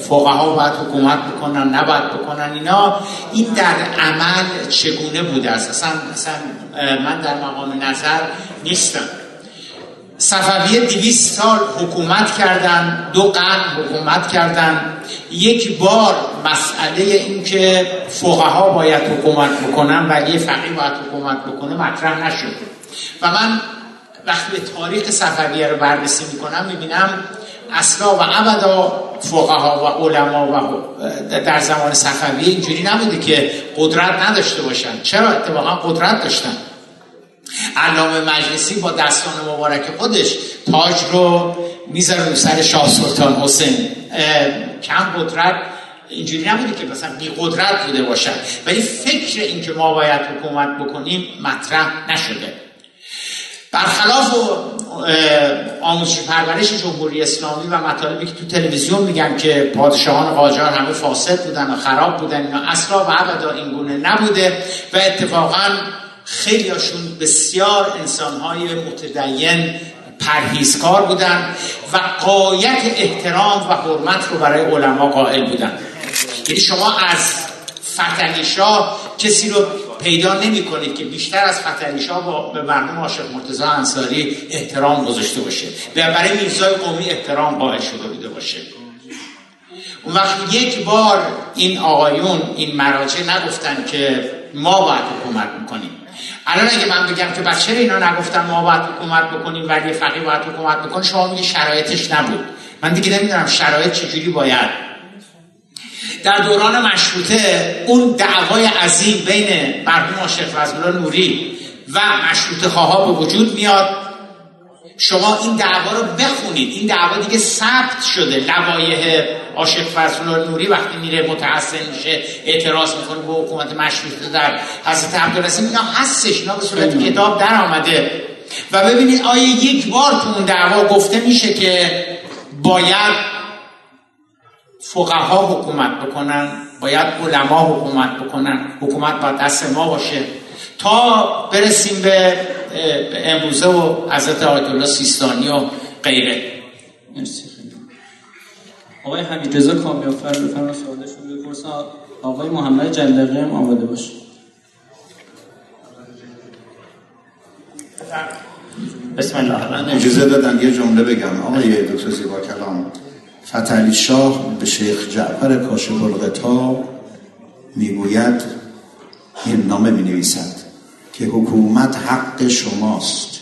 فقها باید حکومت بکنن نباید بکنن اینا. این در عمل چگونه بوده است؟ اصلا, اصلا من در مقام نظر نیستم. صفویه دویست سال حکومت کردن دو قرن حکومت کردن. یک بار مسئله این که فقها باید حکومت بکنن ولی فقیه باید حکومت بکنه مطرح نشد. و من وقتی به تاریخ صفویه رو بررسی می‌کنم می‌بینم اصلا و ابدا فقها و علما و در زمان صفویه اینجوری نبوده که قدرت نداشته باشن. چرا؟ اتفاقا قدرت داشتن. علامه مجلسی با دستان مبارک خودش تاج رو می‌ذاره رو سر شاه سلطان حسین. کم قدرت اینجوری نبوده که مثلا بی قدرت بوده باشن ولی فکر اینکه ما باید حکومت بکنیم مطرح نشده. برخلاف آموزش پرورش جمهوری اسلامی و مطالبی که تو تلویزیون میگن که پادشاهان قاجار همه فاسد بودن و خراب بودن اینا اصلا و ابدا این گونه نبوده و اتفاقا خیلیاشون بسیار انسانهای متدین پرهیزکار بودن و قایت احترام و حرمت رو برای علما قائل بودن. یعنی شما از فتنیشا کسی رو پیدا نمی کنید که بیشتر از فتنیشا با به مردم عاشق مرتضی انصاری احترام گذاشته باشه. و برای میرزای قومی احترام قائل شده بوده باشه. اون وقت یک بار این آقایون این مراجع نگفتن که ما باید حکومت می‌کنیم الان اگه من بگم که بچه اینا نگفتن ما باید حکومت بکنیم ولی فقیه باید حکومت بکن شما میگی شرایطش نبود. من دیگه نمی‌دونم شرایط چجوری باید. در دوران مشروطه اون دعوای عظیم بین مرحوم عاشق فضل نوری و مشروطه خواه به وجود میاد. شما این دعوا رو بخونید. این دعوا دیگه ثبت شده. لوایح عاشق فضل نوری وقتی میره متحسن میشه اعتراض می‌کنه به حکومت مشروطه در حضرت عبدالرحیم. اینا هستش. اینا به صورت کتاب در آمده و ببینید آیا یک بار تو اون دعوا گفته میشه که باید فقها حکومت بکنن باید علما حکومت بکنن. حکومت باید دست ما باشه. تا برسیم به امروزه و حضرت آیت الله سیستانی و غیره. آقای حمید رضا کامیافر بفرما سوالشون بپرسن. آقای محمد جلقی هم آماده باشه. بسم الله. من الرحمن اجازه دادن یه جمله بگم. آقای دکتر زیبا کلام فتحعلی شاه به شیخ جعفر کاشف الغطا می‌گوید این نامه می نویسد که حکومت حق شماست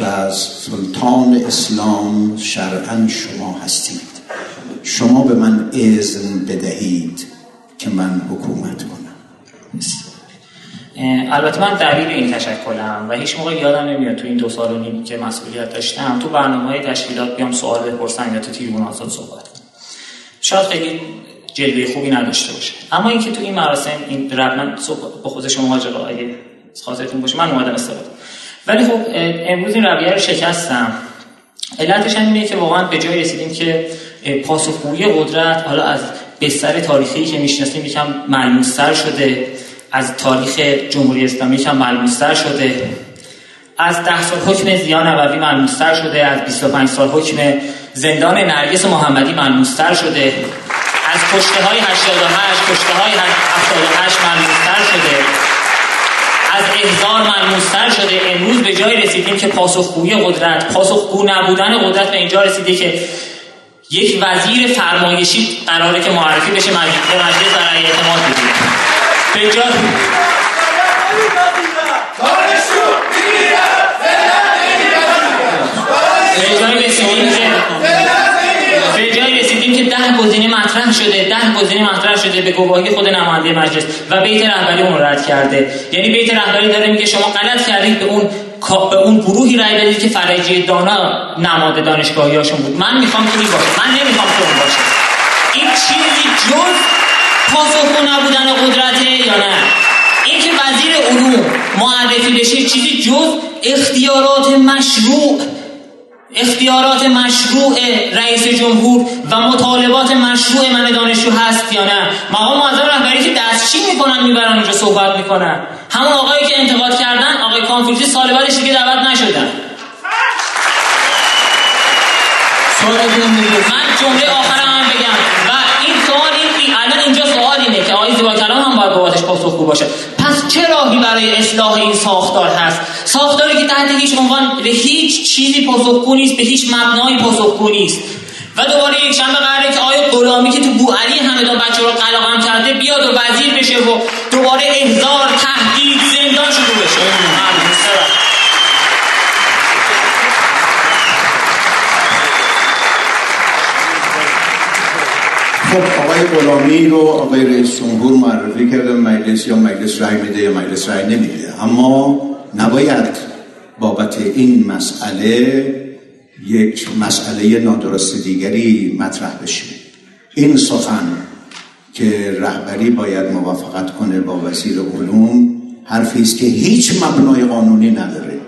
و از سلطان اسلام شرعا شما هستید. شما به من اذن بدهید که من حکومت کنم. البته من دلیل این تشکلم و هیچ موقع یادم نمیاد تو این دو سال نیم که مسئولیت داشتم تو برنامه های تشکیلات بیام سوال بپرسم یا تو تیرون آزاد صحبت کنم. شاید خیلی جلوه خوبی نداشته باشه. اما اینکه تو این مراسم این ربما صحبت با خود شما حاج آقا اگه خاطرتون باشه من اومدم استفاده ولی خب امروز این رویه رو شکستم. علتش هم اینه که واقعا به جای رسیدیم که پاسخگویی قدرت حالا از بستر تاریخی که می‌شناسیم یکم ملموستر شده. از تاریخ جمهوری اسلامی یکم ملموستر شده. از ده سال حکم زیا نووی ملموستر شده. از 25 سال حکم زندان نرگس محمدی ملموستر شده. از کشته های 88 کشته های 78 ملموستر شده. از احضار ملموستر شده. امروز به جای رسیدیم که پاسخگویی قدرت پاسخگو نبودن قدرت به اینجا رسیده که یک وزیر فرمایشی قراره که معرفی بشه مجلس مجلس برای اعتماد بگیره. به جای به جای رسیدیم که به جای رسیدیم که ده گزینه مطرح شده ده گزینه مطرح شده به گواهی خود نماینده مجلس و بیت رهبری اون رد کرده. یعنی بیت رهبری داره میگه شما غلط کردید به اون به اون گروهی رای بدید که فرجی دانا نماد دانشگاهیاشون بود. من می‌خوام که باشه. من نمی‌خوام که اون باشه. این چیزی جز پاسخگو نبودن قدرته یا نه؟ اینکه وزیر علوم معرفی بشه چیزی جز اختیارات مشروع اختیارات مشروع رئیس جمهور و مطالبات مشروع من دانشجو هست یا نه؟ مقام معظم رهبری که دستچین می‌کنن می‌برن اونجا صحبت می‌کنن؟ همون آقایی که انتقاد کردن آقای کانفیوزی سال بعدش دیگه دعوت نشدن. من جمله آخرم هم بگم و این سوال این الان اینجا سوال اینه که آقای زیبا کلام هم باید بابتش پاسخگو باشه. پس چه راهی برای اصلاح این ساختار هست؟ ساختاری که تحت هیچ عنوان به هیچ چیزی پاسخگو نیست به هیچ مبنایی پاسخگو نیست. و دوباره یک شنبه قراره که آیا غلامی که تو بوعلی همدان بچه رو قلقم کرده بیاد و وزیر بشه و دوباره احضار تهدید زندان شروع بشه ممنون. سلام. خب آقای غلامی رو آقای رئیس جمهور معرفی کرده مجلس یا مجلس رای میده یا مجلس رای نمیده. اما نباید بابت این مسئله یک مسئله نادرست دیگری مطرح بشه. این سخن که رهبری باید موافقت کنه با وزیر علوم حرفی است که هیچ مبنای قانونی نداره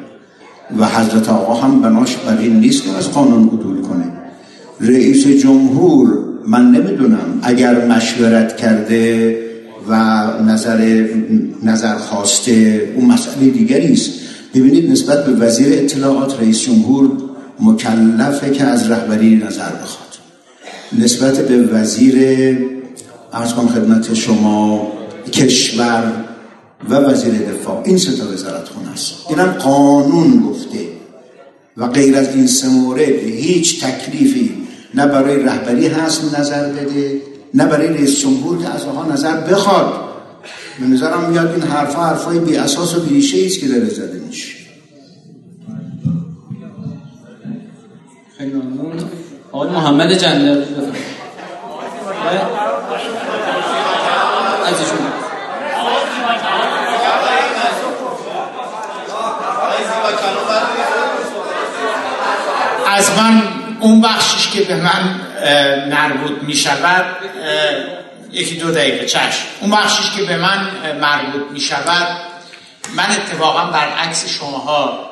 و حضرت آقا هم بناش بر این نیست که از قانون عدول کنه. رئیس جمهور من نمی‌دونم. اگر مشورت کرده و نظر نظر خواسته اون مسئله دیگری است. ببینید نسبت به وزیر اطلاعات رئیس جمهور مکلفه که از رهبری نظر بخواد. نسبت به وزیر ارز خدمت شما کشور و وزیر دفاع این سه وزارت خونه است. اینم قانون گفته و غیر از این سه مورد هیچ تکلیفی نه برای رهبری هست نظر بده نه برای رئیس جمهور که از آنها نظر بخواد. به نظرم میاد این حرفا حرفای بی اساس و بی ریشه است که داره زده میشه. آقای محمد جنده از ایشون از من اون بخشش که به من مربوط می شود یکی دو دقیقه چشم. اون بخشش که به من مربوط می شود من اتفاقا برعکس شماها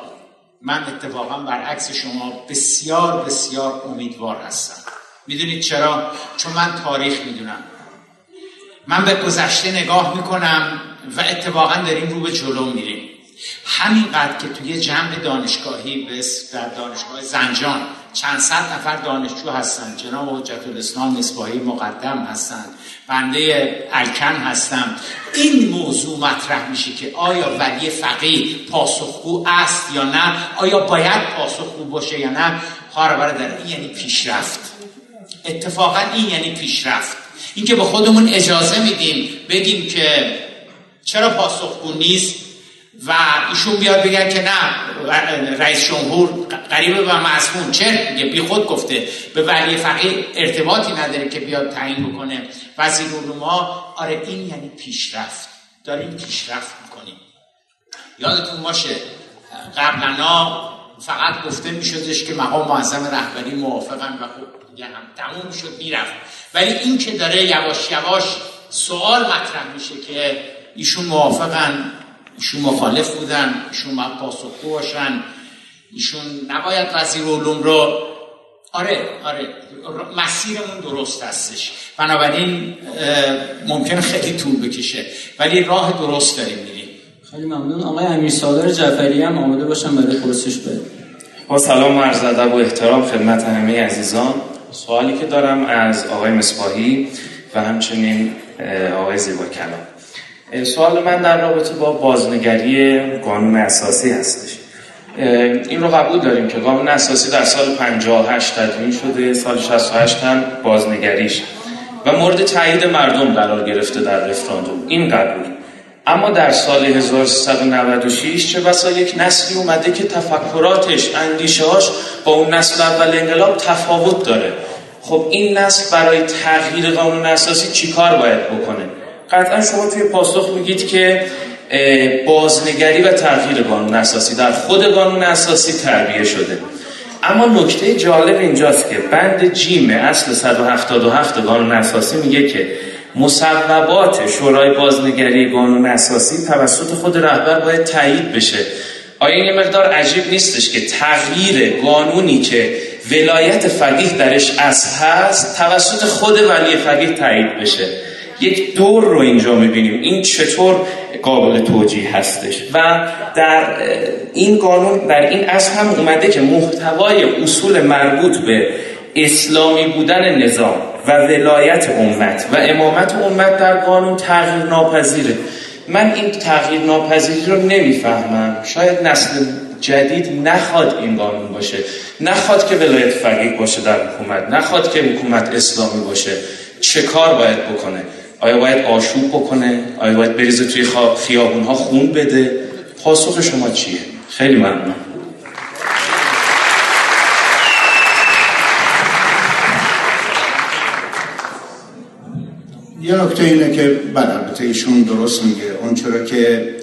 من اتفاقا برعکس شما بسیار بسیار امیدوار هستم. می‌دونید چرا؟ چون من تاریخ می‌دونم. من به گذشته نگاه می‌کنم و اتفاقا داریم رو به جلو میریم. همینقدر که توی جمع دانشگاهی بس در دانشگاه زنجان چند صد نفر دانشجو هستند. جناب حجت الاسلام مصباحی مقدم هستند. بنده الکن هستم این موضوع مطرح میشه که آیا ولی فقیه پاسخگو است یا نه؟ آیا باید پاسخگو باشه یا نه؟ خواهر برادر این یعنی پیشرفت. اتفاقا این یعنی پیشرفت. اینکه به خودمون اجازه میدیم بگیم که چرا پاسخگو نیست؟ و ایشون بیاد بگن که نه رئیس جمهور قریب و مسمون چه؟ میگه بی خود گفته. به ولی فقیه ارتباطی نداره که بیاد تعیین بکنه. وزیر علوما آره این یعنی پیشرفت. داریم پیشرفت می‌کنیم. یادتون باشه قبلا فقط گفته میشدش که مقام معظم رهبری موافقن و خب دیگه هم تموم شد می‌رفت. ولی این که داره یواش یواش سوال مطرح میشه که ایشون موافقن ایشون مخالف بودن ایشون باید پاسخگو باشن. ایشون نباید وزیر علوم رو آره آره مسیرمون درست هستش. بنابراین ممکن خیلی طول بکشه. ولی راه درست داریم میریم. خیلی ممنون. آقای امیر سالار جعفری هم آماده باشم برای پرسش بده با سلام و عرض ادب و احترام خدمت همه عزیزان. سوالی که دارم از آقای مصباحی و همچنین آقای زیبا کلام. سوال من در رابطه با بازنگری قانون اساسی هستش. این رو قبول داریم که قانون اساسی در سال 58 تدوین شده سال 68 هم بازنگریش. و مورد تایید مردم قرار گرفته در رفراندوم. این قبول. اما در سال 1396 چه بسا یک نسلی اومده که تفکراتش اندیشهاش با اون نسل اول انقلاب تفاوت داره. خب این نسل برای تغییر قانون اساسی چیکار باید بکنه؟ قطعا شما توی پاسخ میگید که بازنگری و تغییر قانون اساسی در خود قانون اساسی تربیه شده. اما نکته جالب اینجاست که بند جیم اصل 177 قانون اساسی میگه که مصوبات شورای بازنگری قانون اساسی توسط خود رهبر باید تایید بشه. آیا این مقدار عجیب نیستش که تغییر قانونی که ولایت فقیه درش اصل هست توسط خود ولی فقیه تایید بشه؟ یک دور رو اینجا می‌بینیم. این چطور قابل توجیه هستش؟ و در این قانون در این اصل هم اومده که محتوای اصول مربوط به اسلامی بودن نظام و ولایت امت و امامت امت در قانون تغییر ناپذیره من این تغییر ناپذیری رو نمی‌فهمم. شاید نسل جدید نخواد این قانون باشه. نخواد که ولایت فقیه باشه در حکومت. نخواد که حکومت اسلامی باشه. چه کار باید بکنه؟ آیا باید آشوب بکنه؟ آیا باید بریزه توی خیابون ها خون بده؟ پاسخ شما چیه؟ خیلی ممنون. یه نکته اینه که بله ایشون درست میگه. اون چرا که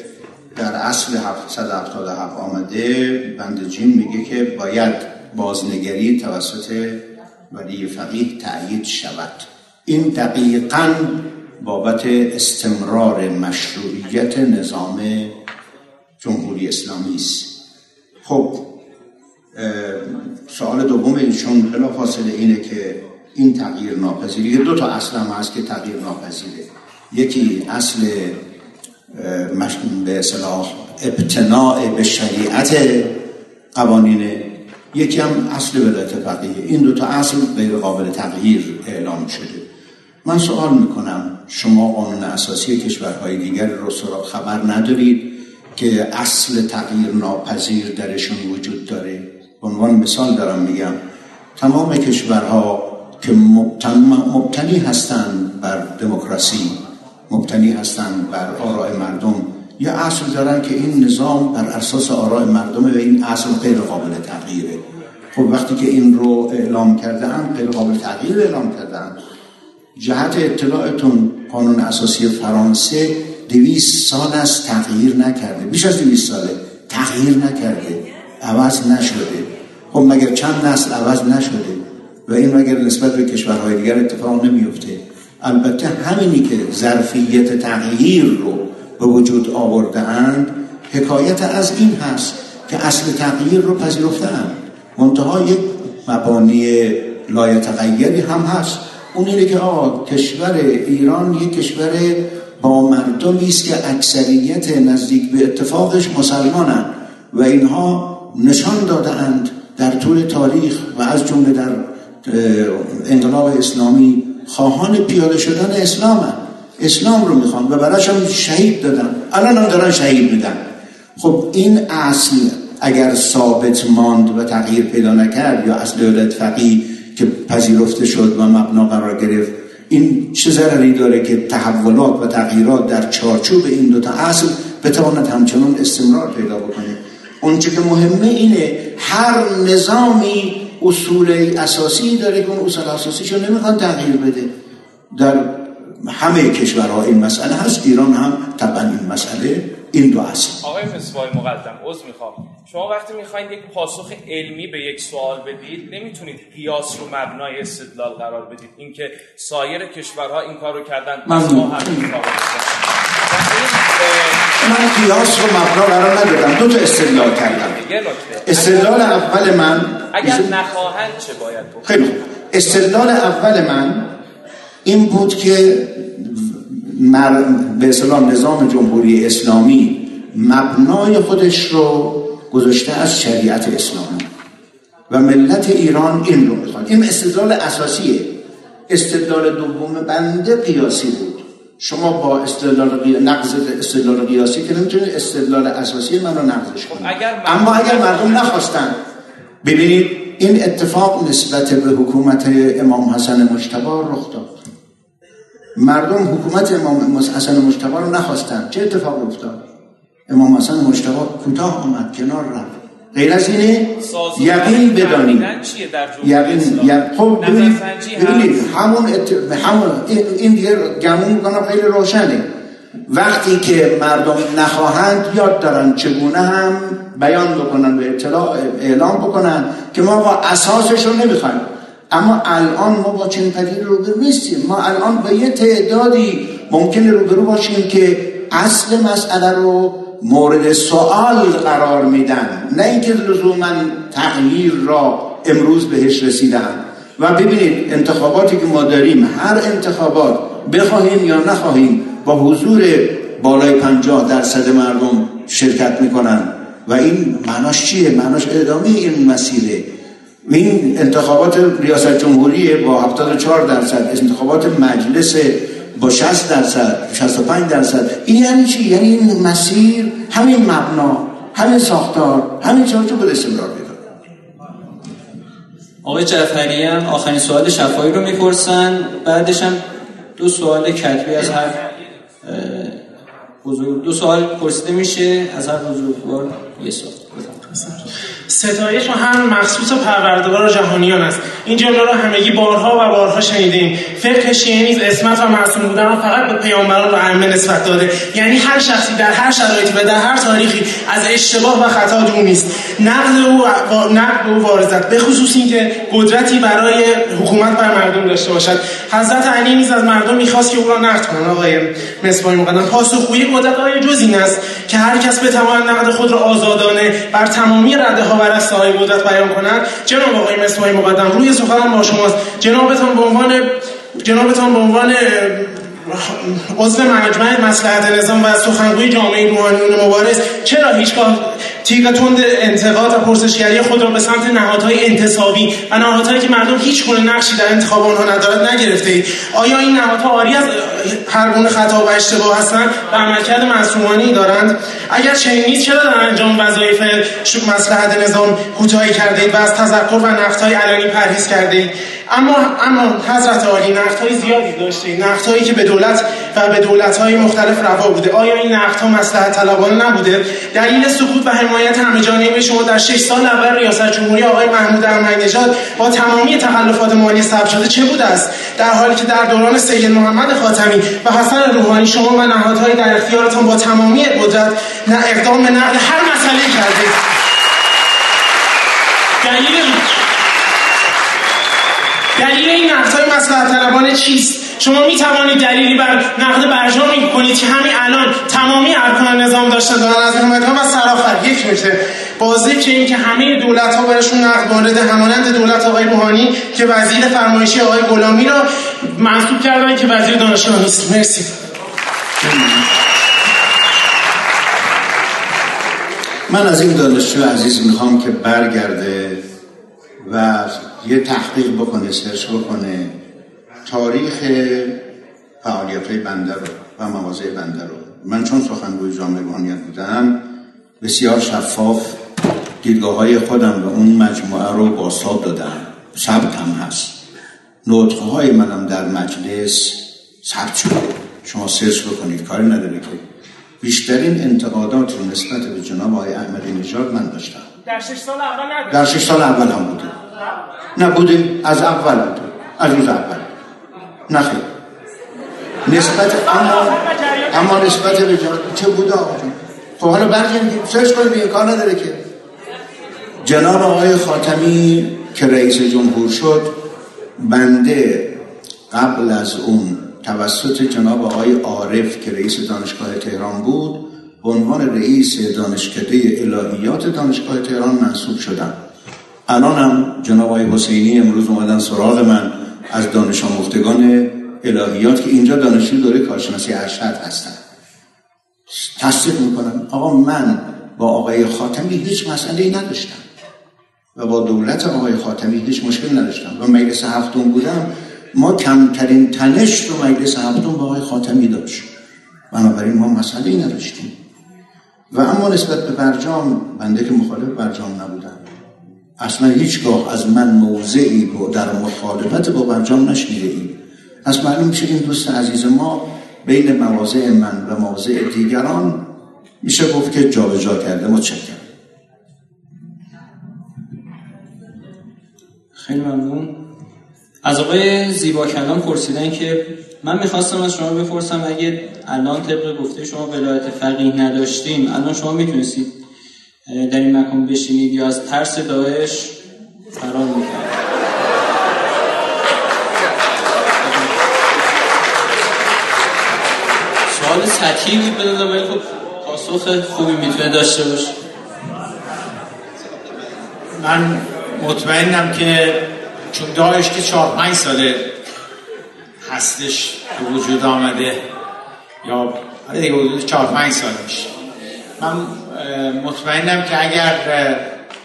در اصل 777 آمده بند جیم میگه که باید بازنگری توسط ولی فقیه تأیید شود. این دقیقا بابت استمرار مشروعیت نظام جمهوری اسلامی است. خب سوال دوم ایشون بلا فاصله اینه که این تغییر ناپذیری دو تا اصل هم هست که تغییر ناپذیره. یکی اصل به اصلاح ابتناع به شریعت قوانین یکی هم اصل ولایت فقیه. این دو تا اصل غیر قابل تغییر اعلام شده. من سوال می‌کنم. شما قانون اساسی کشورهای دیگر رو سراغ خبر ندارید که اصل تغییر ناپذیر درشون وجود داره؟ عنوان مثال دارم میگم تمام کشورها که مبتنی هستند بر دموکراسی مبتنی هستند بر آراء مردم یه اصل دارن که این نظام بر اساس آراء مردمه و این اصل غیر قابل تغییره. خب وقتی که این رو اعلام کرده هم غیر قابل تغییر اعلام کردن جهت اطلاعتون قانون اساسی فرانسه دویست سال از تغییر نکرده. بیش از دویست ساله. تغییر نکرده. عوض نشده. خب مگر چند نسل عوض نشده؟ و این مگر نسبت به کشورهای دیگر اتفاق نمیفته؟ البته همینی که ظرفیت تغییر رو به وجود آورده اند حکایت از این هست که اصل تغییر رو پذیرفتن منتها یک مبانی لایتغیری هم هست. اون اینه که آقا کشور ایران یک کشور با مردمی است که اکثریت نزدیک به اتفاقش مسلمانند و اینها نشان داده اند در طول تاریخ و از جمله در انقلاب اسلامی خواهان پیاده شدن اسلام اسلام رو می‌خوان و براش هم شهید دادن. الان هم دارن شهید میدن. خب این اصل اگر ثابت ماند و تغییر پیدا نکرد یا اصل دولت فقی که پذیرفته شد و مبنا قرار گرفت. این چه ضرری داره که تحولات و تغییرات در چارچوب این دوتا اصل بتواند همچنان استمرار پیدا بکنه؟ اونچه که مهمه اینه هر نظامی اصول اساسی داره که اون اصول اساسیشو نمی‌خواد تغییر بده. در همه کشورها این مسئله هست. ایران هم طبعا این مسئله این دو اصل. آقای فسوای مقدم عذر می‌خوام. شما وقتی می‌خواین یک پاسخ علمی به یک سوال بدید نمی‌تونید قیاس رو مبنای استدلال قرار بدید. اینکه سایر کشورها این کار رو کردن. کار من قیاس رو مبنا قرار ندادم دو تا استدلال کردم. استدلال اول من اگر نخواهند چه باید بود خیلی استدلال اول من این بود که به اسلام نظام جمهوری اسلامی مبنای خودش رو گذاشته از شریعت اسلامی و ملت ایران این رو می‌خواد. این استدلال اساسیه. استدلال دوم بنده قیاسی بود. شما با استدلال قی... نقض استدلال قیاسی که نمی‌تونید استدلال اساسی من رو نقضش کنید. خب اما اگر مردم نخواستن. ببینید این اتفاق نسبت به حکومت امام حسن مجتبی رخ داد. مردم حکومت امام حسن مجتبی رو نخواستن. چه اتفاق افتاد؟ امام حسن مجتبی کوتاه آمد کنار رفت. غیر از اینه یقین بدانید. یقین خب ببینید همون, ات... همون این دیگه گمون می‌کنم خیلی روشنه. وقتی که مردم نخواهند یاد دارن چگونه هم بیان بکنن و اطلاع اعلام بکنن که ما با اساسش رو نمی‌خوایم. اما الان ما با چنین پدید روبرو نیستیم. ما الان با یه تعدادی ممکنه روبرو باشیم که اصل مسئله رو مورد سوال قرار میدن. نه اینکه لزوما تغییر را امروز بهش رسیدن. و ببینید انتخاباتی که ما داریم هر انتخابات بخواهیم یا نخواهیم با حضور بالای پنجاه درصد مردم شرکت می‌کنن. و این معناش چیه؟ معناش ادامه این مسیره. این انتخابات ریاست جمهوری با 74 درصد انتخابات مجلس با 60 درصد 65 درصد. این یعنی چی؟ یعنی این مسیر همین مبنا همین ساختار همین چارچوب استمرار پیدا آقای جعفری هم آخرین سوال شفایی رو می‌پرسن. بعدش هم دو سوال کتبی از هر بزرگ دو سوال پرسیده میشه از هر بزرگوار یه سوال. ستایش و هم مخصوص پروردگار جهانیان است. این جمله را همگی بارها و بارها شنیدیم. فقه شیعه نیز اسمت و معصوم بودن را فقط به پیامبران و ائمه نسبت داده. یعنی هر شخصی در هر شرایطی و در هر تاریخی از اشتباه و خطا دور نیست. نقد او نقد او وارزد. به خصوص اینکه قدرتی برای حکومت بر مردم داشته باشد. حضرت علی نیز از مردم می‌خواست که او را نقد کنند. آقای مصباح مقدم پاسخگویی قدرت آیا جز این است که هر کس بتواند نقد خود را آزادانه بر تمامی رده ها بر صاحب قدرت بیان کنند جناب آقای مصباح مقدم روی سخنم با شماست. جنابتان به عنوان جنابتان به عنوان عضو مجمع مسلحت نظام و سخنگوی جامعه روحانیون مبارز چرا هیچگاه تیغ تند انتقاد و پرسشگری خود را به سمت نهادهای انتصابی و نهادهایی که مردم هیچ گونه نقشی در انتخاب آنها ندارد نگرفته اید. آیا این نهادها آری از هر گونه خطا و اشتباه هستند و عملکرد معصومانه دارند؟ اگر چنین نیست چرا در انجام وظایف مسلحت نظام کوتاهی کرده اید و از تذکر و نقدهای علنی پرهیز کرده اید؟ اما اما حضرت عالی های زیادی داشته هایی که به دولت و به دولت های مختلف روا بوده. آیا این ها مصلحت طلبانه نبوده؟ دلیل سکوت و حمایت همه شما در شش سال اول ریاست جمهوری آقای محمود احمدی نژاد با تمامی تخلفات مالی ثبت شده چه بوده است؟ در حالی که در دوران سید محمد خاتمی و حسن روحانی شما و نهادهای در اختیارتان با تمامی قدرت نه اقدام به نقل هر مسئله کرده دلیل دلیل این نقدهای مسئله طلبانه چیست؟ شما می توانید دلیلی بر نقد برجامی کنید که همین الان تمامی ارکان نظام داشته دارن از حکومت و سرآخر یک میشه بازی که این که همه دولت ها برشون نقد وارد همانند دولت آقای روحانی که وزیر فرمایشی آقای غلامی را منصوب کردن که وزیر دانشگاه نیست. مرسی. من از این دانشجو عزیز می‌خوام که برگرده و یه تحقیق بکنه سرچ بکنه. تاریخ فعالیت های بنده رو و مواضع بنده رو. من چون سخنگوی جامعه روحانیت بودم بسیار شفاف دیدگاه های خودم و اون مجموعه رو بازتاب دادم. ثبت هم هست. نطقه های منم در مجلس ثبت شده. شما سرچ بکنید. کاری نداره که. بیشترین انتقادات رو نسبت به جناب آقای احمدی نژاد من داشتم. در شش سال اول در شش سال اول هم بوده. نه. بوده از اول بوده. از روز اول. نه خیر نسبت اما اما نسبت جناب چه بوده آقا جون؟ خب حالا برگردیم سرچ کنید به کار نداره که. جناب آقای خاتمی که رئیس جمهور شد بنده قبل از اون توسط جناب آقای عارف که رئیس دانشگاه تهران بود به عنوان رئیس دانشکده الهیات دانشگاه تهران منصوب شدم. الان هم جناب آقای حسینی امروز اومدن سراغ من. از دانش آموختگان الهیات که اینجا دانشجو دوره کارشناسی ارشد هستن. تصدیق می‌کنم. آقا من با آقای خاتمی هیچ مسئله ای نداشتم. و با دولت آقای خاتمی هیچ مشکل نداشتم. و مجلس هفتم بودم. ما کمترین تنش رو مجلس هفتم با آقای خاتمی داشت بنابراین ما مسئله ای نداشتیم. و اما نسبت به برجام بنده که مخالف برجام نبودم. اصلا هیچگاه از من موضعی در مخالفت با برجام نشنیده ایم. از معلوم میشه این دوست عزیز ما بین مواضع من و مواضع دیگران میشه گفت که جابجا جا کرده. متشکرم. خیلی ممنون. از آقای زیبا کلام پرسیدن که من می‌خواستم از شما بپرسم اگه الان طبق گفته شما ولایت فقیه نداشتیم الان شما می‌تونستید در این مکان بشینید یا از ترس داعش فرار می‌کنید سوال سطحی بود بدادم ولی خب پاسخ خوبی می‌تونه داشته باشه. من مطمئنم که چون داعش که چهار پنج ساله هستش به وجود آمده یا آره دیگه حدود چهار پنج سال میشه من مطمئنم که اگر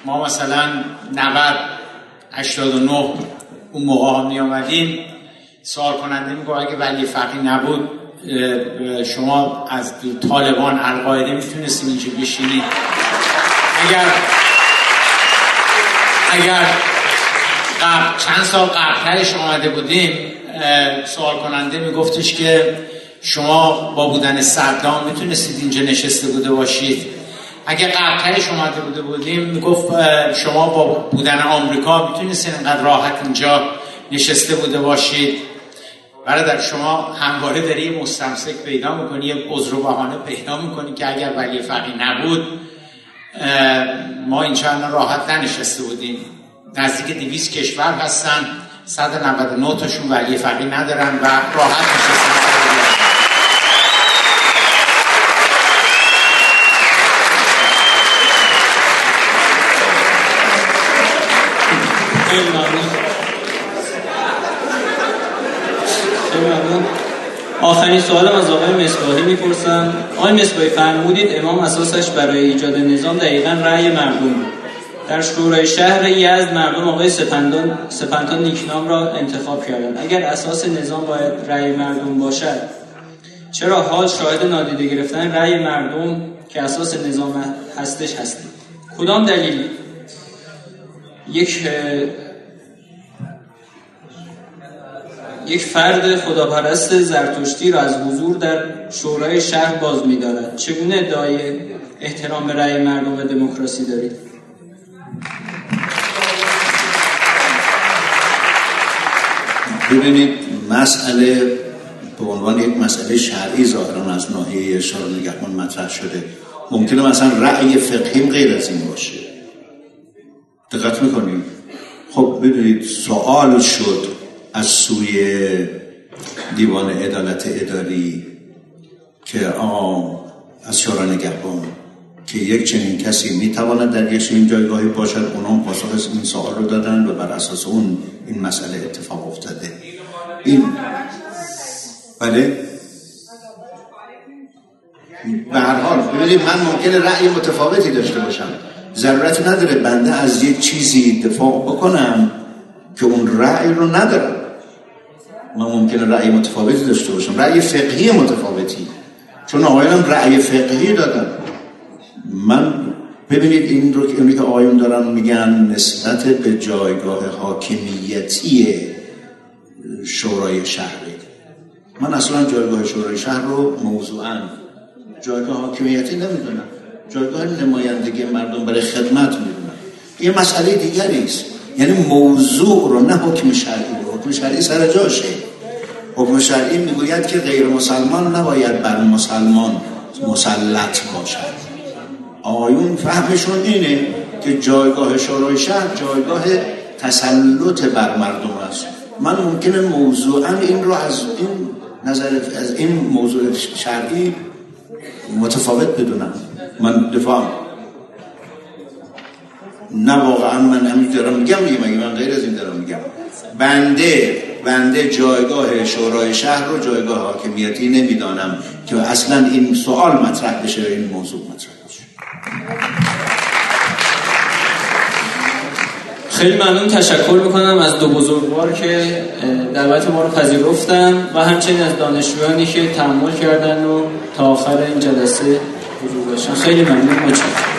ما مثلا 90 89 اون موقع ها می آمدیم سوال کننده میگو اگه ولی فقی نبود شما از طالبان القاعده می‌تونستیم اینجا بشینید اگر اگر چند سال قبلترش آمده بودیم سوال کننده میگفتش که شما با بودن صدام می‌تونستید اینجا نشسته بوده باشید. اگر قبلترش اومده بوده بودیم می‌گفت شما با بودن آمریکا می‌تونستید اینقدر راحت اینجا نشسته بوده باشید. برادر شما همواره داری یه مستمسک پیدا می‌کنی یه عذر و بهانه پیدا می‌کنی که اگر ولی فقی نبود ما اینجا راحت ننشسته بودیم. نزدیک دیویس کشور هستن 199 تاشون ولی فقی ندارن و راحت نشستن. آخرین سوالم از آقای مصباحی می‌پرسم. آقای مصباحی فرمودید امام اساسش برای ایجاد نظام دقیقا رأی مردم. در شورای شهر یزد مردم آقای سپندان سپندان نیکنام را انتخاب کردند. اگر اساس نظام باید رأی مردم باشد چرا حال شاهد نادیده گرفتن رأی مردم که اساس نظام هستش هستیم کدام دلیل؟ یک یک فرد خداپرست زرتشتی را از حضور در شورای شهر باز می‌دارد چگونه ادعای احترام به رأی مردم و دموکراسی دارید؟ ببینید مسئله به عنوان یک مسئله شرعی ظاهرا از ناحیه اشاره نگهبان مطرح شده. ممکنه مثلا رأی فقهیم غیر از این باشه. دقت می‌کنید خب ببینید سوال شد از سوی دیوان عدالت اداری که آقا از شورا نگهبان که یک چنین کسی می‌تواند در یک چنین جایگاهی باشد اونام پاسخ این سوال رو دادن و بر اساس اون این مسئله اتفاق افتاده. این بله؟ به هر حال ببینید من ممکنه رأی متفاوتی داشته باشم. ضرورت نداره بنده از یک چیزی دفاع بکنم که اون رأی رو ندارم. من ممکنه رأی متفاوتی داشته باشم. رأی فقهی متفاوتی. چون آقایانم رأی فقهی دادن. من ببینید این رو که اونی که دارن میگن نسبت به جایگاه حاکمیتی شورای شهری. من اصلا جایگاه شورای شهر رو موضوعا جایگاه حاکمیتی نمی‌دونم. جایگاه نمایندگی مردم برای خدمت می‌دونم یه مسئله دیگری است. یعنی موضوع رو نه حکم شرعی رو. حکم شرعی سر جاشه. حکم شرعی می‌گوید که غیر مسلمان نباید بر مسلمان مسلط باشد. آیون فهمشون اینه که جایگاه شورای شهر جایگاه تسلط بر مردم است. من ممکنه موضوعا این رو از این نظر از این موضوع شرعی متفاوت بدونم. من دفاع نه واقعا من همین دارم میگم مگه من غیر از این دارم میگم. بنده بنده جایگاه شورای شهر رو جایگاه حاکمیتی نمی‌دانم که اصلا این سوال مطرح بشه این موضوع مطرح بشه. خیلی ممنون تشکر می‌کنم از دو بزرگوار که دعوت ما رو پذیرفتن و همچنین از دانشجویانی که تحمل کردن و تا آخر این جلسه حضور داشتن خیلی ممنون متشکرم شما